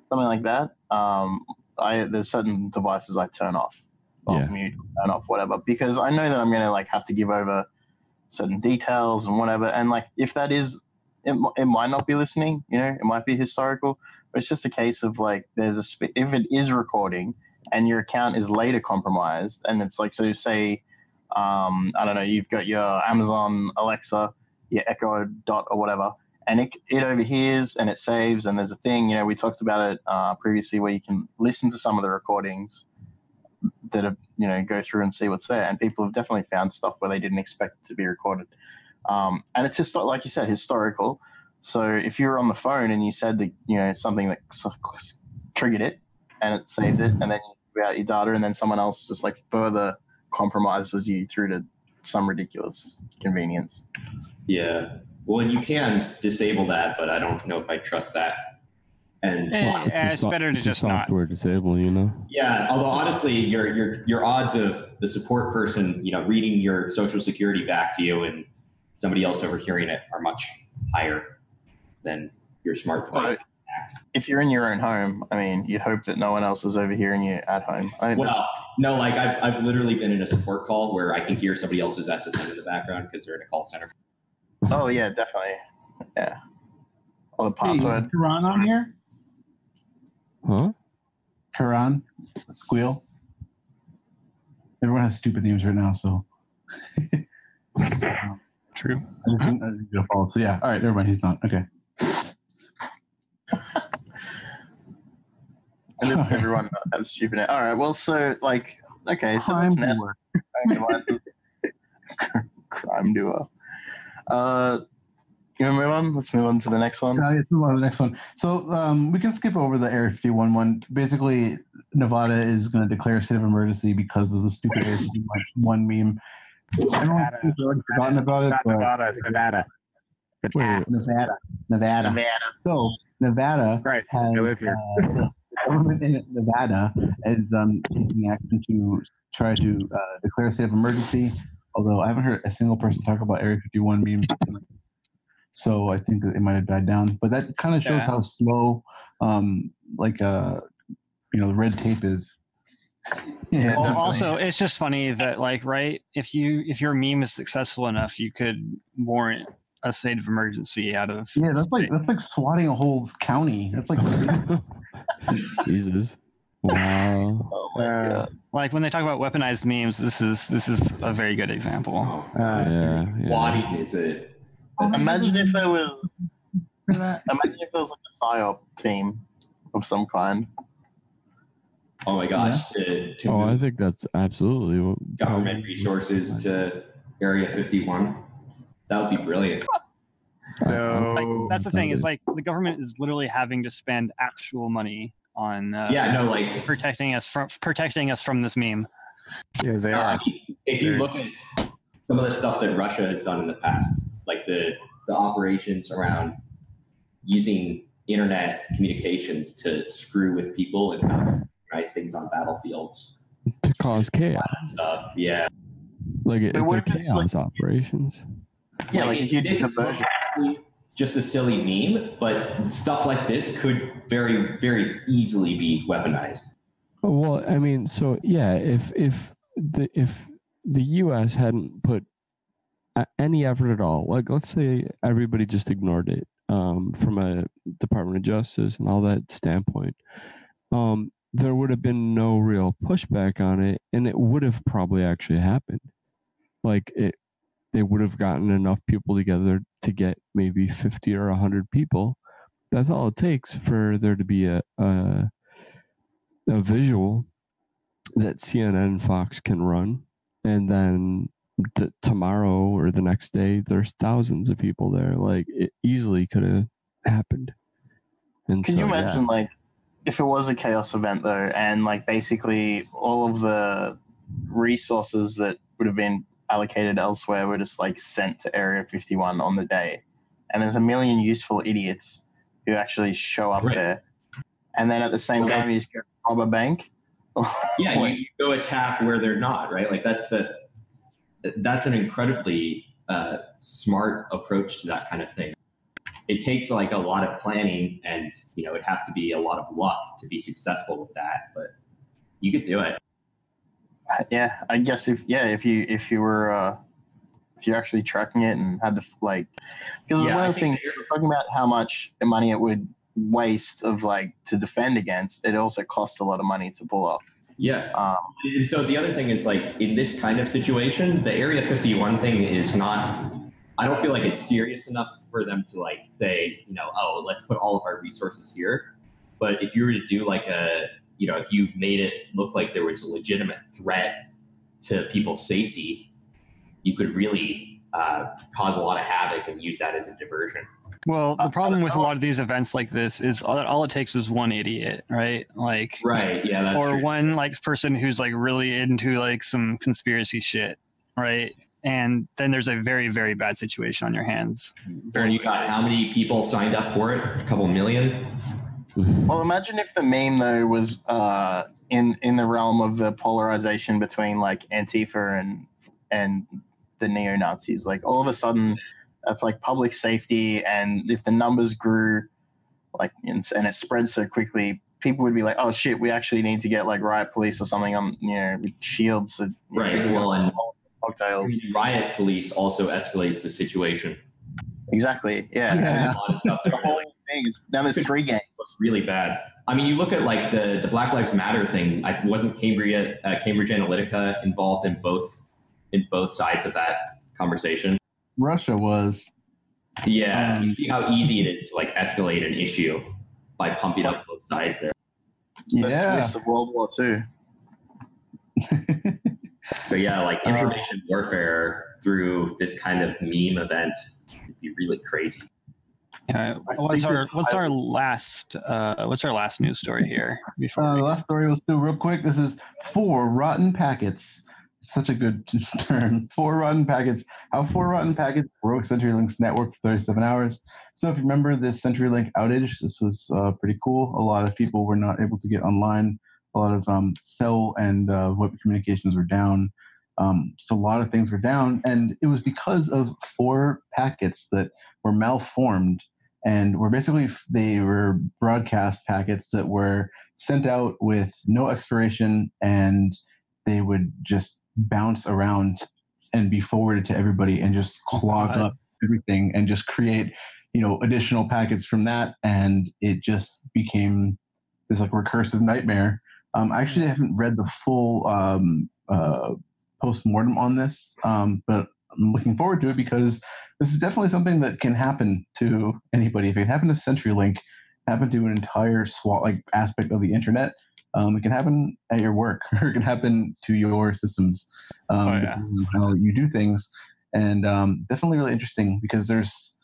[SPEAKER 8] something like that um i there's certain devices i turn off off
[SPEAKER 11] Yeah.
[SPEAKER 8] mute turn off whatever because i know that i'm gonna like have to give over certain details and whatever and like if that is it, it might not be listening you know it might be historical but it's just a case of like there's a sp- if it is recording and your account is later compromised and it's like so say um, i don't know you've got your amazon alexa your echo dot or whatever and it, it overhears and it saves and there's a thing you know we talked about it uh, previously where you can listen to some of the recordings that are you know go through and see what's there and people have definitely found stuff where they didn't expect to be recorded um, and it's just like you said historical so if you're on the phone and you said that you know something that triggered it and it saved it, and then you out your data, and then someone else just like further compromises you through to some ridiculous convenience.
[SPEAKER 7] Yeah. Well, and you can disable that, but I don't know if I trust that. And
[SPEAKER 13] Eh,
[SPEAKER 7] well,
[SPEAKER 13] eh, it's
[SPEAKER 11] so-
[SPEAKER 13] better to
[SPEAKER 11] it's a
[SPEAKER 13] just not.
[SPEAKER 11] software disable, you know.
[SPEAKER 7] yeah, although honestly, your your your odds of the support person, you know, reading your social security back to you and somebody else overhearing it are much higher than your smart device.
[SPEAKER 8] Right. If you're in your own home, I mean, you'd hope that no one else is overhearing you at home. I think that's-
[SPEAKER 7] Well, no, like I've, I've literally been in a support call where I can hear somebody else's SSN in the background because they're in a call center.
[SPEAKER 8] Oh yeah, definitely, yeah. Or the
[SPEAKER 5] Hey, is
[SPEAKER 8] password.
[SPEAKER 5] Karan on here?
[SPEAKER 11] Huh?
[SPEAKER 5] Karan? Squeal? Everyone has stupid names right now, so.
[SPEAKER 13] True.
[SPEAKER 5] I just didn't, I didn't get a follow. So yeah, all right, never mind. He's not. Okay.
[SPEAKER 8] And if everyone has stupid. name. All right. Well, so like, okay, so
[SPEAKER 5] Crime
[SPEAKER 8] that's Nest.
[SPEAKER 5] doer.
[SPEAKER 8] Crime duo. Uh, you want to move on? Let's move on to the next one.
[SPEAKER 5] Uh, let's move on to the next one. So um, we can skip over the Area 51 one. Basically, Nevada is going to declare a state of emergency because of the stupid Area 51 meme. Everyone seems to have already forgotten about it, but
[SPEAKER 6] Nevada, Nevada.
[SPEAKER 11] Wait,
[SPEAKER 5] Nevada, Nevada.
[SPEAKER 8] Nevada.
[SPEAKER 5] So Nevada
[SPEAKER 6] Right,
[SPEAKER 5] has
[SPEAKER 6] I live here.
[SPEAKER 5] uh, the government in Nevada is um, taking action to try to uh, declare a state of emergency. Although I haven't heard a single person talk about Area 51 memes. So I think that it might have died down. But that kind of shows
[SPEAKER 13] Yeah.
[SPEAKER 5] how slow, um, like, uh, you know, the red tape is.
[SPEAKER 8] Yeah,
[SPEAKER 13] Well, also, it's just funny that like right if you if your meme is successful enough, you could warrant a state of emergency out of
[SPEAKER 5] Yeah, that's like that's like swatting a whole county. That's like
[SPEAKER 11] Jesus. Wow.
[SPEAKER 8] Oh
[SPEAKER 13] Uh, like when they talk about weaponized memes, this is this is a very good example.
[SPEAKER 11] yeah, yeah.
[SPEAKER 7] Swatting is a
[SPEAKER 8] Imagine if there was. Imagine if there was like a psyop team of some kind.
[SPEAKER 7] oh my gosh to, to
[SPEAKER 11] Oh, I think that's absolutely what
[SPEAKER 7] government resources to Area 51. That would be brilliant.
[SPEAKER 13] Like, that's the thing is like the government is literally having to spend actual money on uh,
[SPEAKER 7] Yeah, no, like-
[SPEAKER 13] protecting us from protecting us from this meme.
[SPEAKER 3] Yeah, they
[SPEAKER 7] I mean, if you look at some of the stuff that Russia has done in the past, like the the operations around using internet communications to screw with people and how nice things on battlefields
[SPEAKER 11] to cause chaos.
[SPEAKER 7] stuff. Yeah.
[SPEAKER 11] Like it,
[SPEAKER 8] But what
[SPEAKER 11] they're
[SPEAKER 8] like-
[SPEAKER 11] chaos operations.
[SPEAKER 8] Yeah, like,
[SPEAKER 7] it-
[SPEAKER 8] if you
[SPEAKER 7] it
[SPEAKER 8] did
[SPEAKER 7] is
[SPEAKER 8] conversion.
[SPEAKER 7] Just a silly meme, but stuff like this could very, very easily be weaponized.
[SPEAKER 11] Well, I mean, so yeah, if if the if the U.S. hadn't put any effort at all, like let's say everybody just ignored it um, from a Department of Justice and all that standpoint, um, there would have been no real pushback on it, and it would have probably actually happened. Like it, they would have gotten enough people together to get maybe fifty or hundred people. That's all it takes for there to be a, a a visual that CNN and Fox can run, and then tomorrow or the next day, there's thousands of people there. Like it easily could have happened. And
[SPEAKER 8] Can
[SPEAKER 11] so,
[SPEAKER 8] you
[SPEAKER 11] yeah.
[SPEAKER 8] imagine, like, if it was a chaos event though, and like basically all of the resources that would have been allocated elsewhere were just like sent to Area 51 on the day, and there's a million useful idiots who actually show up
[SPEAKER 7] Right.
[SPEAKER 8] there, and then at the same
[SPEAKER 7] Okay.
[SPEAKER 8] time you just go rob a bank.
[SPEAKER 7] Yeah, you, you go attack where they're not, right? Like that's a that's an incredibly uh, smart approach to that kind of thing. It takes like a lot of planning, and you know, it'd have to be a lot of luck to be successful with that. But you could do it.
[SPEAKER 8] Yeah, I guess if yeah, if you if you were uh, if you're actually tracking it and had the like, because
[SPEAKER 7] Yeah,
[SPEAKER 8] one of the things we're talking about how much money it would waste of like to defend against, it also costs a lot of money to pull off.
[SPEAKER 7] Yeah.
[SPEAKER 8] Um,
[SPEAKER 7] And so the other thing is like in this kind of situation, the Area 51 thing is not. I don't feel like it's serious enough for them to like say, you know, oh, let's put all of our resources here. But if you were to do like a, you know, if you made it look like there was a legitimate threat to people's safety, you could really uh, cause a lot of havoc and use that as a diversion.
[SPEAKER 13] Well, the problem with a lot of these events like this is all, all it takes is one idiot, right? Like,
[SPEAKER 7] Right, yeah, that's
[SPEAKER 13] or
[SPEAKER 7] true.
[SPEAKER 13] one like person who's like really into like some conspiracy shit, right? And then there's a very very bad situation on your hands.
[SPEAKER 7] Very, you got how many people signed up for it? A couple million.
[SPEAKER 8] Well, imagine if the meme though was uh, in in the realm of the polarization between like Antifa and and the neo Nazis. Like all of a sudden, that's like public safety, and if the numbers grew, like and, and it spread so quickly, people would be like, "Oh shit, we actually need to get like riot police or something on you know with shields." So,
[SPEAKER 7] Right. Well, and
[SPEAKER 8] cocktails.
[SPEAKER 7] riot police also escalates the situation.
[SPEAKER 8] Exactly. Yeah.
[SPEAKER 7] Yeah.
[SPEAKER 8] And
[SPEAKER 7] A lot of stuff
[SPEAKER 8] the whole thing is now there's three games.
[SPEAKER 7] really bad. I mean, you look at like the the Black Lives Matter thing. I wasn't Cambridge uh, Cambridge Analytica involved in both in both sides of that conversation.
[SPEAKER 5] Russia was.
[SPEAKER 7] Yeah,
[SPEAKER 5] Um,
[SPEAKER 7] you see how easy it is to like escalate an issue by pumping up both sides there.
[SPEAKER 8] Yeah, The
[SPEAKER 5] Yeah.
[SPEAKER 8] Swiss of World War Two.
[SPEAKER 7] So yeah, like
[SPEAKER 8] Uh,
[SPEAKER 7] information warfare through this kind of meme event would be really crazy.
[SPEAKER 13] Yeah. What's our what's our last uh, what's our last news story here? Before
[SPEAKER 5] Uh,
[SPEAKER 13] we-
[SPEAKER 5] the last story we'll do real quick. This is four rotten packets. Such a good term. Four rotten packets. How four rotten packets broke CenturyLink's network for 37 hours. So if you remember this CenturyLink outage, this was uh, pretty cool. A lot of people were not able to get online. A lot of um, cell and uh, web communications were down. Um, so a lot of things were down, and it was because of four packets that were malformed and were basically they were broadcast packets that were sent out with no expiration and they would just bounce around and be forwarded to everybody and just clog up everything and just create, you know, additional packets from that, and it just became this like recursive nightmare. Um, I actually haven't read the full um, uh, post mortem on this, um, but I'm looking forward to it because this is definitely something that can happen to anybody. If it happened to CenturyLink, happen to an entire SWAT like aspect of the internet, um, it can happen at your work or it can happen to your systems um,
[SPEAKER 13] Oh, yeah.
[SPEAKER 5] how you do things and um, definitely really interesting because there's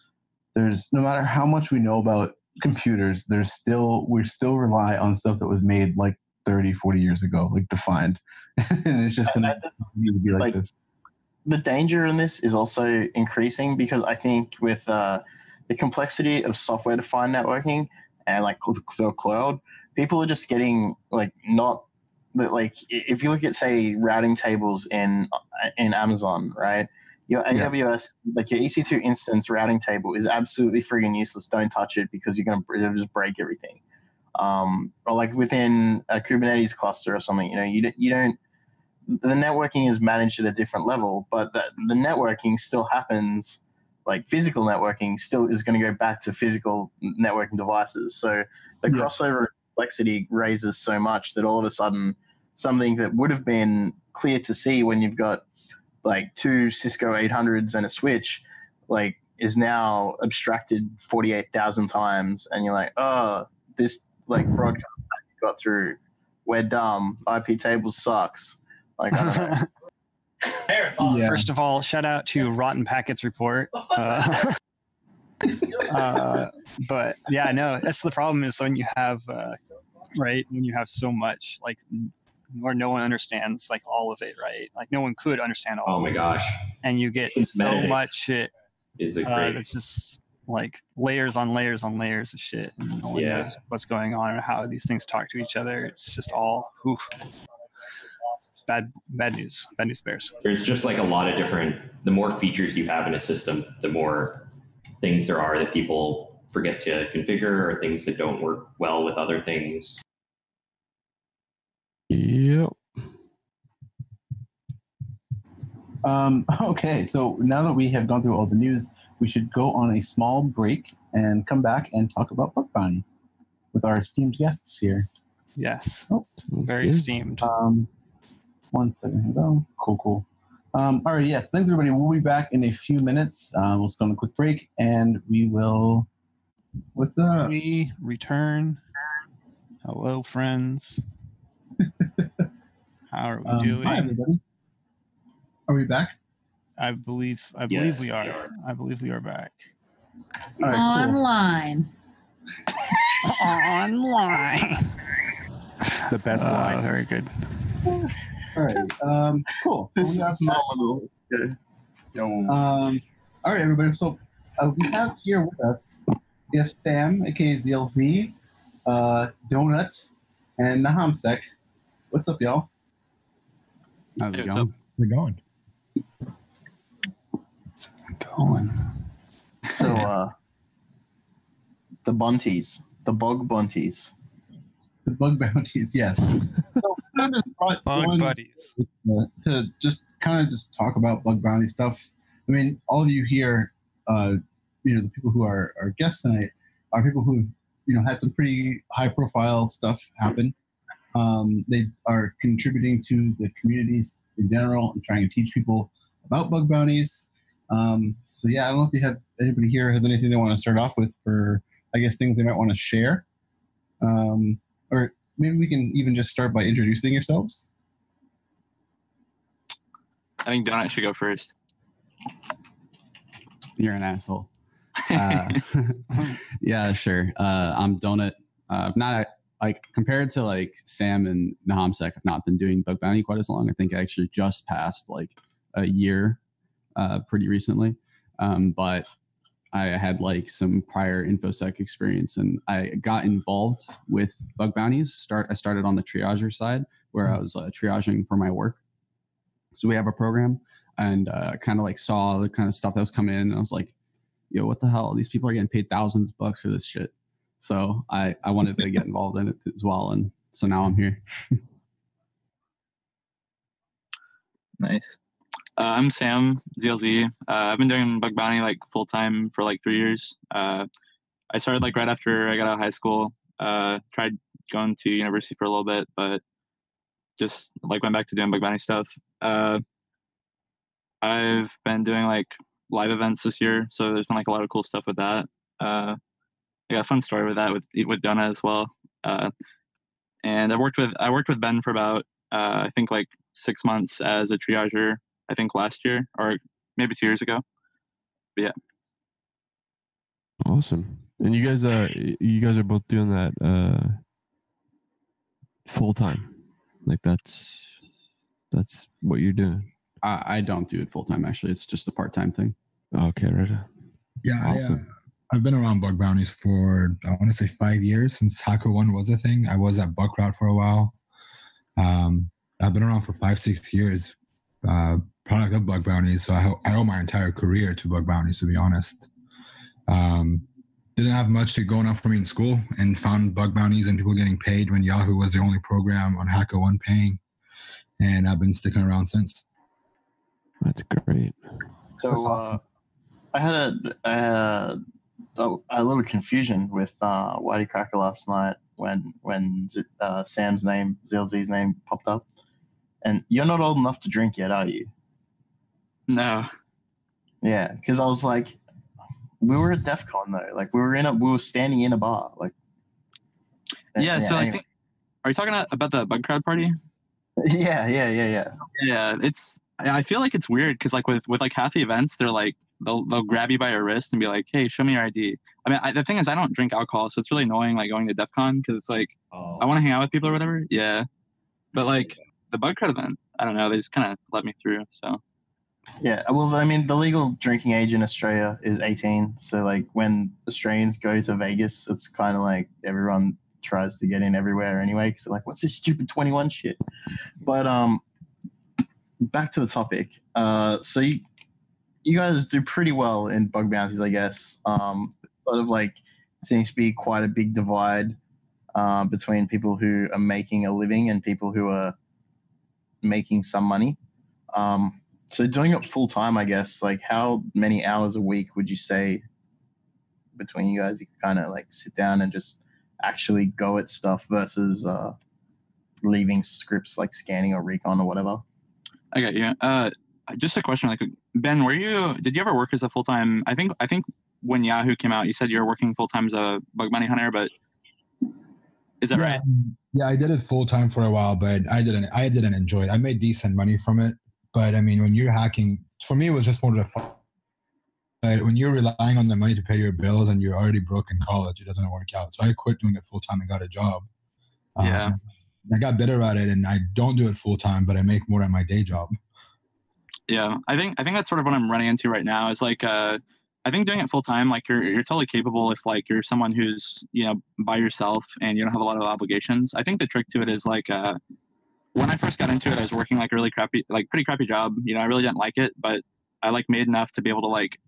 [SPEAKER 5] there's no matter how much we know about computers there's still we still rely on stuff that was made like 30 40 years ago like defined and it's just gonna continue to be like,
[SPEAKER 8] like,
[SPEAKER 5] this
[SPEAKER 8] the danger in this is also increasing because I think with uh, the complexity of software defined networking and like the cloud, people are just getting like not but like if you look at say routing tables in in Amazon, right? Your
[SPEAKER 5] Yeah.
[SPEAKER 8] AWS, like your EC2 instance routing table is absolutely friggin' useless. Don't touch it because you're gonna it'll just break everything. Um, or like within a Kubernetes cluster or something, you know, you don't, you don't the networking is managed at a different level, but the, the networking still happens, like physical networking still is going to go back to physical networking devices. So the
[SPEAKER 5] Yeah.
[SPEAKER 8] crossover complexity raises so much that all of a sudden something that would have been clear to see when you've got like two Cisco 800s and a switch, like is now abstracted 48,000 times. And you're like, oh, this like broadcast got through. We're dumb. IP table sucks. Like, I don't know.
[SPEAKER 5] Yeah.
[SPEAKER 13] First of all, shout out to Rotten Packets Report. Uh, uh, but yeah, no, that's the problem is when you have, uh, right, when you have so much, like, or no one understands, like, all of it, right? Like, no one could understand all
[SPEAKER 7] Oh
[SPEAKER 13] of
[SPEAKER 7] my
[SPEAKER 13] it.
[SPEAKER 7] gosh.
[SPEAKER 13] And you get
[SPEAKER 7] Since
[SPEAKER 13] so
[SPEAKER 7] Metadata
[SPEAKER 13] much shit.
[SPEAKER 7] is a
[SPEAKER 13] Uh,
[SPEAKER 7] great-
[SPEAKER 13] it's just like layers on layers on layers of shit. And no one
[SPEAKER 7] Yeah.
[SPEAKER 13] knows what's going on or how these things talk to each other. It's just all, oof. Bad, bad news. Bad news bears.
[SPEAKER 7] There's just like a lot of different. The more features you have in a system, the more things there are that people forget to configure or things that don't work well with other things.
[SPEAKER 11] Yep.
[SPEAKER 5] Um, okay, so now that we have gone through all the news, we should go on a small break and come back and talk about Bug Bounty with our esteemed guests here.
[SPEAKER 13] Yes.
[SPEAKER 5] Oh,
[SPEAKER 13] Very
[SPEAKER 5] good.
[SPEAKER 13] esteemed.
[SPEAKER 5] Um, one second here, though. Cool, cool. Um, all right, yes, thanks everybody. We'll be back in a few minutes. Uh, we'll just go on a quick break and we will. What's up?
[SPEAKER 13] We return. Hello, friends. How are we
[SPEAKER 5] Um,
[SPEAKER 13] doing?
[SPEAKER 5] Hi, everybody. Are we back?
[SPEAKER 13] I believe. I believe
[SPEAKER 7] Yes,
[SPEAKER 13] we
[SPEAKER 7] we
[SPEAKER 13] are.
[SPEAKER 7] are.
[SPEAKER 13] I believe we are back.
[SPEAKER 5] All right, cool.
[SPEAKER 14] Online.
[SPEAKER 13] Online.
[SPEAKER 3] The best
[SPEAKER 13] Uh,
[SPEAKER 3] line.
[SPEAKER 13] very good.
[SPEAKER 5] All right. Um, cool. So
[SPEAKER 8] This is
[SPEAKER 5] we are
[SPEAKER 8] phenomenal.
[SPEAKER 5] Um, all right, everybody. So uh, we have here with us yes, Sam, aka ZLZ, uh, Donuts, and NahamSec. What's up, y'all?
[SPEAKER 15] How's it
[SPEAKER 16] Hey,
[SPEAKER 15] going?
[SPEAKER 16] How's it going?
[SPEAKER 13] Going.
[SPEAKER 8] So, uh, the bunties, the bug bunties.
[SPEAKER 5] The bug bounties, yes. so I just brought
[SPEAKER 13] Bug buddies.
[SPEAKER 5] uh, to just kind of just talk about bug bounty stuff. I mean, all of you here, uh, you know, the people who are our guests tonight are people who've you know had some pretty high profile stuff happen. Um, they are contributing to the communities in general and trying to teach people about bug bounties. Um, so yeah, I don't know if you have anybody here has anything they want to start off with for I guess things they might want to share. Um, or maybe we can even just start by introducing yourselves.
[SPEAKER 15] I think Donut should go first. You're an asshole. Uh, yeah, sure. Uh, I'm Donut. Uh, I've not like compared to like Sam and NahamSec. I've not been doing bug bounty quite as long. I think I actually just passed like a year, uh, pretty recently. Um, but I had like some prior infosec experience, and I got involved with bug bounties. Start I started on the triager side where I was uh, triaging for my work. So we have a program, and uh, kind of like saw the kind of stuff that was coming in, and I was like, "Yo, what the hell? These people are getting paid thousands of bucks for this shit." So I I wanted to get involved in it as well, and so now I'm here.
[SPEAKER 16] Nice.
[SPEAKER 14] Uh, I'm Sam ZLZ. Uh, I've been doing bug bounty like full time for like three years. Uh, I started like right after I got out of high school. Uh, tried going to university for a little bit, but just like went back to doing bug bounty stuff. Uh, I've been doing like live events this year, so there's been like a lot of cool stuff with that. Uh, I got a fun story with that with with Donna as well. And I worked with I worked with Ben for about I think like six months as a triager. I think last year or maybe two years ago. But yeah.
[SPEAKER 11] Awesome. And you guys, uh, you guys are both doing that uh, full time. Like that's that's what you're doing.
[SPEAKER 15] I, I don't do it full time. Actually, it's just a part time thing.
[SPEAKER 11] Okay, right.
[SPEAKER 16] Yeah, I, uh,
[SPEAKER 11] Awesome.
[SPEAKER 16] I've been around bug bounties for I want to say five years since HackerOne was a thing. I was at Bugcrowd for a while. Um, I've been around for five six years. Uh, product of bug bounties, so I, I owe my entire career to bug bounties. To be honest, um, didn't have much to going on for me in school, and found bug bounties and people getting paid when Yahoo was the only program on HackerOne paying, and I've been sticking around since.
[SPEAKER 11] That's great.
[SPEAKER 8] So uh, I had a, a, a, a little confusion with uh, Whitey Cracker last night when when uh, Sam's name, ZLZ's name, popped up. And you're not old enough to drink yet, are you?
[SPEAKER 14] No.
[SPEAKER 8] Yeah, because I was like, we were at DEF CON though. Like we were in a, we were standing in a bar. Like.
[SPEAKER 14] Yeah. so I think are you talking about the Bugcrowd party?
[SPEAKER 8] Yeah, yeah, yeah, yeah.
[SPEAKER 14] Yeah, it's. I I feel like it's weird because like with with like half the events, they're like they'll they'll grab you by your wrist and be like, "Hey, show me your ID." I mean, I, the thing is, I don't drink alcohol, so it's really annoying like going to DEF CON because it's like oh. I want to hang out with people or whatever. Yeah, but like the Bugcrowd event, I don't know. They just kind of let me through. So
[SPEAKER 8] Yeah, well, I mean, the legal drinking age in Australia is 18. So, like, when Australians go to Vegas, it's kind of like everyone tries to get in everywhere anyway. Because, like, what's this stupid 21 shit? But, um, back to the topic. Uh, so, you, you guys do pretty well in bug bounties, I guess. Um, sort of like seems to be quite a big divide uh, between people who are making a living and people who are making some money. Um, so doing it full time, I guess, like how many hours a week would you say between you guys you kind of like sit down and just actually go at stuff versus uh, leaving scripts like scanning or recon or whatever?
[SPEAKER 14] Okay, yeah. Uh, just a question, like Ben, were you? Did you ever work as a full time? I think I think when Yahoo came out, you said you were working full time as a bug bounty hunter, but is that
[SPEAKER 16] yeah,
[SPEAKER 14] right?
[SPEAKER 16] Yeah, I did it full time for a while, but I didn't. I didn't enjoy it. I made decent money from it, but I mean, when you're hacking, for me, it was just more the fun. But when you're relying on the money to pay your bills and you're already broke in college, it doesn't work out. So I quit doing it full time and got a job.
[SPEAKER 14] Yeah.
[SPEAKER 16] Um, I got better at it, and I don't do it full time, but I make more at my day job.
[SPEAKER 14] Yeah, I think I think that's sort of what I'm running into right now. Is like uh, I think doing it full time, like you're you're totally capable if like you're someone who's you know by yourself and you don't have a lot of obligations. I think the trick to it is like uh, when I first got into it, I was working like a really crappy, like pretty crappy job. You know, I really didn't like it, but I like made enough to be able to like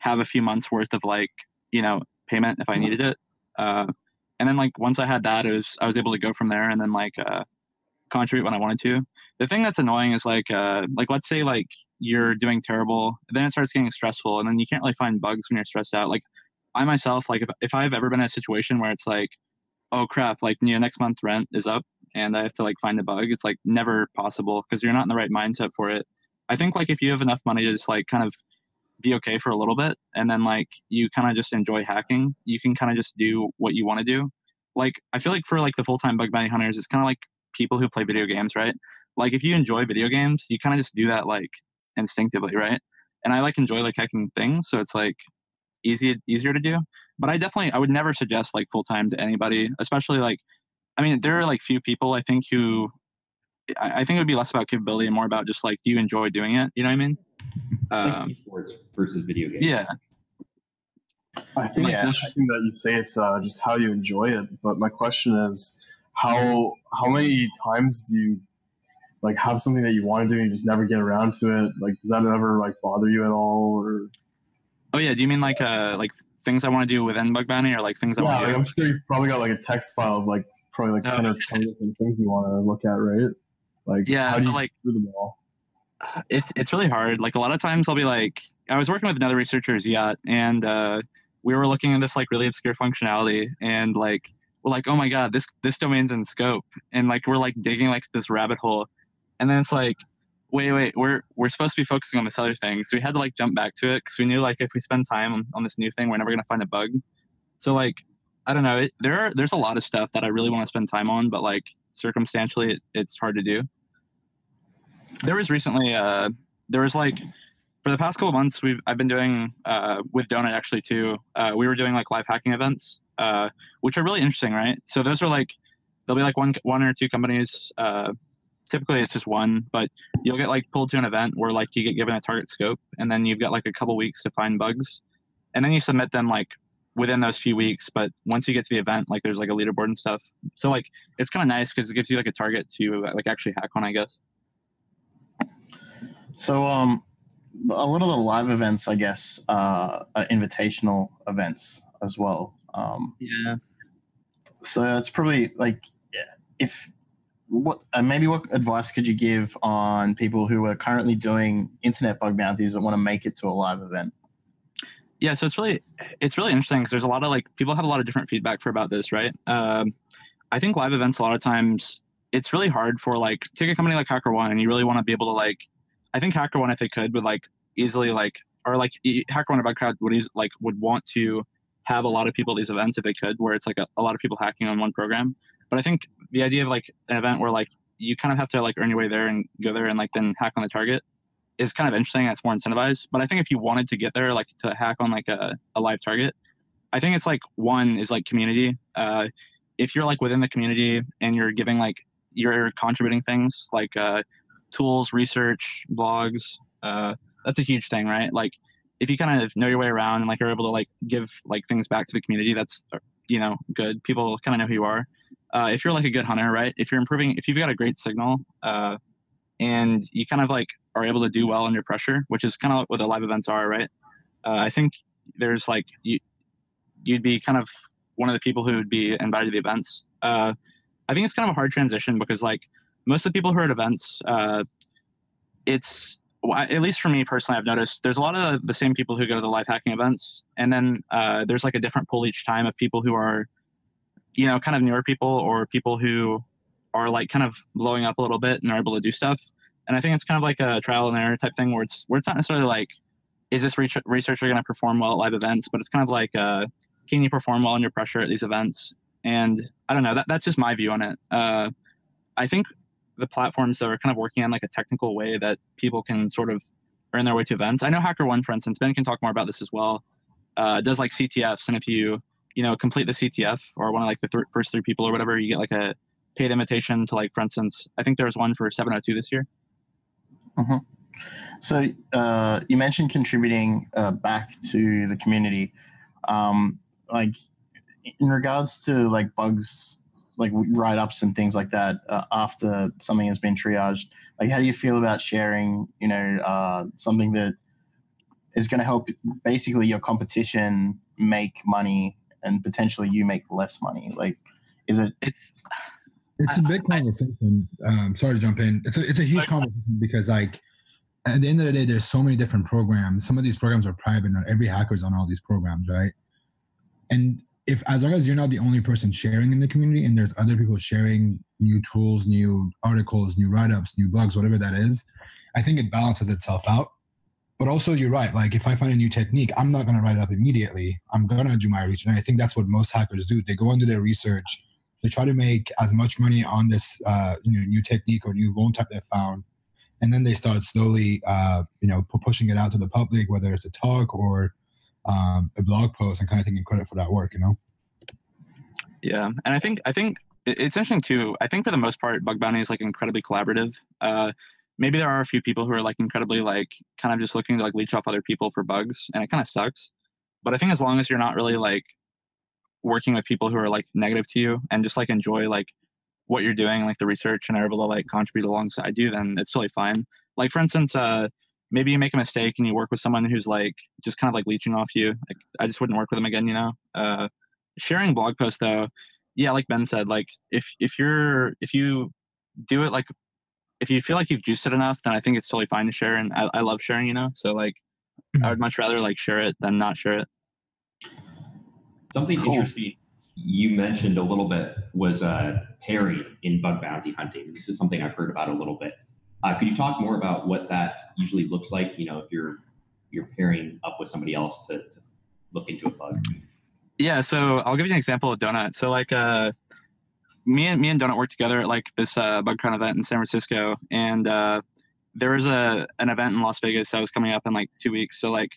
[SPEAKER 14] have a few months worth of like you know payment if I needed it. Uh, and then like once I had that, it was I was able to go from there and then like uh, contribute when I wanted to. The thing that's annoying is like uh, like let's say like you're doing terrible, then it starts getting stressful, and then you can't really find bugs when you're stressed out. Like I myself, like if if I've ever been in a situation where it's like, oh crap, like you know next month rent is up and I have to like find the bug, it's like never possible because you're not in the right mindset for it. I think like if you have enough money to just like kind of be okay for a little bit and then like you kind of just enjoy hacking, you can kind of just do what you want to do. Like I feel like for like the full-time bug bounty hunters, it's kind of like people who play video games, right? Like if you enjoy video games, you kind of just do that like instinctively, right? And I like enjoy like hacking things, so it's like easy easier to do. But I definitely I would never suggest like full time to anybody, especially like I mean there are like few people I think who I, I think it would be less about capability and more about just like do you enjoy doing it? You know what I mean?
[SPEAKER 7] like
[SPEAKER 14] Um,
[SPEAKER 7] esports versus video games.
[SPEAKER 14] yeah.
[SPEAKER 9] I think it's interesting that you say it's uh, just how you enjoy it. But my question is, how how many times do you like have something that you want to do and you just never get around to it? Like, does that ever like bother you at all? Or
[SPEAKER 14] Oh yeah. Do you mean like uh like things I want to do within bug bounty or like things I
[SPEAKER 9] yeah,
[SPEAKER 14] want to
[SPEAKER 9] like,
[SPEAKER 14] do?
[SPEAKER 9] I'm sure you've probably got like a text file of like probably like ten or twenty different things you want to look at, right? Like,
[SPEAKER 14] Yeah, so, like-
[SPEAKER 9] do them all?
[SPEAKER 14] it's it's really hard. Like a lot of times I'll be like I was working with another researcher, Ziat, and uh, we were looking at this like really obscure functionality and like we're like, oh my god, this this domain's in scope. And like we're like digging like this rabbit hole. And then it's like, wait, wait, we're we're supposed to be focusing on this other thing. So we had to like jump back to it because we knew like if we spend time on, on this new thing, we're never gonna find a bug. So like I don't know. It, there are there's a lot of stuff that I really want to spend time on, but like circumstantially, it, it's hard to do. There was recently, uh, there was like, for the past couple months, we've I've been doing uh, with Donut actually too. Uh, we were doing like live hacking events, uh, which are really interesting, right? So those are like, there'll be like one one or two companies. Uh, typically, it's just one, but you'll get like pulled to an event where like you get given a target scope, and then you've got like a couple weeks to find bugs, and then you submit them like within those few weeks. But once you get to the event, like there's like a leaderboard and stuff. So like it's kind of nice because it gives you like a target to like actually hack on, I guess.
[SPEAKER 8] So um, a lot of the live events, I guess, uh, are invitational events as well. Um,
[SPEAKER 14] yeah.
[SPEAKER 8] So it's probably like, if what uh, maybe what advice could you give on people who are currently doing internet bug bounties that want to make it to a live event?
[SPEAKER 14] Yeah so it's really it's really interesting because there's a lot of like people have a lot of different feedback for about this right? Um, i think live events a lot of times it's really hard for like take a company like HackerOne and you really want to be able to like i think HackerOne if they could would like easily like or like HackerOne or bugcrowd would eas- like would want to have a lot of people at these events if they could where it's like a, a lot of people hacking on one program. But i think the idea of like an event where like you kind of have to like earn your way there and go there and like then hack on the target is kind of interesting. It's more incentivized. But I think if you wanted to get there, like to hack on like a, a live target, I think it's like one is like community. Uh, if you're like within the community and you're giving like you're contributing things like uh, tools, research, blogs, uh, that's a huge thing, right? Like if you kind of know your way around and like you're able to like give like things back to the community, that's you know good. People kind of know who you are. Uh, if you're like a good hunter, right? If you're improving, if you've got a great signal, uh, and you kind of like are able to do well under pressure, which is kind of what the live events are, right? Uh, I think there's like you, you'd be kind of one of the people who would be invited to the events. Uh, I think it's kind of a hard transition because like most of the people who are at events, uh, it's at least for me personally, I've noticed there's a lot of the same people who go to the live hacking events, and then uh, there's like a different pool each time of people who are, you know, kind of newer people or people who are like kind of blowing up a little bit and are able to do stuff. And I think it's kind of like a trial and error type thing where it's where it's not necessarily like, is this researcher going to perform well at live events? But it's kind of like, uh, can you perform well under pressure at these events? And I don't know. That, that's just my view on it. Uh, I think the platforms that are kind of working on like a technical way that people can sort of earn their way to events. I know HackerOne, for instance, Ben can talk more about this as well. Uh, does like CTFs, and if you you know complete the CTF or one of like the th- first three people or whatever, you get like a paid invitation to like, for instance, I think there was one for 702 this year.
[SPEAKER 8] Mm-hmm. So uh, you mentioned contributing uh, back to the community, um, like in regards to like bugs, like write ups and things like that uh, after something has been triaged. Like, how do you feel about sharing? You know, uh, something that is going to help basically your competition make money and potentially you make less money. Like, is it?
[SPEAKER 14] It's
[SPEAKER 16] it's a big conversation. Um, sorry to jump in. It's a, it's a huge conversation because like at the end of the day, there's so many different programs. Some of these programs are private. Not every hacker's on all these programs, right? And if as long as you're not the only person sharing in the community, and there's other people sharing new tools, new articles, new write-ups, new bugs, whatever that is, I think it balances itself out. But also, you're right. Like if I find a new technique, I'm not going to write it up immediately. I'm going to do my research, and I think that's what most hackers do. They go into their research they try to make as much money on this uh, new technique or new vuln type they found, and then they start slowly uh, you know pushing it out to the public, whether it's a talk or um, a blog post, and kind of taking credit for that work. You know.
[SPEAKER 14] Yeah, and I think I think it's interesting too. I think for the most part, bug bounty is like incredibly collaborative. Uh, maybe there are a few people who are like incredibly like kind of just looking to like leech off other people for bugs, and it kind of sucks. But I think as long as you're not really like working with people who are like negative to you and just like enjoy like what you're doing, like the research, and are able to like contribute alongside you, then it's totally fine. Like for instance, uh, maybe you make a mistake and you work with someone who's like just kind of like leeching off you. Like I just wouldn't work with them again, you know. Uh, sharing blog posts though, yeah, like Ben said, like if if you're if you do it like if you feel like you've juiced it enough, then I think it's totally fine to share. And I, I love sharing, you know. So like, I would much rather like share it than not share it.
[SPEAKER 7] Something
[SPEAKER 14] Cool.
[SPEAKER 7] interesting you mentioned a little bit was uh, pairing in bug bounty hunting. This is something I've heard about a little bit. Uh, could you talk more about what that usually looks like? You know, if you're you're pairing up with somebody else to, to look into a bug.
[SPEAKER 14] Yeah, so I'll give you an example of Donut. So like uh me and me and Donut worked together at like this uh BugCon event in San Francisco and uh there was a an event in Las Vegas that was coming up in like two weeks. So like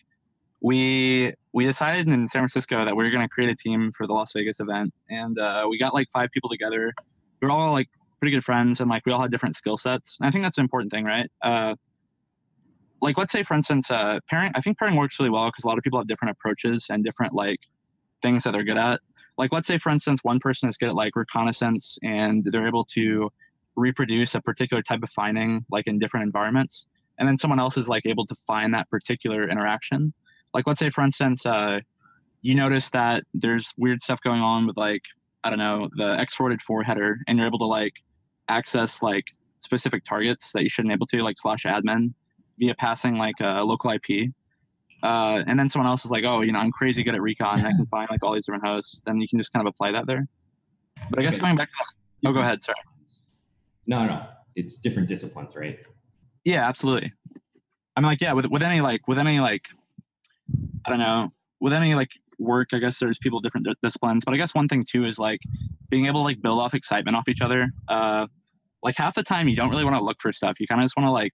[SPEAKER 14] we we decided in San Francisco that we were gonna create a team for the Las Vegas event and uh we got like five people together. We were all like pretty good friends and like we all had different skill sets. And I think that's an important thing, right? Uh like let's say for instance uh pairing i think pairing works really well because a lot of people have different approaches and different like things that they're good at like let's say for instance one person is good at like reconnaissance and they're able to reproduce a particular type of finding like in different environments and then someone else is like able to find that particular interaction like let's say for instance uh you notice that there's weird stuff going on with like i don't know the X-Forwarded-For header and you're able to like access like specific targets that you shouldn't be able to like slash admin via passing like a local IP. Uh, and then someone else is like, oh, you know, I'm crazy good at recon. and I can find like all these different hosts. Then you can just kind of apply that there. But I guess
[SPEAKER 7] Okay.
[SPEAKER 14] going back to that, oh, go ahead. Sorry.
[SPEAKER 7] No, no, it's different disciplines, right?
[SPEAKER 14] Yeah, absolutely. I mean, like, yeah, with with any like with any like, I don't know, with any like work, I guess there's people different disciplines. But I guess one thing too is like being able to like build off excitement off each other. Uh, like half the time you don't really want to look for stuff. You kind of just want to like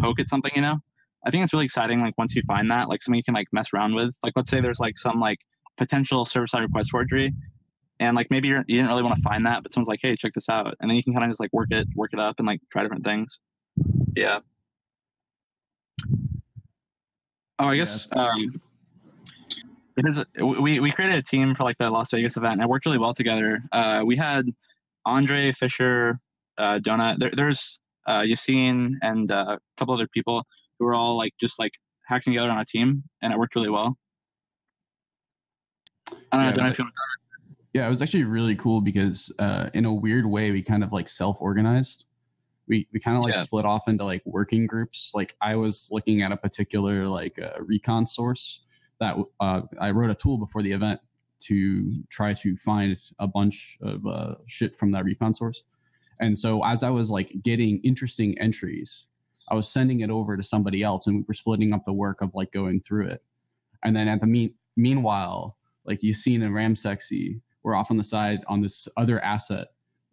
[SPEAKER 14] poke at something, you know. I think it's really exciting. Like once you find that, like something you can like mess around with. Like let's say there's like some like potential server side request forgery, and like maybe you're, you didn't really want to find that, but someone's like, hey, check this out, and then you can kind of just like work it, work it up, and like try different things. Yeah. Oh, I guess um, it is. We we created a team for like the Las Vegas event, and it worked really well together. Uh, we had Andre Fisher, uh, Donut. There, there's uh, Yassine and uh, a couple other people who were all like just like hacking together on a team, and it worked really well. I don't know.
[SPEAKER 15] Yeah,
[SPEAKER 14] don't know
[SPEAKER 15] it
[SPEAKER 14] if you
[SPEAKER 15] Yeah, it was actually really cool because uh, in a weird way, we kind of like self-organized. We we kind of like
[SPEAKER 14] Yeah.
[SPEAKER 15] split off into like working groups. Like I was looking at a particular like uh, recon source that uh, I wrote a tool before the event to try to find a bunch of uh, shit from that recon source. And so as I was like getting interesting entries, I was sending it over to somebody else, and we were splitting up the work of like going through it. And then at the mean meanwhile, like you Yassine and Ramsexy were off on the side on this other asset.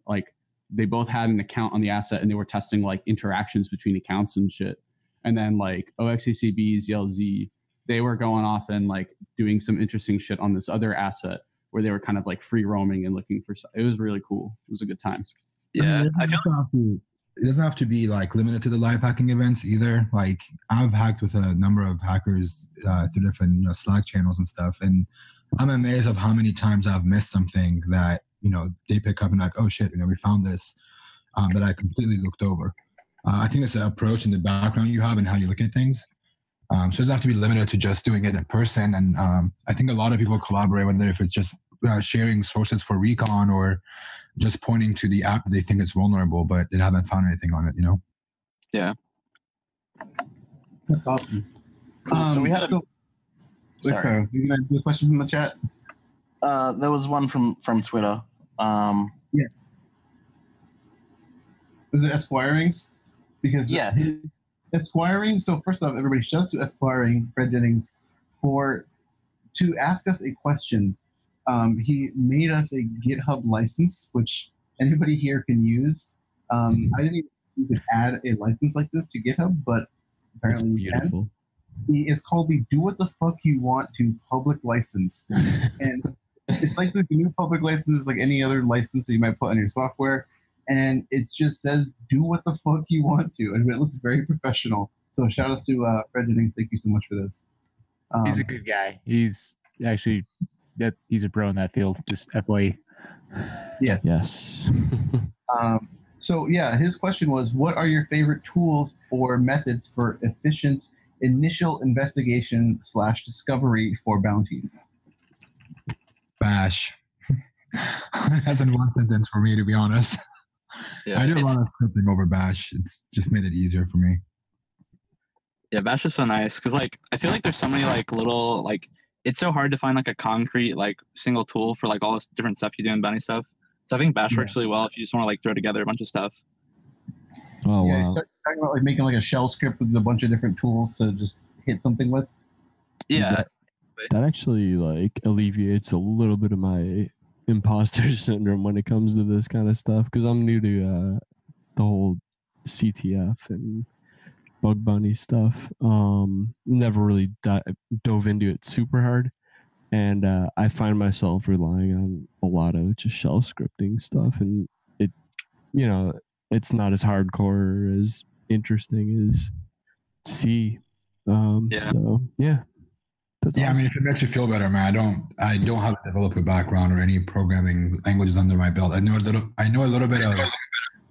[SPEAKER 15] Like they both had an account on the asset and they were testing like interactions between accounts and shit. And then like OXCCB, ZLZ, they were going off and like doing some interesting shit on this other asset where they were kind of like free roaming and looking for. It was really cool. It was a good time.
[SPEAKER 14] Yeah,
[SPEAKER 16] it doesn't have to. It doesn't have to be like limited to the live hacking events either. Like I've hacked with a number of hackers uh, through different you know, Slack channels and stuff, and I'm amazed of how many times I've missed something that you know they pick up and like, oh shit, you know, we found this um, that I completely looked over. Uh, I think it's an approach in the background you have and how you look at things. Um, so it doesn't have to be limited to just doing it in person. And um, I think a lot of people collaborate, whether if it's just uh, sharing sources for recon or just pointing to the app they think is vulnerable, but they haven't found anything on it. You know.
[SPEAKER 14] Yeah.
[SPEAKER 5] That's awesome.
[SPEAKER 8] Cool. So we had a-
[SPEAKER 5] so, wait,
[SPEAKER 8] Sorry.
[SPEAKER 5] sorry. You gonna do a question from the chat?
[SPEAKER 8] Uh, there was one from from Twitter. Um,
[SPEAKER 5] yeah. Was it Esquirings? Because
[SPEAKER 8] Yeah.
[SPEAKER 5] his, Esquiring. So first off, everybody shouts to Esquiring Fred Jennings for to ask us a question. Um, he made us a GitHub license, which anybody here can use. Um, I didn't even know you could add a license like this to GitHub, but
[SPEAKER 11] That's
[SPEAKER 5] apparently you can.
[SPEAKER 11] beautiful.
[SPEAKER 5] It's called the "Do What the Fuck You Want to" public license, and it's like the GNU public license, like any other license that you might put on your software, and it just says "Do what the fuck you want to," and it looks very professional. So shout out to uh, Fred Jennings. Thank you so much for this. Um,
[SPEAKER 17] He's a good guy. He's actually that he's a pro in that field. Just. FYE.
[SPEAKER 5] Yes.
[SPEAKER 11] Yes.
[SPEAKER 5] Um, so yeah, his question was, what are your favorite tools or methods for efficient initial investigation slash discovery for bounties?
[SPEAKER 16] Bash. That's in one sentence for me, to be honest.
[SPEAKER 14] Yeah,
[SPEAKER 16] I do a lot of scripting over Bash. It's just made it easier for me.
[SPEAKER 14] Yeah, Bash is so nice because like I feel like there's so many like little like it's so hard to find like a concrete like single tool for like all this different stuff you do in bounty stuff. So I think Bash works really well if you just want to like throw together a bunch of stuff.
[SPEAKER 11] Oh
[SPEAKER 5] yeah, you
[SPEAKER 11] wow.
[SPEAKER 5] start talking about like making like a shell script with a bunch of different tools to just hit something with.
[SPEAKER 14] Yeah.
[SPEAKER 11] That actually like alleviates a little bit of my imposter syndrome when it comes to this kind of stuff because I'm new to uh, the whole CTF and bug bounty stuff. Um, never really di- dove into it super hard, and uh, I find myself relying on a lot of just shell scripting stuff, and it, you know, it's not as hardcore as interesting as C. Um,
[SPEAKER 16] Yeah.
[SPEAKER 11] So yeah, that's
[SPEAKER 16] yeah, I mean, if it makes you feel better, man, I don't, I don't have a developer background or any programming languages under my belt. I know a little, I know a little bit of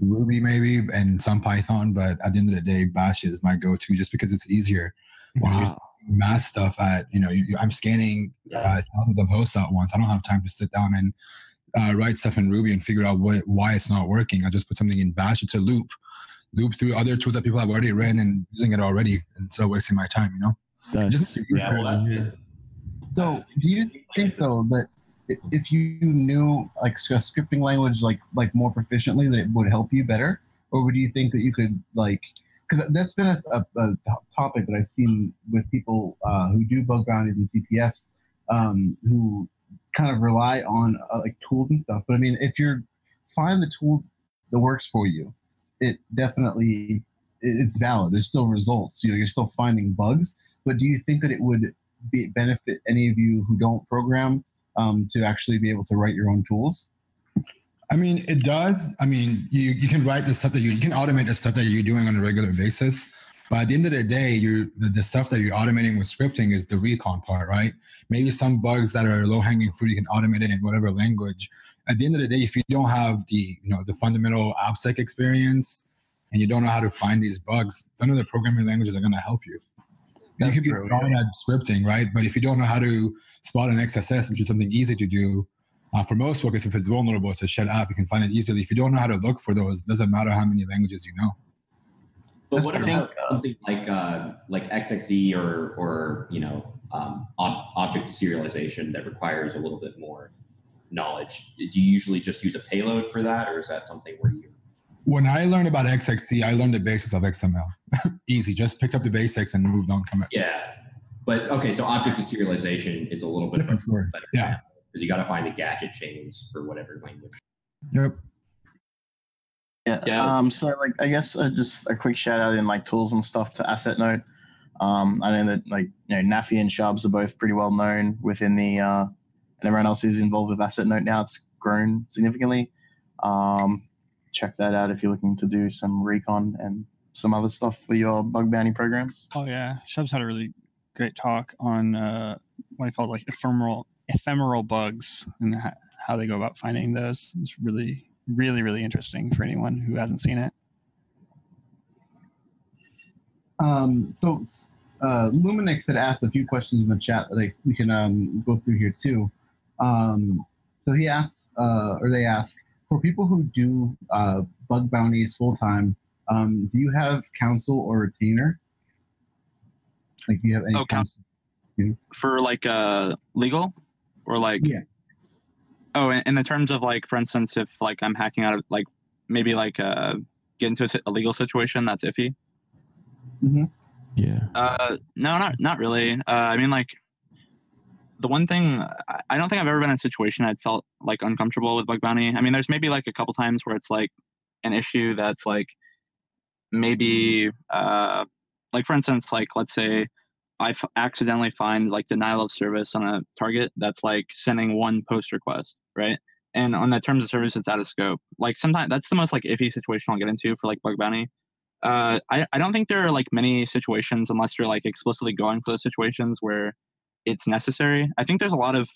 [SPEAKER 16] Ruby maybe and some Python, but at the end of the day, Bash is my go-to just because it's easier. When you mass stuff at, you know, you, I'm scanning uh, thousands of hosts at once. I don't have time to sit down and uh, write stuff in Ruby and figure out what, why it's not working. I just put something in Bash. It's a loop, loop through other tools that people have already written and using it already instead of wasting my time. You know,
[SPEAKER 11] that's
[SPEAKER 16] just
[SPEAKER 7] Yeah, well, that's it.
[SPEAKER 5] So, do you think though that if you knew like a scripting language like like more proficiently, that it would help you better, or would you think that you could like? Because that's been a, a, a topic that I've seen with people uh, who do bug bounties and CTFs, um, who kind of rely on uh, like tools and stuff. But I mean, if you're find the tool that works for you, it definitely it- it's valid. There's still results. You know, you're still finding bugs. But do you think that it would be benefit any of you who don't program um, to actually be able to write your own tools?
[SPEAKER 16] I mean, it does. I mean, you, you can write the stuff that you, you can automate the stuff that you're doing on a regular basis. But at the end of the day, you the, stuff that you're automating with scripting is the recon part, right? Maybe some bugs that are low hanging fruit, you can automate it in whatever language. At the end of the day, if you don't have the you know the fundamental AppSec experience and you don't know how to find these bugs, none of the programming languages are going to help you. you can be strong at scripting, right? But if you don't know how to spot an XSS, which is something easy to do, uh, for most focus, if it's vulnerable, it's a shed app, you can find it easily. If you don't know how to look for those, doesn't matter how many languages you know.
[SPEAKER 7] But what about something like uh, like XXE or or you know um, ob- object serialization that requires a little bit more knowledge? Do you usually just use a payload for that, or is that something where you?
[SPEAKER 16] When I learned about XXE, I learned the basics of XML. Easy, just picked up the basics and moved on from it.
[SPEAKER 7] Yeah, but okay, so object deserialization is a little bit
[SPEAKER 16] Different
[SPEAKER 7] of a
[SPEAKER 16] story.
[SPEAKER 7] better
[SPEAKER 16] Yeah.
[SPEAKER 7] because you got to find the gadget chains for whatever language.
[SPEAKER 16] Yep.
[SPEAKER 8] Yeah. Um. So, like, I guess uh, just a quick shout out in like tools and stuff to Assetnote. Um. I know that like you know Nafi and Shubs are both pretty well known within the uh, and everyone else who's involved with Assetnote now. It's grown significantly. Um. Check that out if you're looking to do some recon and some other stuff for your bug bounty programs.
[SPEAKER 13] Oh yeah, Shubs had a really great talk on uh, what I call like ephemeral ephemeral bugs and how they go about finding those. It's really, really, really interesting for anyone who hasn't seen it.
[SPEAKER 5] Um, so uh, Luminix had asked a few questions in the chat that I, we can um, go through here too. Um, so he asked, uh, or they asked, for people who do uh, bug bounties full time, um, do you have counsel or retainer? Like, do you have any
[SPEAKER 14] Oh,
[SPEAKER 5] counsel?
[SPEAKER 14] for like uh legal or like
[SPEAKER 5] Yeah.
[SPEAKER 14] oh in, in the terms of like for instance if like i'm hacking out of like maybe like uh get into a, a legal situation that's iffy
[SPEAKER 5] Mm-hmm.
[SPEAKER 11] Yeah.
[SPEAKER 14] uh no not not really uh i mean like the one thing I- don't think i've ever been in a situation i'd felt like uncomfortable with bug bounty i mean there's maybe like a couple times where it's like an issue that's like maybe uh like for instance like let's say I f- accidentally find like denial of service on a target that's like sending one post request, right? And on the terms of service, it's out of scope. Like sometimes that's the most like iffy situation I'll get into for like bug bounty. Uh, I I don't think there are like many situations unless you're like explicitly going for those situations where it's necessary. I think there's a lot of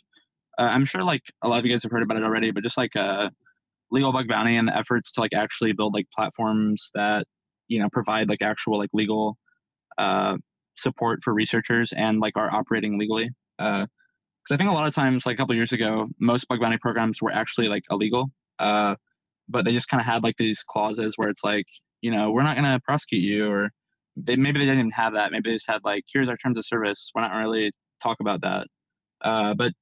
[SPEAKER 14] uh, I'm sure like a lot of you guys have heard about it already, but just like uh, legal bug bounty and the efforts to like actually build like platforms that you know provide like actual like legal uh, support for researchers and like are operating legally. Because I think a lot of times, like a couple years ago, most bug bounty programs were actually like illegal. Uh, but they just kind of had like these clauses where it's like, you know, we're not gonna prosecute you, or they maybe they didn't even have that. Maybe they just had like, here's our terms of service. We're not really talk about that. Uh, but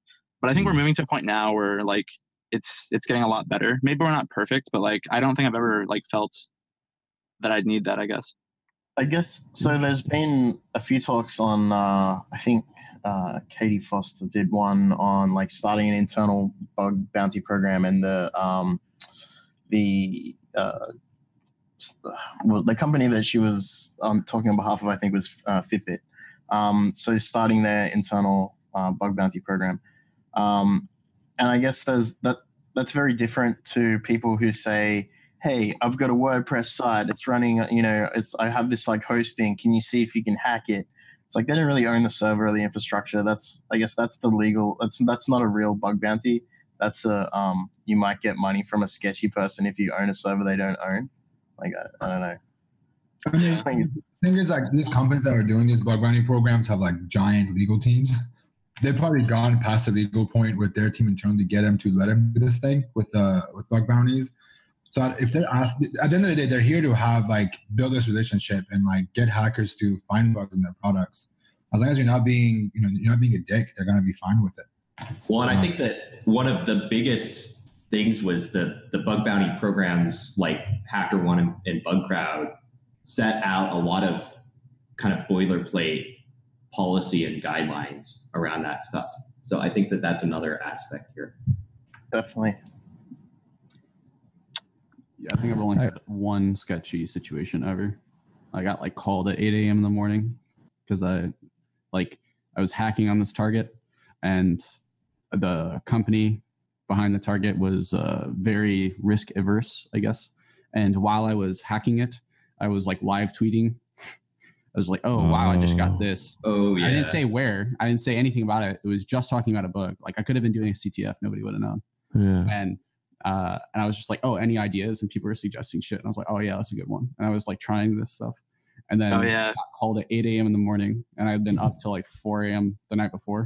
[SPEAKER 14] but I think we're moving to a point now where like it's it's getting a lot better. Maybe we're not perfect, but like I don't think I've ever like felt that I'd need that. I guess.
[SPEAKER 8] I guess so. There's been a few talks on. Uh, I think uh, Katie Foster did one on like starting an internal bug bounty program, and the um, the uh, well, the company that she was um, talking on behalf of, I think, was uh, Fitbit. Um, so starting their internal uh, bug bounty program, um, and I guess there's that. That's very different to people who say, hey i've got a wordpress site. It's running you know it's i have this like hosting. Can you see if you can hack it? It's like they don't really own the server or the infrastructure. That's i guess that's the legal that's that's not a real bug bounty. That's a um you might get money from a sketchy person if you own a server they don't own. Like i, I don't know
[SPEAKER 16] I mean, the thing is, like these companies that are doing these bug bounty programs have like giant legal teams. They've probably gone past the legal point with their team internally to get them to let them do this thing with uh with bug bounties. So if they're asked, at the end of the day, they're here to have like build this relationship and like get hackers to find bugs in their products. As long as you're not being, you know, you're not being a dick, they're gonna be fine with it.
[SPEAKER 7] Well, and I think that one of the biggest things was the the bug bounty programs like HackerOne and, and BugCrowd set out a lot of kind of boilerplate policy and guidelines around that stuff. So I think that that's another aspect here.
[SPEAKER 8] definitely
[SPEAKER 15] Yeah, I think I've only had one sketchy situation ever. I got like called at 8 a.m. in the morning because I like I was hacking on this target and the company behind the target was uh, very risk averse, I guess. And while I was hacking it, I was like live tweeting. I was like, "Oh wow, I just got this."
[SPEAKER 7] Oh yeah.
[SPEAKER 15] I didn't say where. I didn't say anything about it. It was just talking about a book. Like I could have been doing a CTF. Nobody would have known
[SPEAKER 11] Yeah.
[SPEAKER 15] and uh, and I was just like, oh, any ideas? And people were suggesting shit, and I was like, oh yeah, that's a good one. And I was like trying this stuff, and then
[SPEAKER 14] Oh, yeah.
[SPEAKER 15] got called at 8 a.m. in the morning, and I'd been up till like 4 a.m. the night before.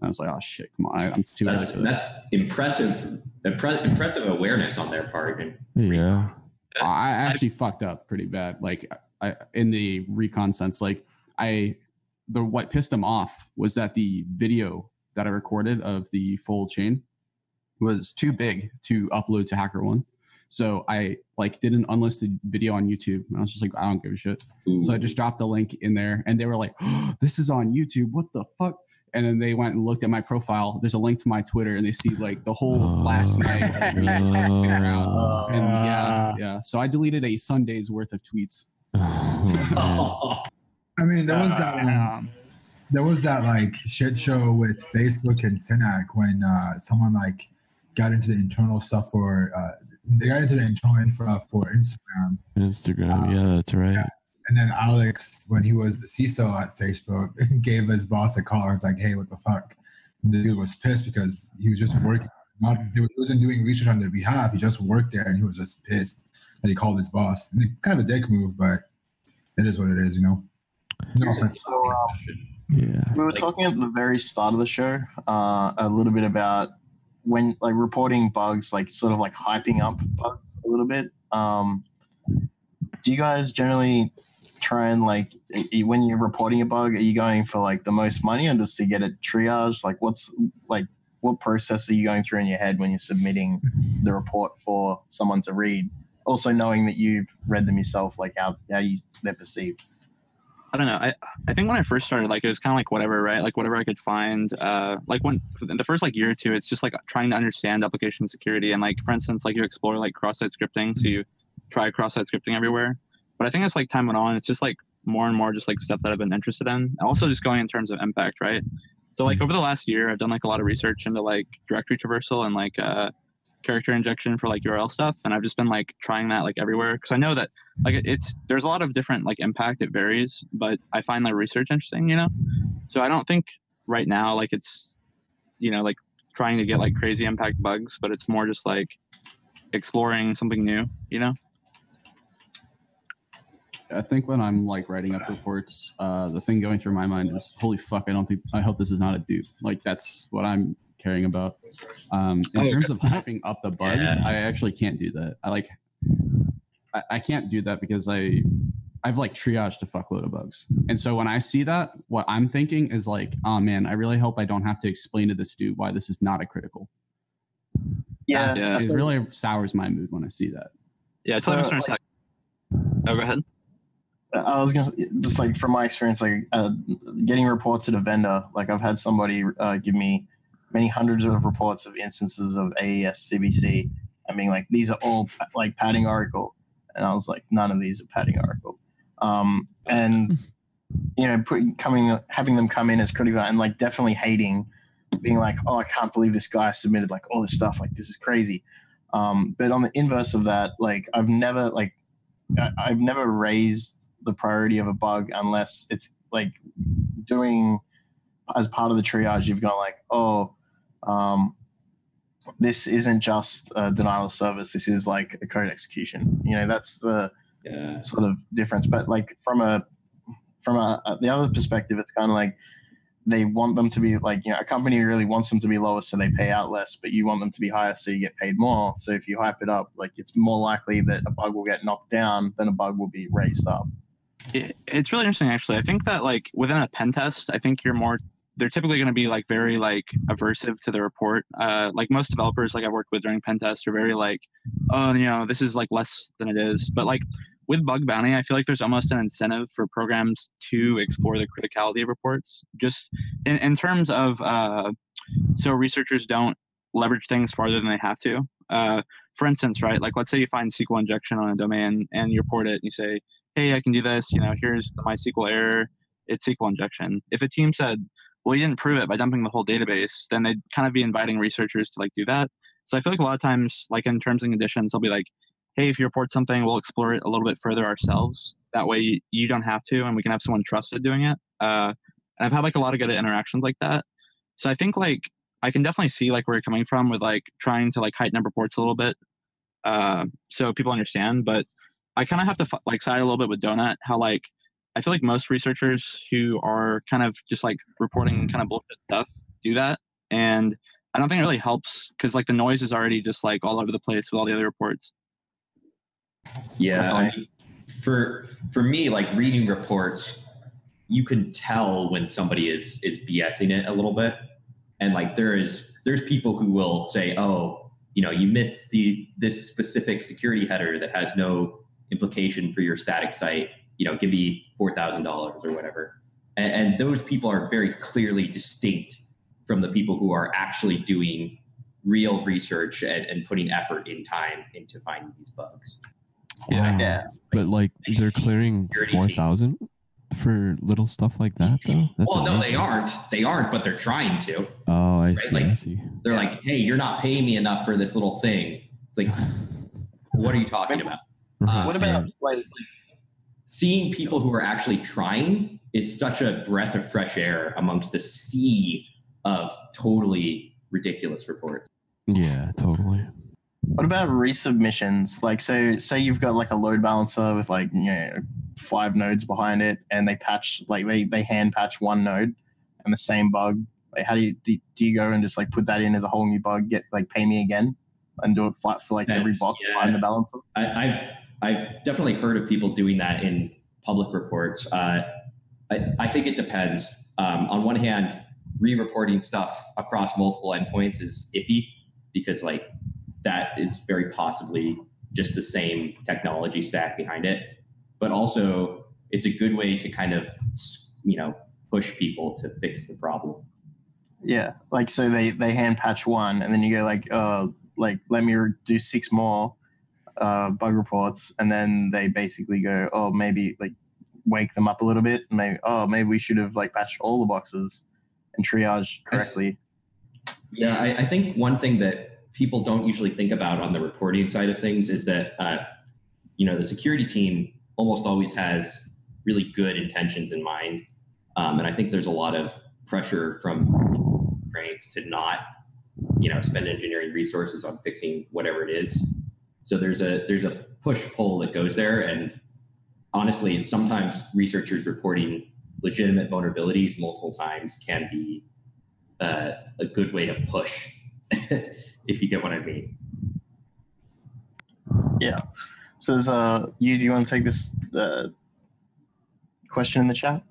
[SPEAKER 15] And I was like, oh shit, come on, I'm too
[SPEAKER 7] That's, that's impressive, impre- impressive awareness on their part. And
[SPEAKER 11] Yeah.
[SPEAKER 15] I actually fucked up pretty bad. Like I, in the recon sense, like I, the what pissed him off was that the video that I recorded of the full chain was too big to upload to HackerOne. So I like did an unlisted video on YouTube, and I was just like, I don't give a shit. So I just dropped the link in there, and they were like, oh, "This is on YouTube. What the fuck?" And then they went and looked at my profile. There's a link to my Twitter, and they see like the whole of last night. of me just fucking around. And yeah, yeah. So I deleted a Sunday's worth of tweets.
[SPEAKER 16] I mean, there was that um, there was that like shit show with Facebook and Synack when uh, someone like got into the internal stuff for uh, they got into the internal infra for Instagram,
[SPEAKER 11] Instagram. yeah, that's right.
[SPEAKER 16] And then Alex, when he was the CISO at Facebook, gave his boss a call and was like, "Hey, what the fuck?" And the dude was pissed because he was just working. Not he wasn't doing research on their behalf. He just worked there, and he was just pissed that he called his boss. And it, kind of a dick move, but it is what it is, you know. No offense.
[SPEAKER 8] So, um,
[SPEAKER 11] Yeah.
[SPEAKER 8] we were talking at the very start of the show uh, a little bit about when like reporting bugs, like sort of like hyping up bugs a little bit. Um, do you guys generally try and like when you're reporting a bug, are you going for like the most money or just to get it triaged? Like what's like what process are you going through in your head when you're submitting the report for someone to read? Also knowing that you've read them yourself, like how how you they're perceived.
[SPEAKER 14] I don't know. I I think when I first started, like it was kind of like whatever, right? Like whatever I could find. Uh, like when the first like year or two, it's just like trying to understand application security and like for instance, like you explore like cross-site scripting, so you try cross-site scripting everywhere. But I think as like time went on, it's just like more and more just like stuff that I've been interested in. Also, just going in terms of impact, right? So like over the last year, I've done like a lot of research into like directory traversal and like uh, character injection for like URL stuff, and I've just been like trying that like everywhere because I know that like it's there's a lot of different like impact. It varies, but I find like research interesting, you know. So I don't think right now like it's you know like trying to get like crazy impact bugs, but it's more just like exploring something new, you know.
[SPEAKER 15] I think when I'm like writing up reports, uh, the thing going through my mind is, "Holy fuck! I don't think I hope this is not a dupe." Like that's what I'm caring about. Um, in
[SPEAKER 10] Oh,
[SPEAKER 15] terms
[SPEAKER 10] okay.
[SPEAKER 15] of hyping up the bugs,
[SPEAKER 10] Yeah.
[SPEAKER 15] I actually can't do that. I like, I, I can't do that because I, I've like triaged a fuckload of bugs, and so when I see that, what I'm thinking is like, oh man, I really hope I don't have to explain to this dude why this is not a critical.
[SPEAKER 8] Yeah,
[SPEAKER 15] That- it really sours my mood when I see that.
[SPEAKER 14] Yeah,
[SPEAKER 8] So,
[SPEAKER 14] totally
[SPEAKER 8] like-
[SPEAKER 14] like, Oh, go ahead.
[SPEAKER 8] I was gonna just like from my experience, like uh, getting reports at a vendor. Like I've had somebody uh, give me many hundreds of reports of instances of AES CBC, and being like, these are all like padding Oracle, and I was like, none of these are padding Oracle. Um, and you know, putting coming having them come in as critical and like definitely hating, being like, oh, I can't believe this guy submitted like all this stuff. Like this is crazy. Um, but on the inverse of that, like I've never like I- I've never raised the priority of a bug unless it's like doing as part of the triage. You've got like, oh, um, this isn't just a denial of service. This is like a code execution. You know, that's the sort of difference. But like from a from a, a- the other perspective, it's kind of like they want them to be like you know a company really wants them to be lower so they pay out less but you want them to be higher so you get paid more so if you hype it up like it's more likely that a bug will get knocked down than a bug will be raised up
[SPEAKER 14] it, it's really interesting actually. I think that like within a pen test i think you're more they're typically going to be like very like aversive to the report. Uh like most developers like i worked with during pen test are very like oh you know this is like less than it is. But like with bug bounty i feel like there's almost an incentive for programs to explore the criticality of reports. Just in, in terms of uh so researchers don't leverage things farther than they have to. Uh for instance right like let's say you find sql injection on a domain and you report it and you say hey, I can do this. You know, here's the MySQL error. It's SQL injection. If a team said, well, you didn't prove it by dumping the whole database, then they'd kind of be inviting researchers to like do that. So I feel like a lot of times, like in terms and conditions, they'll be like, hey, if you report something, we'll explore it a little bit further ourselves. That way you, don't have to, and we can have someone trusted doing it. Uh, and I've had like a lot of good interactions like that. So I think like I can definitely see like where you're coming from with like trying to like heighten up reports a little bit, uh, so people understand. But I kind of have to like side a little bit with Donut. How like I feel like most researchers who are kind of just like reporting kind of bullshit stuff do that, and I don't think it really helps because like the noise is already just like all over the place with all the other reports.
[SPEAKER 7] Yeah, I for for me, like reading reports, you can tell when somebody is is BSing it a little bit, and like there is there's people who will say, oh, you know, you missed the this specific security header that has no implication for your static site. You know, give me four thousand dollars or whatever, and, and those people are very clearly distinct from the people who are actually doing real research and, and putting effort in time into finding these bugs.
[SPEAKER 11] Wow. But like they're clearing four thousand for little stuff like that though. That's
[SPEAKER 7] well, no,
[SPEAKER 11] amazing.
[SPEAKER 7] they aren't. They aren't, but they're trying to.
[SPEAKER 11] Oh, I see. I see.
[SPEAKER 7] They're like, hey, you're not paying me enough for this little thing. It's like, what are you talking about? Uh,
[SPEAKER 8] what about like
[SPEAKER 7] seeing people who are actually trying is such a breath of fresh air amongst the sea of totally ridiculous reports.
[SPEAKER 11] Yeah, totally.
[SPEAKER 8] What about resubmissions? Like, so say you've got like a load balancer with like you know five nodes behind it, and they patch like they they hand patch one node and the same bug. Like, how do you do, do you go and just like put that in as a whole new bug? Get like pay me again and do it flat for like every box
[SPEAKER 7] yeah.
[SPEAKER 8] behind the balancer.
[SPEAKER 7] I, I've I've definitely heard of people doing that in public reports. Uh, I, I think it depends. Um, on one hand, re-reporting stuff across multiple endpoints is iffy because like that is very possibly just the same technology stack behind it. But also, it's a good way to kind of you know push people to fix the problem.
[SPEAKER 8] Yeah, like so they they hand patch one, and then you go like, uh, like let me do six more uh, bug reports, and then they basically go, oh, maybe like wake them up a little bit, and maybe oh, maybe we should have like patched all the boxes and triage correctly.
[SPEAKER 7] Yeah, I, I think one thing that people don't usually think about on the reporting side of things is that uh, you know the security team almost always has really good intentions in mind, um, and I think there's a lot of pressure from trains to not you know spend engineering resources on fixing whatever it is. So there's a there's a push pull that goes there, and honestly, sometimes researchers reporting legitimate vulnerabilities multiple times can be uh, a good way to push, if you get what I mean.
[SPEAKER 8] Yeah. So uh, you do you want to take this uh, question in the chat?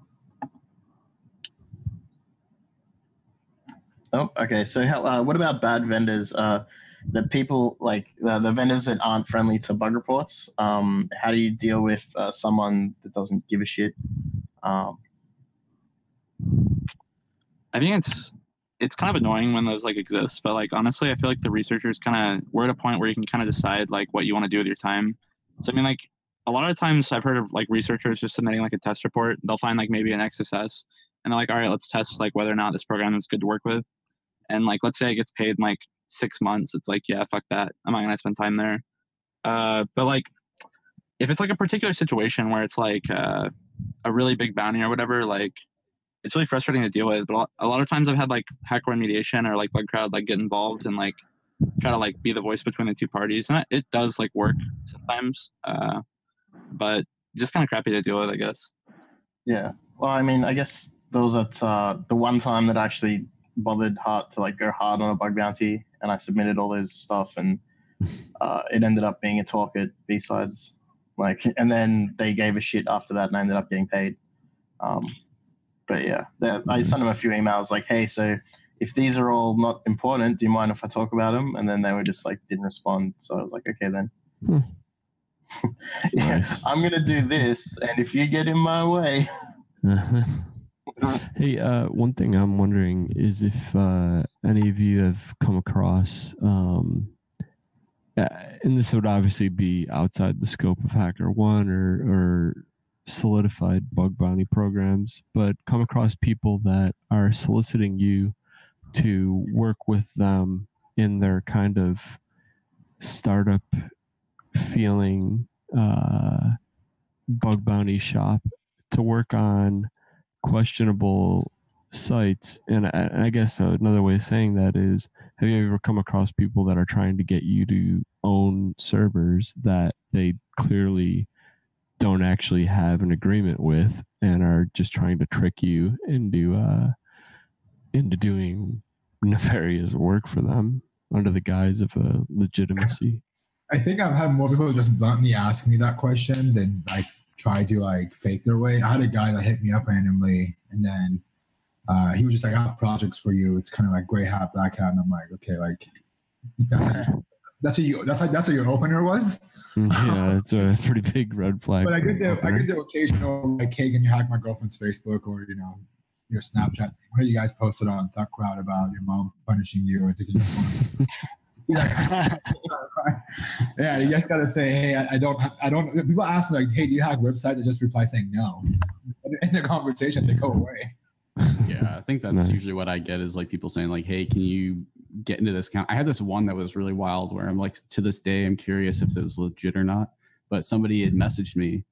[SPEAKER 8] Oh, okay. So how, uh, what about bad vendors? Uh, the people like uh, the vendors that aren't friendly to bug reports. Um, how do you deal with uh, someone that doesn't give a shit? Um,
[SPEAKER 14] I think it's it's kind of annoying when those like exist, but like honestly, I feel like the researchers kind of we're at a point where you can kind of decide like what you want to do with your time. So I mean, like a lot of times I've heard of like researchers just submitting like a test report. They'll find like maybe an XSS, and they're like, all right, let's test like whether or not this program is good to work with. And like, let's say it gets paid like six months. It's like, yeah, fuck that. I'm not gonna spend time there. Uh, but like, if it's like a particular situation where it's like uh, a really big bounty or whatever, like it's really frustrating to deal with. But a lot- of times I've had like hacker remediation or like Bugcrowd like get involved and like try to like be the voice between the two parties, and it, does like work sometimes. Uh, but just kind of crappy to deal with, I guess.
[SPEAKER 8] Yeah. Well, I mean, I guess was at uh, the one time that I actually bothered hard to like go hard on a bug bounty, and I submitted all this stuff, and uh, it ended up being a talk at BSides. Like, and then they gave a shit after that, and I ended up getting paid. Um, but yeah, I sent them a few emails like, hey, so if these are all not important, do you mind if I talk about them? And then they were just like, didn't respond. So I was like, okay then. yeah, I'm gonna do this, and if you get in my way,
[SPEAKER 11] hey, uh, one thing I'm wondering is if uh, any of you have come across, um, uh, and this would obviously be outside the scope of HackerOne or, or solidified bug bounty programs, but come across people that are soliciting you to work with them in their kind of startup feeling uh, bug bounty shop to work on questionable sites. And I, I guess another way of saying that is have you ever come across people that are trying to get you to own servers that they clearly don't actually have an agreement with and are just trying to trick you into uh, into doing nefarious work for them under the guise of uh, legitimacy?
[SPEAKER 16] I think I've had more people just bluntly ask me that question than like try to like fake their way. I had a guy that hit me up randomly, and then uh, he was just like, "I have projects for you." It's kind of like gray hat, black hat, and I'm like, "Okay, like that's that's what you that's how, that's what your opener was."
[SPEAKER 11] yeah, it's a pretty big red flag.
[SPEAKER 16] But I get the I
[SPEAKER 11] opener.
[SPEAKER 16] get the occasional like, "Hey, can you hack my girlfriend's Facebook or you know your Snapchat thing?" What do you guys posted on ThugCrowd about your mom punishing you or taking your phone? yeah, you just gotta say, hey, I, I don't, I don't. People ask me like, hey, do you have websites? I just reply saying no. In the conversation, they go away.
[SPEAKER 15] yeah, I think that's usually what I get is like people saying like, "Hey, can you get into this account?" I had this one that was really wild where I'm like, to this day, I'm curious if it was legit or not. But somebody had messaged me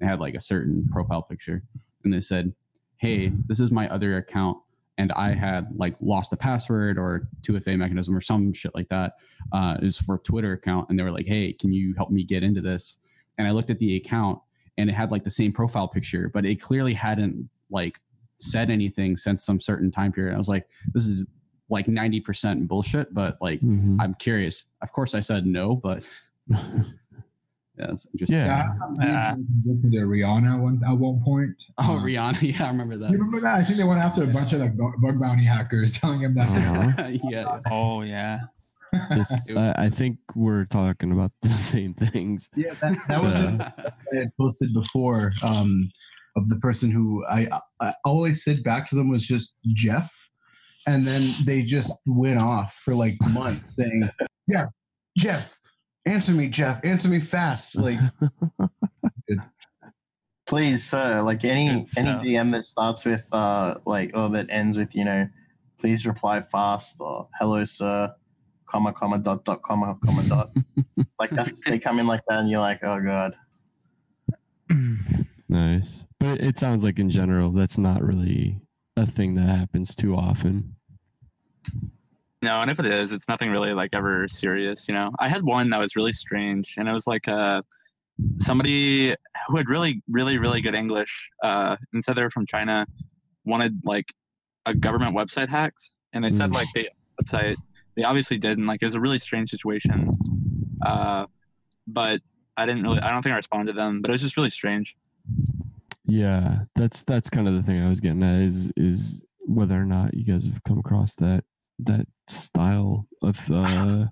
[SPEAKER 15] and had like a certain profile picture, and they said, "Hey, this is my other account." And I had like lost a password or 2FA mechanism or some shit like that. Uh, is for a Twitter account, and they were like, "Hey, can you help me get into this?" And I looked at the account, and it had like the same profile picture, but it clearly hadn't like said anything since some certain time period. I was like, this is like 90% bullshit, but like,
[SPEAKER 11] Mm-hmm.
[SPEAKER 15] I'm curious. Of course, I said no, but yeah, it's interesting.
[SPEAKER 16] Yeah, I had some dude get to the Rihanna one at one point.
[SPEAKER 15] Oh,
[SPEAKER 16] Uh,
[SPEAKER 15] Rihanna. Yeah, I remember that.
[SPEAKER 16] You remember that? I think they went after a bunch of like bug bounty hackers, telling him that.
[SPEAKER 11] Uh-huh.
[SPEAKER 15] yeah.
[SPEAKER 13] Oh yeah.
[SPEAKER 11] This- I, I think we're talking about the same things.
[SPEAKER 5] Yeah, that, that was
[SPEAKER 11] Uh,
[SPEAKER 5] I had posted before um, of the person who I, I always said back to them was just Jeff, and then they just went off for like months saying, "Yeah, Jeff, answer me, Jeff, answer me fast." Like,
[SPEAKER 8] please, sir, like any any DM that starts with uh like or that ends with you know, please reply fast or hello, sir, comma comma dot dot comma comma dot. like that's they come in like that, and you're like, oh god.
[SPEAKER 11] Nice. But it sounds like in general, that's not really a thing that happens too often.
[SPEAKER 14] No, and if it is, it's nothing really like ever serious, you know. I had one that was really strange, and it was like uh somebody who had really, really, really good English, uh, and said they were from China, wanted like a government website hacked, and they said
[SPEAKER 11] Mm.
[SPEAKER 14] like the website they obviously did, and like it was a really strange situation. Uh, but I didn't really, I don't think I responded to them, but it was just really strange.
[SPEAKER 11] Yeah, that's that's kind of the thing I was getting at is is whether or not you guys have come across that that style of uh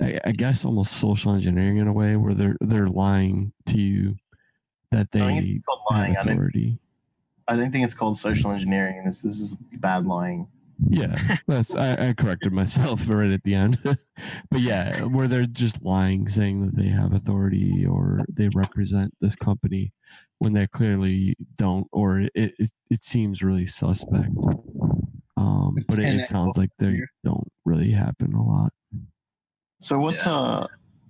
[SPEAKER 11] I, I guess almost social engineering in a way where they're they're lying to you that they have authority.
[SPEAKER 8] I don't think it's called social engineering. This this is bad lying.
[SPEAKER 11] Yeah, that's I, I corrected myself right at the end. but yeah, where they're just lying, saying that they have authority or they represent this company when they clearly don't, or it it, it seems really suspect. But it, it sounds like they don't really happen a lot.
[SPEAKER 8] So what's uh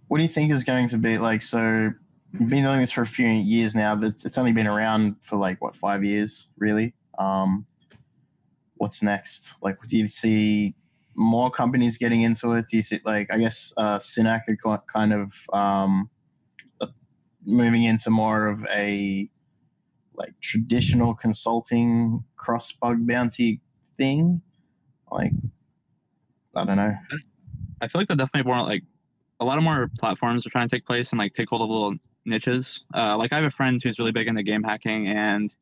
[SPEAKER 8] what do you think is going to be like so you've been doing this for a few years now, but it's only been around for like what, five years, really? Um what's next? Like do you see more companies getting into it? Do you see like I guess uh Synack are kind of um uh, moving into more of a like traditional consulting cross bug bounty thing? Like I don't know.
[SPEAKER 14] I feel like they're definitely more like a lot of more platforms are trying to take place and like take hold of little niches. Uh, like I have a friend who's really big into game hacking and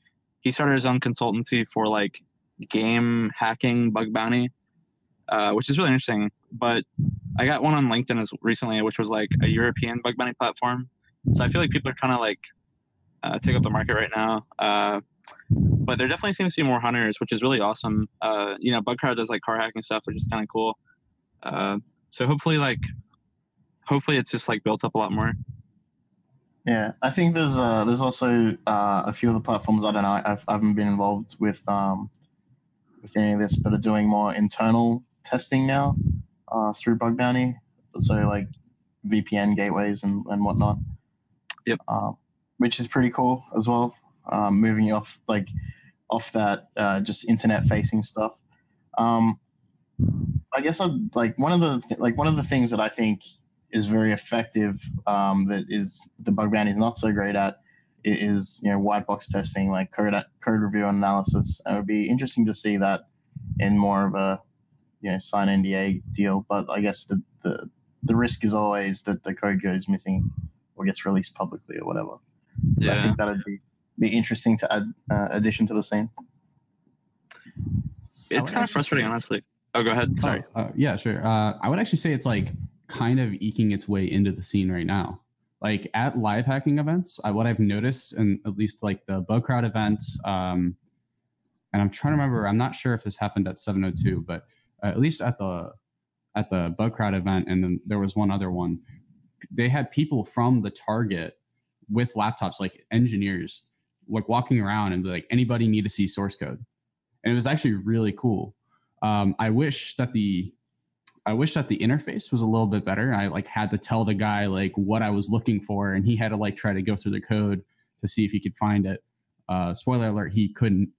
[SPEAKER 14] he started his own consultancy for like game hacking bug bounty, uh, which is really interesting. But I got one on LinkedIn as recently, which was like a European bug bounty platform. So I feel like people are trying to like uh, take up the market right now. But there definitely seems to be more hunters, which is really awesome. Uh, you know, Bugcrowd does like car hacking stuff, which is kind of cool. Uh, so hopefully, like, hopefully it's just like built up a lot more.
[SPEAKER 8] Yeah, I think there's uh there's also uh, a few other platforms I don't know I've, I haven't been involved with um with any of this, but are doing more internal testing now uh, through Bug Bounty. So like VPN gateways and, and whatnot.
[SPEAKER 14] Yep.
[SPEAKER 8] Uh, which is pretty cool as well. Um, moving off like off that uh, just internet facing stuff. Um, I guess I like one of the th- like one of the things that I think is very effective um, that is the bug bounty is not so great at is you know white box testing like code code review and analysis. And it would be interesting to see that in more of a you know sign NDA deal. But I guess the the, the risk is always that the code goes missing or gets released publicly or whatever. But I think that'd be be interesting to add uh, addition to the scene.
[SPEAKER 14] It's kind of frustrating,
[SPEAKER 15] say-
[SPEAKER 14] honestly. Oh, go ahead. Sorry.
[SPEAKER 15] Oh, uh, yeah, sure. Uh, I would actually say it's like kind of eking its way into the scene right now. Like at live hacking events, I, what I've noticed, and at least like the Bugcrowd events, um, and I'm trying to remember. I'm not sure if this happened at 702, but uh, at least at the at the Bugcrowd event, and then there was one other one. They had people from the target with laptops, like engineers, like walking around and be like, anybody need to see source code, and it was actually really cool. Um, I wish that the I wish that the interface was a little bit better. I like had to tell the guy like what I was looking for, and he had to like try to go through the code to see if he could find it. Uh, spoiler alert, he couldn't.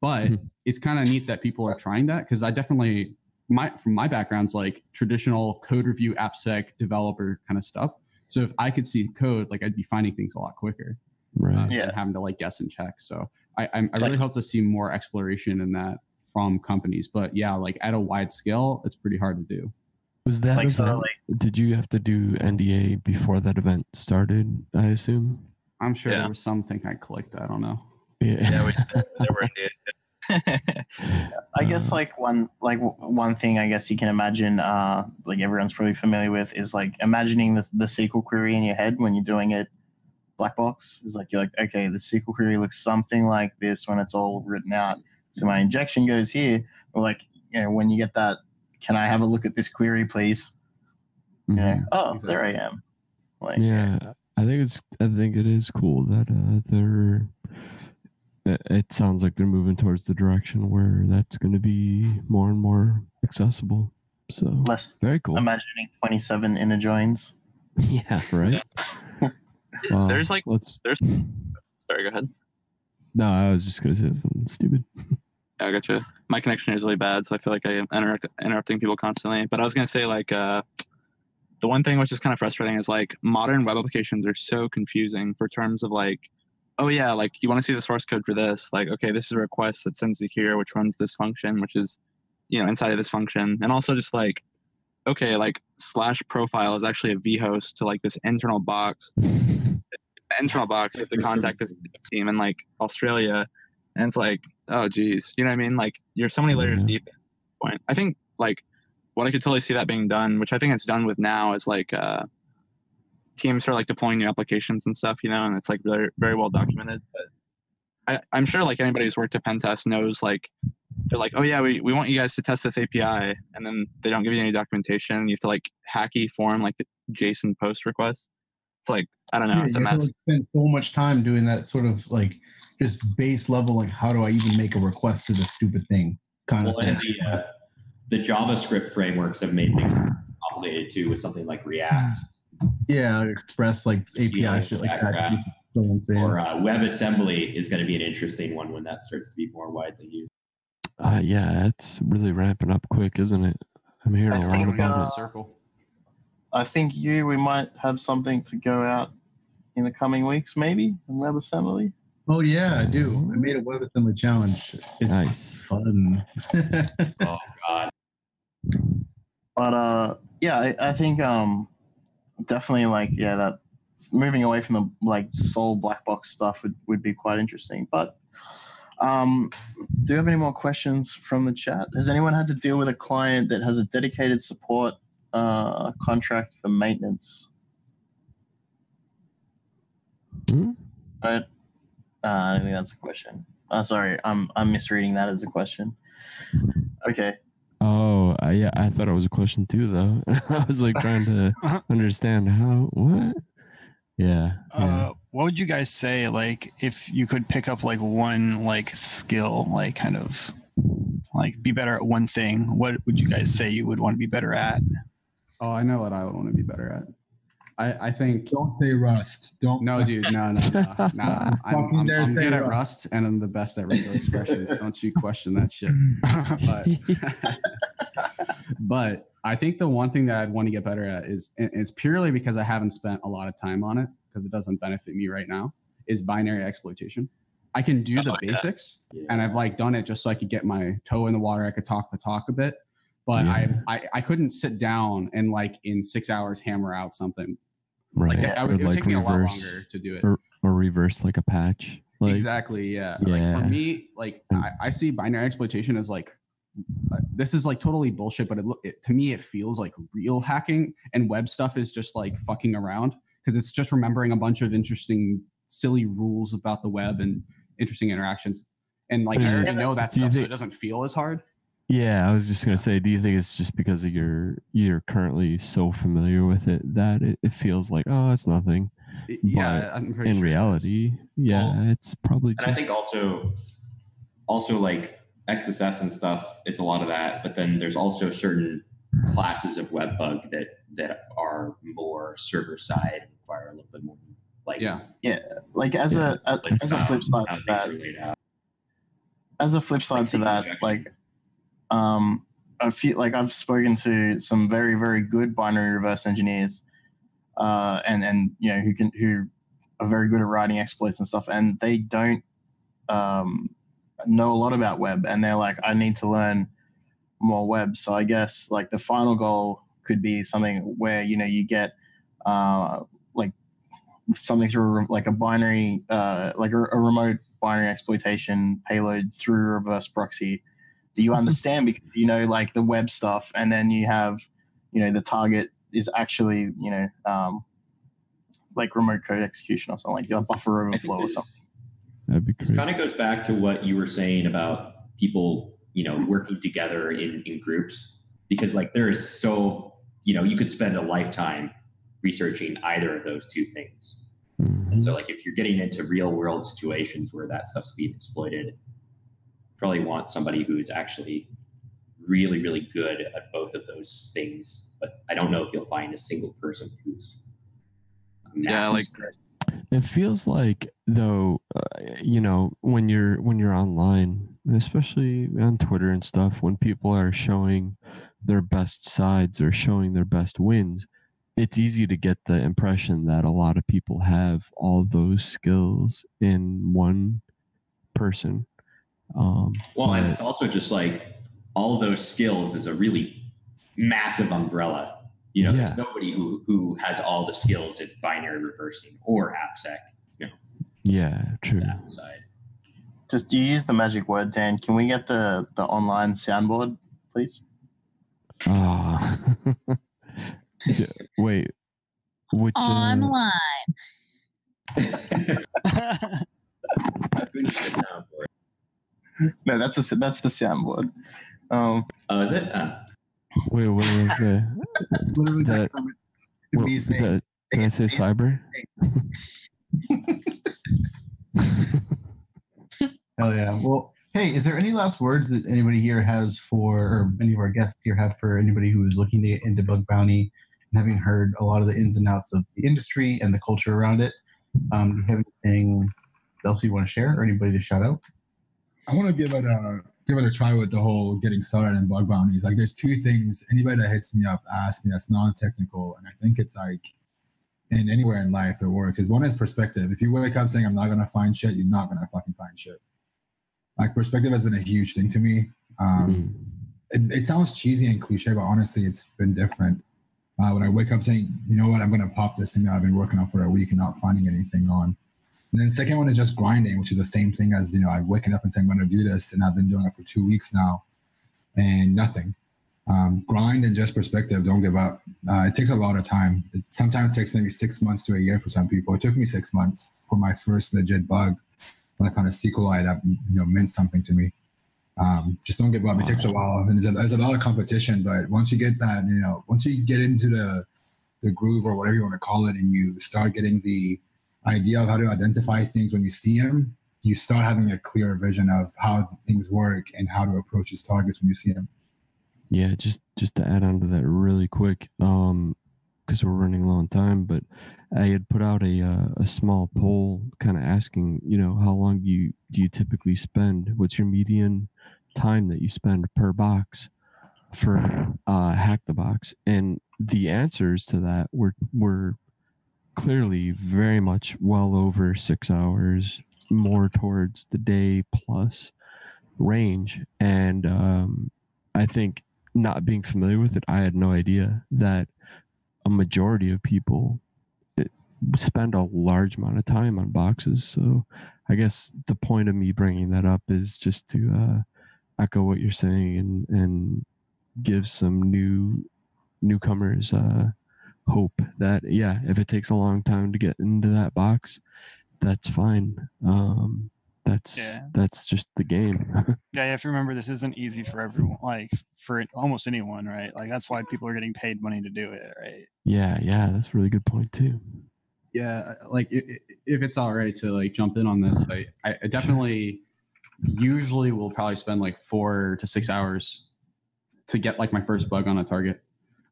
[SPEAKER 15] But it's kind of neat that people are trying that because I definitely my from my background's like traditional code review, AppSec developer kind of stuff. So if I could see code, like I'd be finding things a lot quicker,
[SPEAKER 11] Right.
[SPEAKER 15] uh,
[SPEAKER 8] Yeah.
[SPEAKER 15] than having to like guess and check. So I I, I really hope to see more exploration in that from companies. But yeah, like at a wide scale, it's pretty hard to do.
[SPEAKER 11] Was that
[SPEAKER 8] Like, so,
[SPEAKER 11] event? did you have to do NDA before that event started? I assume.
[SPEAKER 15] I'm sure
[SPEAKER 14] Yeah.
[SPEAKER 15] there was something I clicked. I don't know.
[SPEAKER 11] Yeah.
[SPEAKER 14] Yeah, we there were
[SPEAKER 8] I guess like one like w- one thing I guess you can imagine uh like everyone's probably familiar with is like imagining the, the SQL query in your head when you're doing it black box is like you're like okay the SQL query looks something like this when it's all written out. So my injection goes here or like you know when you get that can I have a look at this query please?
[SPEAKER 11] Mhm.
[SPEAKER 8] yeah oh there I am. Like
[SPEAKER 11] yeah i think it's i think it is cool that uh they're it- it sounds like they're moving towards the direction where that's going to be more and more accessible. So
[SPEAKER 8] less
[SPEAKER 11] very cool.
[SPEAKER 8] imagining 27 inner joins.
[SPEAKER 11] Yeah right Wow,
[SPEAKER 14] There's like
[SPEAKER 11] let's
[SPEAKER 14] there's. Sorry, go ahead.
[SPEAKER 11] no i was just going to say something stupid
[SPEAKER 14] Yeah, I got you. My connection is really bad, so I feel like I am interrupt, interrupting people constantly. But I was gonna say like uh, the one thing which is kind of frustrating is like modern web applications are so confusing for terms of like, oh yeah, like you want to see the source code for this, like okay, this is a request that sends to here, which runs this function, which is you know inside of this function and also just like okay like slash profile is actually a vhost to like this internal box internal box You have to contact is team in like australia and it's like oh geez you know what i mean like you're so many layers deep at this point i think like what i could totally see that being done which i think it's done with now is like uh teams are like deploying new applications and stuff you know and it's like very very well documented but I, i'm sure like anybody who's worked at pen test knows like they're like, oh yeah, we, we want you guys to test this API, and then they don't give you any documentation. You have to like hacky form like the JSON post request. It's like I don't know,
[SPEAKER 5] Yeah,
[SPEAKER 14] it's a
[SPEAKER 5] you
[SPEAKER 14] mess.
[SPEAKER 5] like, spend so much time doing that sort of like just base level, like how do I even make a request to this stupid thing kind
[SPEAKER 7] Well,
[SPEAKER 5] of thing.
[SPEAKER 7] the, uh, the JavaScript frameworks have made things complicated too with something like React
[SPEAKER 5] Yeah, Express like API shit like
[SPEAKER 7] that
[SPEAKER 5] that.
[SPEAKER 7] crap.
[SPEAKER 5] It's so insane.
[SPEAKER 7] or uh, WebAssembly is going to be an interesting one when that starts to be more widely used.
[SPEAKER 11] Uh, yeah, it's really ramping up quick, isn't it? I'm hearing a lot about it.
[SPEAKER 15] Circle.
[SPEAKER 8] I think you we might have something to go out in the coming weeks, maybe on WebAssembly.
[SPEAKER 5] Oh yeah, I do. I made a WebAssembly challenge. It's
[SPEAKER 11] nice.
[SPEAKER 5] fun.
[SPEAKER 7] oh God.
[SPEAKER 8] But uh, yeah, I, I think um, definitely like yeah that moving away from the like sole black box stuff would, would be quite interesting. But um, do you have any more questions from the chat? Has anyone had to deal with a client that has a dedicated support uh, contract for maintenance?
[SPEAKER 11] Hmm?
[SPEAKER 8] Right. Uh, I think that's a question. Uh, sorry, I'm I'm misreading that as a question. Okay.
[SPEAKER 11] Oh, uh, yeah, I thought it was a question too, though. I was like trying to understand how what. Yeah, yeah.
[SPEAKER 13] Uh, what would you guys say like if you could pick up like one like skill, like kind of like be better at one thing? What would you guys say you would want to be better at?
[SPEAKER 15] Oh, I know what I would want to be better at. I, I think.
[SPEAKER 16] Don't say Rust. Don't.
[SPEAKER 15] No, dude. No, no, no. no. I'm,
[SPEAKER 16] Fucking
[SPEAKER 15] I'm,
[SPEAKER 16] dare
[SPEAKER 15] I'm
[SPEAKER 16] say
[SPEAKER 15] good at
[SPEAKER 16] Rust.
[SPEAKER 15] Rust, and I'm the best at regular expressions. Don't you question that shit. But, but I think the one thing that I'd want to get better at is, and it's purely because I haven't spent a lot of time on it because it doesn't benefit me right now, is binary exploitation. I can do the basics, and I've like done it just so I could get my toe in the water. I could talk the talk a bit, but I, I I couldn't sit down and like in six hours hammer out something.
[SPEAKER 11] Right.
[SPEAKER 15] Like, I would, it would take me a lot longer to do it.
[SPEAKER 11] Or, or reverse like a patch. Like,
[SPEAKER 15] exactly. Yeah. Like
[SPEAKER 11] Yeah.
[SPEAKER 15] for me, like I, I see binary exploitation as like uh, this is like totally bullshit, but it, it to me it feels like real hacking, and web stuff is just like fucking around because it's just remembering a bunch of interesting, silly rules about the web and interesting interactions. And like I already know that stuff, so it doesn't feel as hard.
[SPEAKER 11] Yeah, I was just gonna say, do you think it's just because of your you're currently so familiar with it that it, it feels like oh it's nothing?
[SPEAKER 15] I- yeah,
[SPEAKER 11] But
[SPEAKER 15] I'm pretty
[SPEAKER 11] in
[SPEAKER 15] sure it is.
[SPEAKER 11] reality, yeah, it's probably
[SPEAKER 7] And I think also, also like XSS and stuff, it's a lot of that. But then there's also certain classes of web bug that that are more server side, require a little bit more like
[SPEAKER 15] yeah,
[SPEAKER 8] Yeah, like as a as,
[SPEAKER 7] like,
[SPEAKER 8] as a flip side to that,
[SPEAKER 7] are laid out.
[SPEAKER 8] as a flip side to that, like um I feel like I've spoken to some very very good binary reverse engineers, uh, and and you know who can who are very good at writing exploits and stuff, and they don't um know a lot about web, and they're like, I need to learn more web. So I guess like the final goal could be something where you know you get uh like something through like a binary uh like a, a remote binary exploitation payload through reverse proxy that you mm-hmm. understand because you know like the web stuff and then you have you know the target is actually you know um like remote code execution or something like a buffer overflow or something.
[SPEAKER 11] That'd be
[SPEAKER 7] This kind of goes back to what you were saying about people, you know, mm-hmm. working together in, in groups because like there is so, you know, you could spend a lifetime researching either of those two things. Mm-hmm. And so like if you're getting into real world situations where that stuff's being exploited, probably want somebody who's actually really, really good at both of those things. But I don't know if you'll find a single person who's
[SPEAKER 14] Yeah, like
[SPEAKER 11] It feels like though, uh, you know, when you're when you're online, especially on Twitter and stuff, when people are showing their best sides or showing their best wins, it's easy to get the impression that a lot of people have all those skills in one person. Um,
[SPEAKER 7] Well, and it's also just like all those skills is a really massive umbrella. You know,
[SPEAKER 11] Yeah.
[SPEAKER 7] there's nobody who who has all the skills in binary reversing or AppSec. You know,
[SPEAKER 11] Yeah, true.
[SPEAKER 7] that side.
[SPEAKER 8] Just you use the magic word, Dan. Can we get the the online soundboard, please?
[SPEAKER 11] Ah. Yeah, Wait. Which uh,
[SPEAKER 18] Online.
[SPEAKER 8] No, that's a, that's the soundboard. Um,
[SPEAKER 7] oh, is it? Uh,
[SPEAKER 11] Wait, what was that?
[SPEAKER 5] Literally
[SPEAKER 11] that, what-
[SPEAKER 5] me saying,
[SPEAKER 11] that- did I say cyber?
[SPEAKER 5] Hell yeah. Well, hey, is there any last words that anybody here has for, or any of our guests here have for anybody who is looking to get into bug bounty and having heard a lot of the ins and outs of the industry and the culture around it? Um, do you have anything else you want to share or anybody to shout out?
[SPEAKER 16] I want to give it a give it a try with the whole getting started in bug bounties. Like, there's two things. Anybody that hits me up asks me that's non-technical, and I think it's like in anywhere in life it works. Is one is perspective. If you wake up saying I'm not gonna find shit, you're not gonna fucking find shit. Like perspective has been a huge thing to me. Um, it, it sounds cheesy and cliche, but honestly, it's been different. Uh, when I wake up saying, you know what, I'm gonna pop this thing that I've been working on for a week and not finding anything on. And then the second one is just grinding, which is the same thing as you know, I've waken up and saying I'm going to do this, and I've been doing it for two weeks now, and nothing. Um, grind and just perspective. Don't give up. Uh, it takes a lot of time. It sometimes takes maybe six months to a year for some people. It took me six months for my first legit bug when I found a SQLite that you know meant something to me. Um, just don't give up. It takes a while, and there's a, there's a lot of competition. But once you get that, you know, once you get into the the groove or whatever you want to call it, and you start getting the idea of how to identify things when you see them, you start having a clear vision of how things work and how to approach these targets when you see them.
[SPEAKER 11] Yeah, just just to add on to that really quick, um, because we're running low on time, but I had put out a uh, a small poll, kind of asking, you know, how long do you do you typically spend? What's your median time that you spend per box for uh, hack the box? And the answers to that were were clearly very much well over six hours, more towards the day plus range. And um, I think not being familiar with it, I had no idea that a majority of people eh, spend a large amount of time on boxes. So I guess the point of me bringing that up is just to uh, echo what you're saying and and give some new newcomers uh, hope that yeah, if it takes a long time to get into that box, that's fine. Um, that's
[SPEAKER 13] Yeah.
[SPEAKER 11] that's just the game.
[SPEAKER 13] Yeah, you have to remember this isn't easy for everyone, like for almost anyone, right? Like that's why people are getting paid money to do it, right?
[SPEAKER 11] yeah, yeah, that's a really good point too.
[SPEAKER 15] yeah like i- i- if it's all right to like jump in on this i i I definitely usually will probably spend like four to six hours to get like my first bug on a target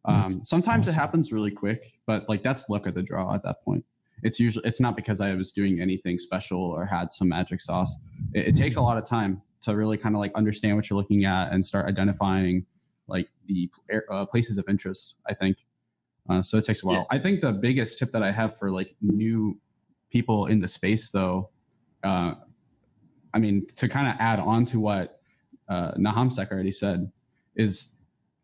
[SPEAKER 15] um sometimes it happens really quick but like that's luck of the draw at that point. It's usually it's not because i was doing anything special or had some magic sauce. It, it takes a lot of time to really kind of like understand what you're looking at and start identifying like the uh, places of interest i think. Uh, so it takes a while. I think the biggest tip that I have for like new people in the space, though, uh, I mean, to kind of add on to what uh, NahamSec already said, is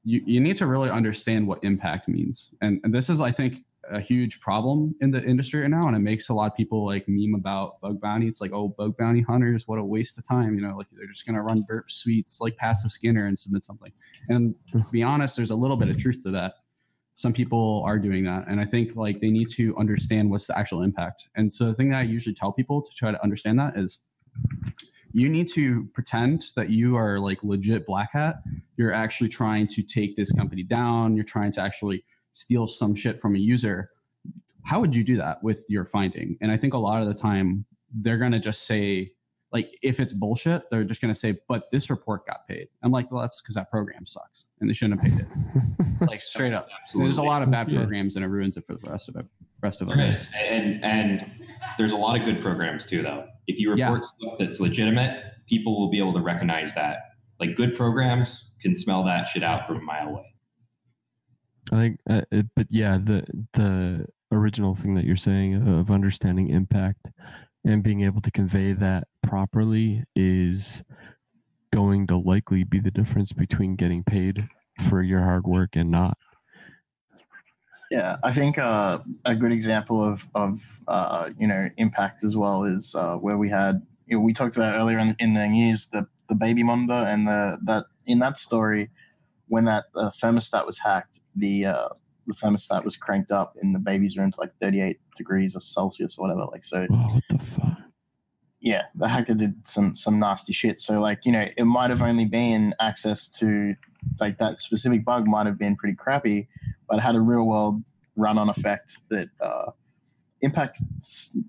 [SPEAKER 15] you, you need to really understand what impact means. And, and this is, I think, a huge problem in the industry right now. And it makes a lot of people like meme about bug bounty. It's like, oh, bug bounty hunters, what a waste of time. You know, like they're just going to run Burp Suite's like passive scanner and submit something. And to be honest, there's a little bit of truth to that some people are doing that and i think like they need to understand what's the actual impact and so the thing that i usually tell people to try to understand that is you need to pretend that you are like legit black hat. You're actually trying to take this company down. You're trying to actually steal some shit from a user. How would you do that with your finding? And i think a lot of the time they're going to just say like if it's bullshit they're just going to say but this report got paid. I'm like well that's because that program sucks and they shouldn't have paid it. Like straight up. There's a lot of bad
[SPEAKER 7] Yeah.
[SPEAKER 15] programs and it ruins it for the rest of it rest of
[SPEAKER 7] There
[SPEAKER 15] us.
[SPEAKER 7] And and there's a lot of good programs too, though. If you report stuff that's legitimate, people will be able to recognize that. Like good programs can smell that shit out from a mile away.
[SPEAKER 11] I think, uh, it, but yeah, the the original thing that you're saying of understanding impact and being able to convey that properly is going to likely be the difference between getting paid for your hard work and not.
[SPEAKER 8] Yeah, I think uh, a good example of of uh, you know impact as well is uh, where we had you know, we talked about earlier in, in the news the the baby monitor and the that in that story when that uh, thermostat was hacked the uh, the thermostat was cranked up in the baby's room to like 38 degrees or Celsius or whatever like so
[SPEAKER 11] Oh, what the fuck?
[SPEAKER 8] Yeah, the hacker did some some nasty shit. So like you know, it might have only been access to like that specific bug might have been pretty crappy, but it had a real world run on effect that uh, impact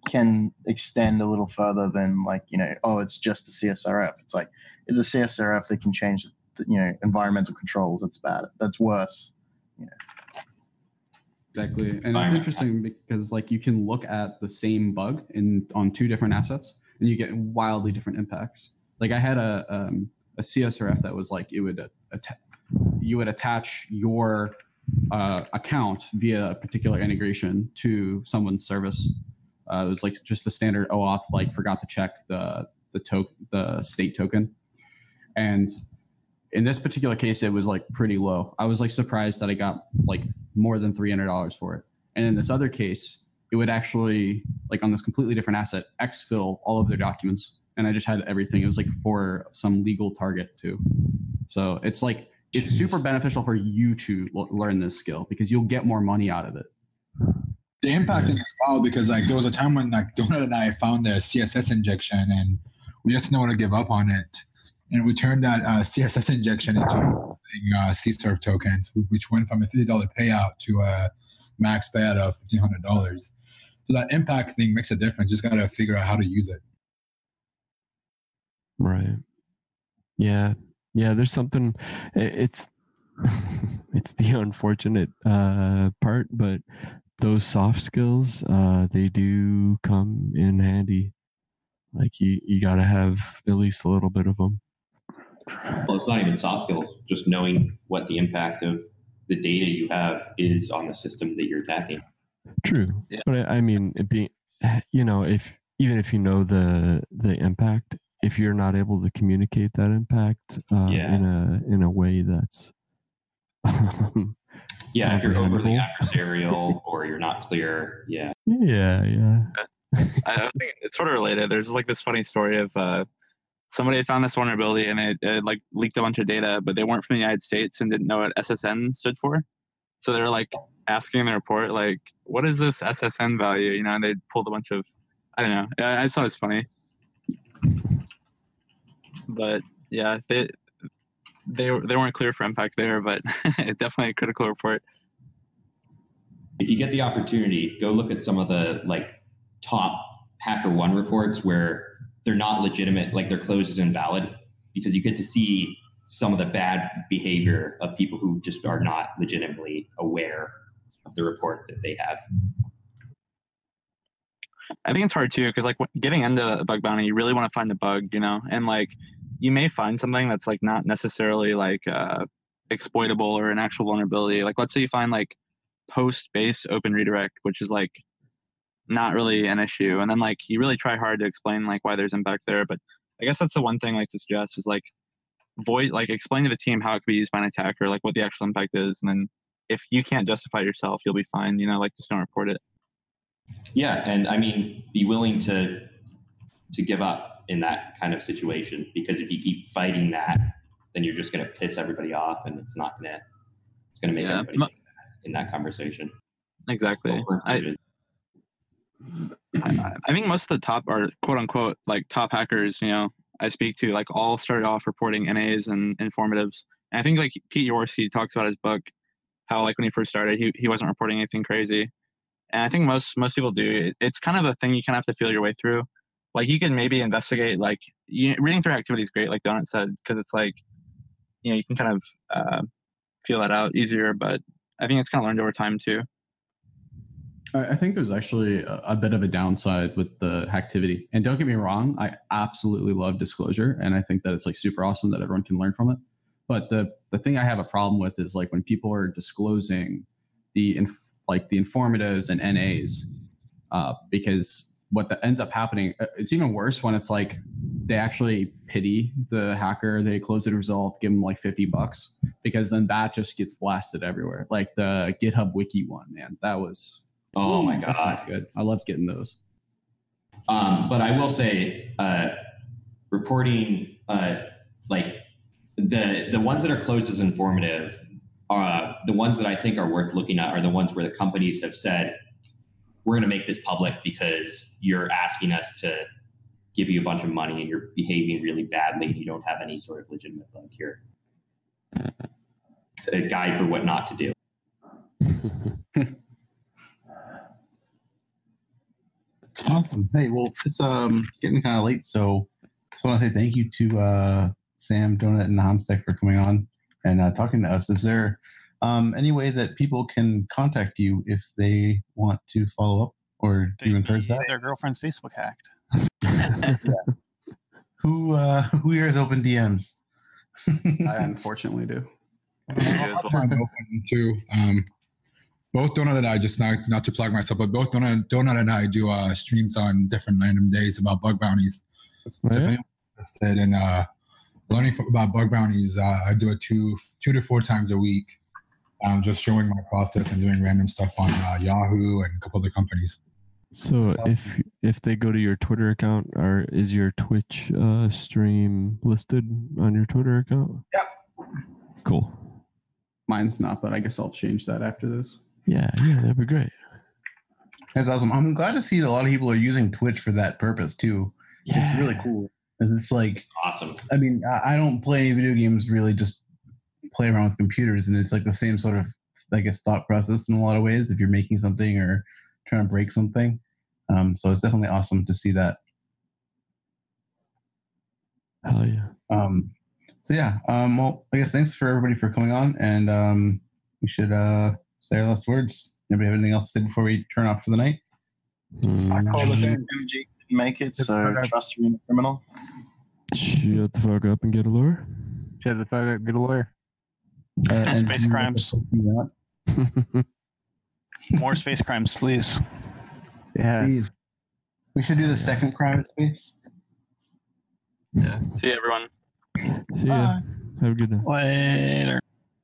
[SPEAKER 8] can extend a little further than like you know, oh, it's just a CSRF. It's like it's a CSRF that can change the, you know environmental controls. That's bad. That's worse.
[SPEAKER 15] Exactly, and it's interesting because like you can look at the same bug in on two different assets, and you get wildly different impacts. Like I had a um, a CSRF that was like it would atta- you would attach your uh, account via a particular integration to someone's service. Uh, it was like just the standard OAuth, like forgot to check the the to- the state token, and in this particular case, it was like pretty low. I was like surprised that I got like more than three hundred dollars for it. And in this other case, it would actually like on this completely different asset exfil all of their documents, and I just had everything. It was like for some legal target too. So it's like it's super beneficial for you to l- learn this skill because you'll get more money out of it.
[SPEAKER 16] the impact thing is wild because like there was a time when like Donut and I found the CSS injection and we just didn't want to give up on it, and we turned that uh, CSS injection into uh, CSRF tokens, which went from a fifty dollar payout to a max payout of fifteen hundred dollars. So that impact thing makes a difference. Just gotta figure out how to use it.
[SPEAKER 11] Right. Yeah. Yeah. There's something. It's it's the unfortunate uh, part, but those soft skills uh, they do come in handy. Like you, you got to have at least a little bit of them.
[SPEAKER 7] Well, it's not even soft skills, just knowing what the impact of the data you have is on the system that you're attacking.
[SPEAKER 11] True, Yeah. but I, I mean, it being, you know, if even if you know the the impact, if you're not able to communicate that impact uh,
[SPEAKER 7] Yeah.
[SPEAKER 11] in a in a way that's
[SPEAKER 7] Yeah, if you're overly adversarial or you're not clear, yeah.
[SPEAKER 11] yeah, yeah.
[SPEAKER 14] I, I think it's sort of related. There's like this funny story of uh, somebody had found this vulnerability and it, it like leaked a bunch of data, but they weren't from the United States and didn't know what SSN stood for. So they're like asking in the report, like, what is this SSN value? You know, and they pulled a bunch of, I don't know. I, I just thought it's funny. But yeah, they they they weren't clear for impact there, but definitely a critical report.
[SPEAKER 7] If you get the opportunity, go look at some of the like top HackerOne reports where they're not legitimate, like their close is invalid, because you get to see some of the bad behavior of people who just are not legitimately aware of the report that they have.
[SPEAKER 14] I think it's hard too because like getting into a bug bounty, you really want to find the bug, you know, and like you may find something that's like not necessarily like uh, exploitable or an actual vulnerability. Like let's say you find like post base open redirect, which is like not really an issue, and then like you really try hard to explain like why there's impact there. But I guess that's the one thing like to suggest is like void like explain to the team how it could be used by an attacker, like what the actual impact is, and then if you can't justify yourself, you'll be fine. You know, like just don't report it.
[SPEAKER 7] Yeah, and I mean, be willing to to give up in that kind of situation because if you keep fighting that, then you're just going to piss everybody off, and it's not going to it's going to make
[SPEAKER 14] Yeah,
[SPEAKER 7] everybody in that conversation.
[SPEAKER 14] Exactly. I, I, I think most of the top are quote unquote like top hackers, you know, I speak to like all started off reporting NAs and informatives. And I think like Pete Yaworski talks about his book, how like when he first started, he, he wasn't reporting anything crazy. And I think most most people do. It, it's kind of a thing you kind of have to feel your way through. Like you can maybe investigate like you, reading through Hacktivity is great, like Donut said, because it's like you know you can kind of uh, feel that out easier. But I think it's kind of learned over time too.
[SPEAKER 15] I think there's actually a, bit of a downside with the hacktivity. And don't get me wrong, I absolutely love disclosure, and I think that it's like super awesome that everyone can learn from it. But the the thing I have a problem with is like when people are disclosing the inf- like the informatives and NAs, uh, because what ends up happening, uh, it's even worse when it's like they actually pity the hacker. They close the result, give them like fifty bucks because then that just gets blasted everywhere. Like the GitHub Wiki one, man, that was
[SPEAKER 7] Oh my
[SPEAKER 15] that felt
[SPEAKER 7] God.
[SPEAKER 15] good. I loved getting those.
[SPEAKER 7] Um, but I will say, uh, reporting uh, like the the ones that are closed as informative, uh, the ones that I think are worth looking at are the ones where the companies have said, "We're going to make this public because you're asking us to give you a bunch of money and you're behaving really badly and you don't have any sort of legitimate bug here." It's a guide for what not to do.
[SPEAKER 5] Awesome. Hey, well, it's um getting kind of late, so just want to say thank you to uh, Sam, Donut, and NahamSec for coming on and uh, talking to us. Is there um, any way that people can contact you if they want to follow up, or do you encourage that?
[SPEAKER 13] Their girlfriend's Facebook hacked.
[SPEAKER 5] Who uh, who here has open DMs?
[SPEAKER 15] I unfortunately do.
[SPEAKER 16] I'm open too. Um, both Donut and I, just not not to plug myself, but both Donut, Donut and I do uh, streams on different random days about bug bounties.
[SPEAKER 11] Oh,
[SPEAKER 16] So if anyone's interested in uh, learning f- about bug bounties, uh, I do it two two to four times a week. Um, just showing my process and doing random stuff on uh, Yahoo and a couple other companies.
[SPEAKER 11] So if if they go to your Twitter account, or is your Twitch uh, stream listed on your Twitter account?
[SPEAKER 16] Yep.
[SPEAKER 11] Cool.
[SPEAKER 15] Mine's not, but I guess I'll change that after this.
[SPEAKER 11] Yeah, yeah, that'd be great.
[SPEAKER 5] That's awesome. I'm glad to see that a lot of people are using Twitch for that purpose too. Yeah. It's really cool. 'Cause It's like
[SPEAKER 7] awesome.
[SPEAKER 5] I mean, I, I don't play any video games really. Just play around with computers, and it's like the same sort of, I guess, thought process in a lot of ways. If you're making something or trying to break something, um, so it's definitely awesome to see that.
[SPEAKER 11] Hell yeah.
[SPEAKER 5] Um, so yeah, um, well, I guess thanks for everybody for coming on, and um, we should uh, say our last words. Anybody have anything else to say before we turn off for the night?
[SPEAKER 8] I call the
[SPEAKER 11] Mm,
[SPEAKER 8] MG didn't make it, so trust me in a criminal.
[SPEAKER 11] Shut the fuck up and get a lawyer.
[SPEAKER 17] Shut the fuck up, get a lawyer.
[SPEAKER 5] Uh, and-
[SPEAKER 13] Space crimes. More space crimes, please.
[SPEAKER 5] Please. We should do the second crime space.
[SPEAKER 14] Yeah. See you, everyone.
[SPEAKER 11] See ya. Have a good night.
[SPEAKER 13] Later.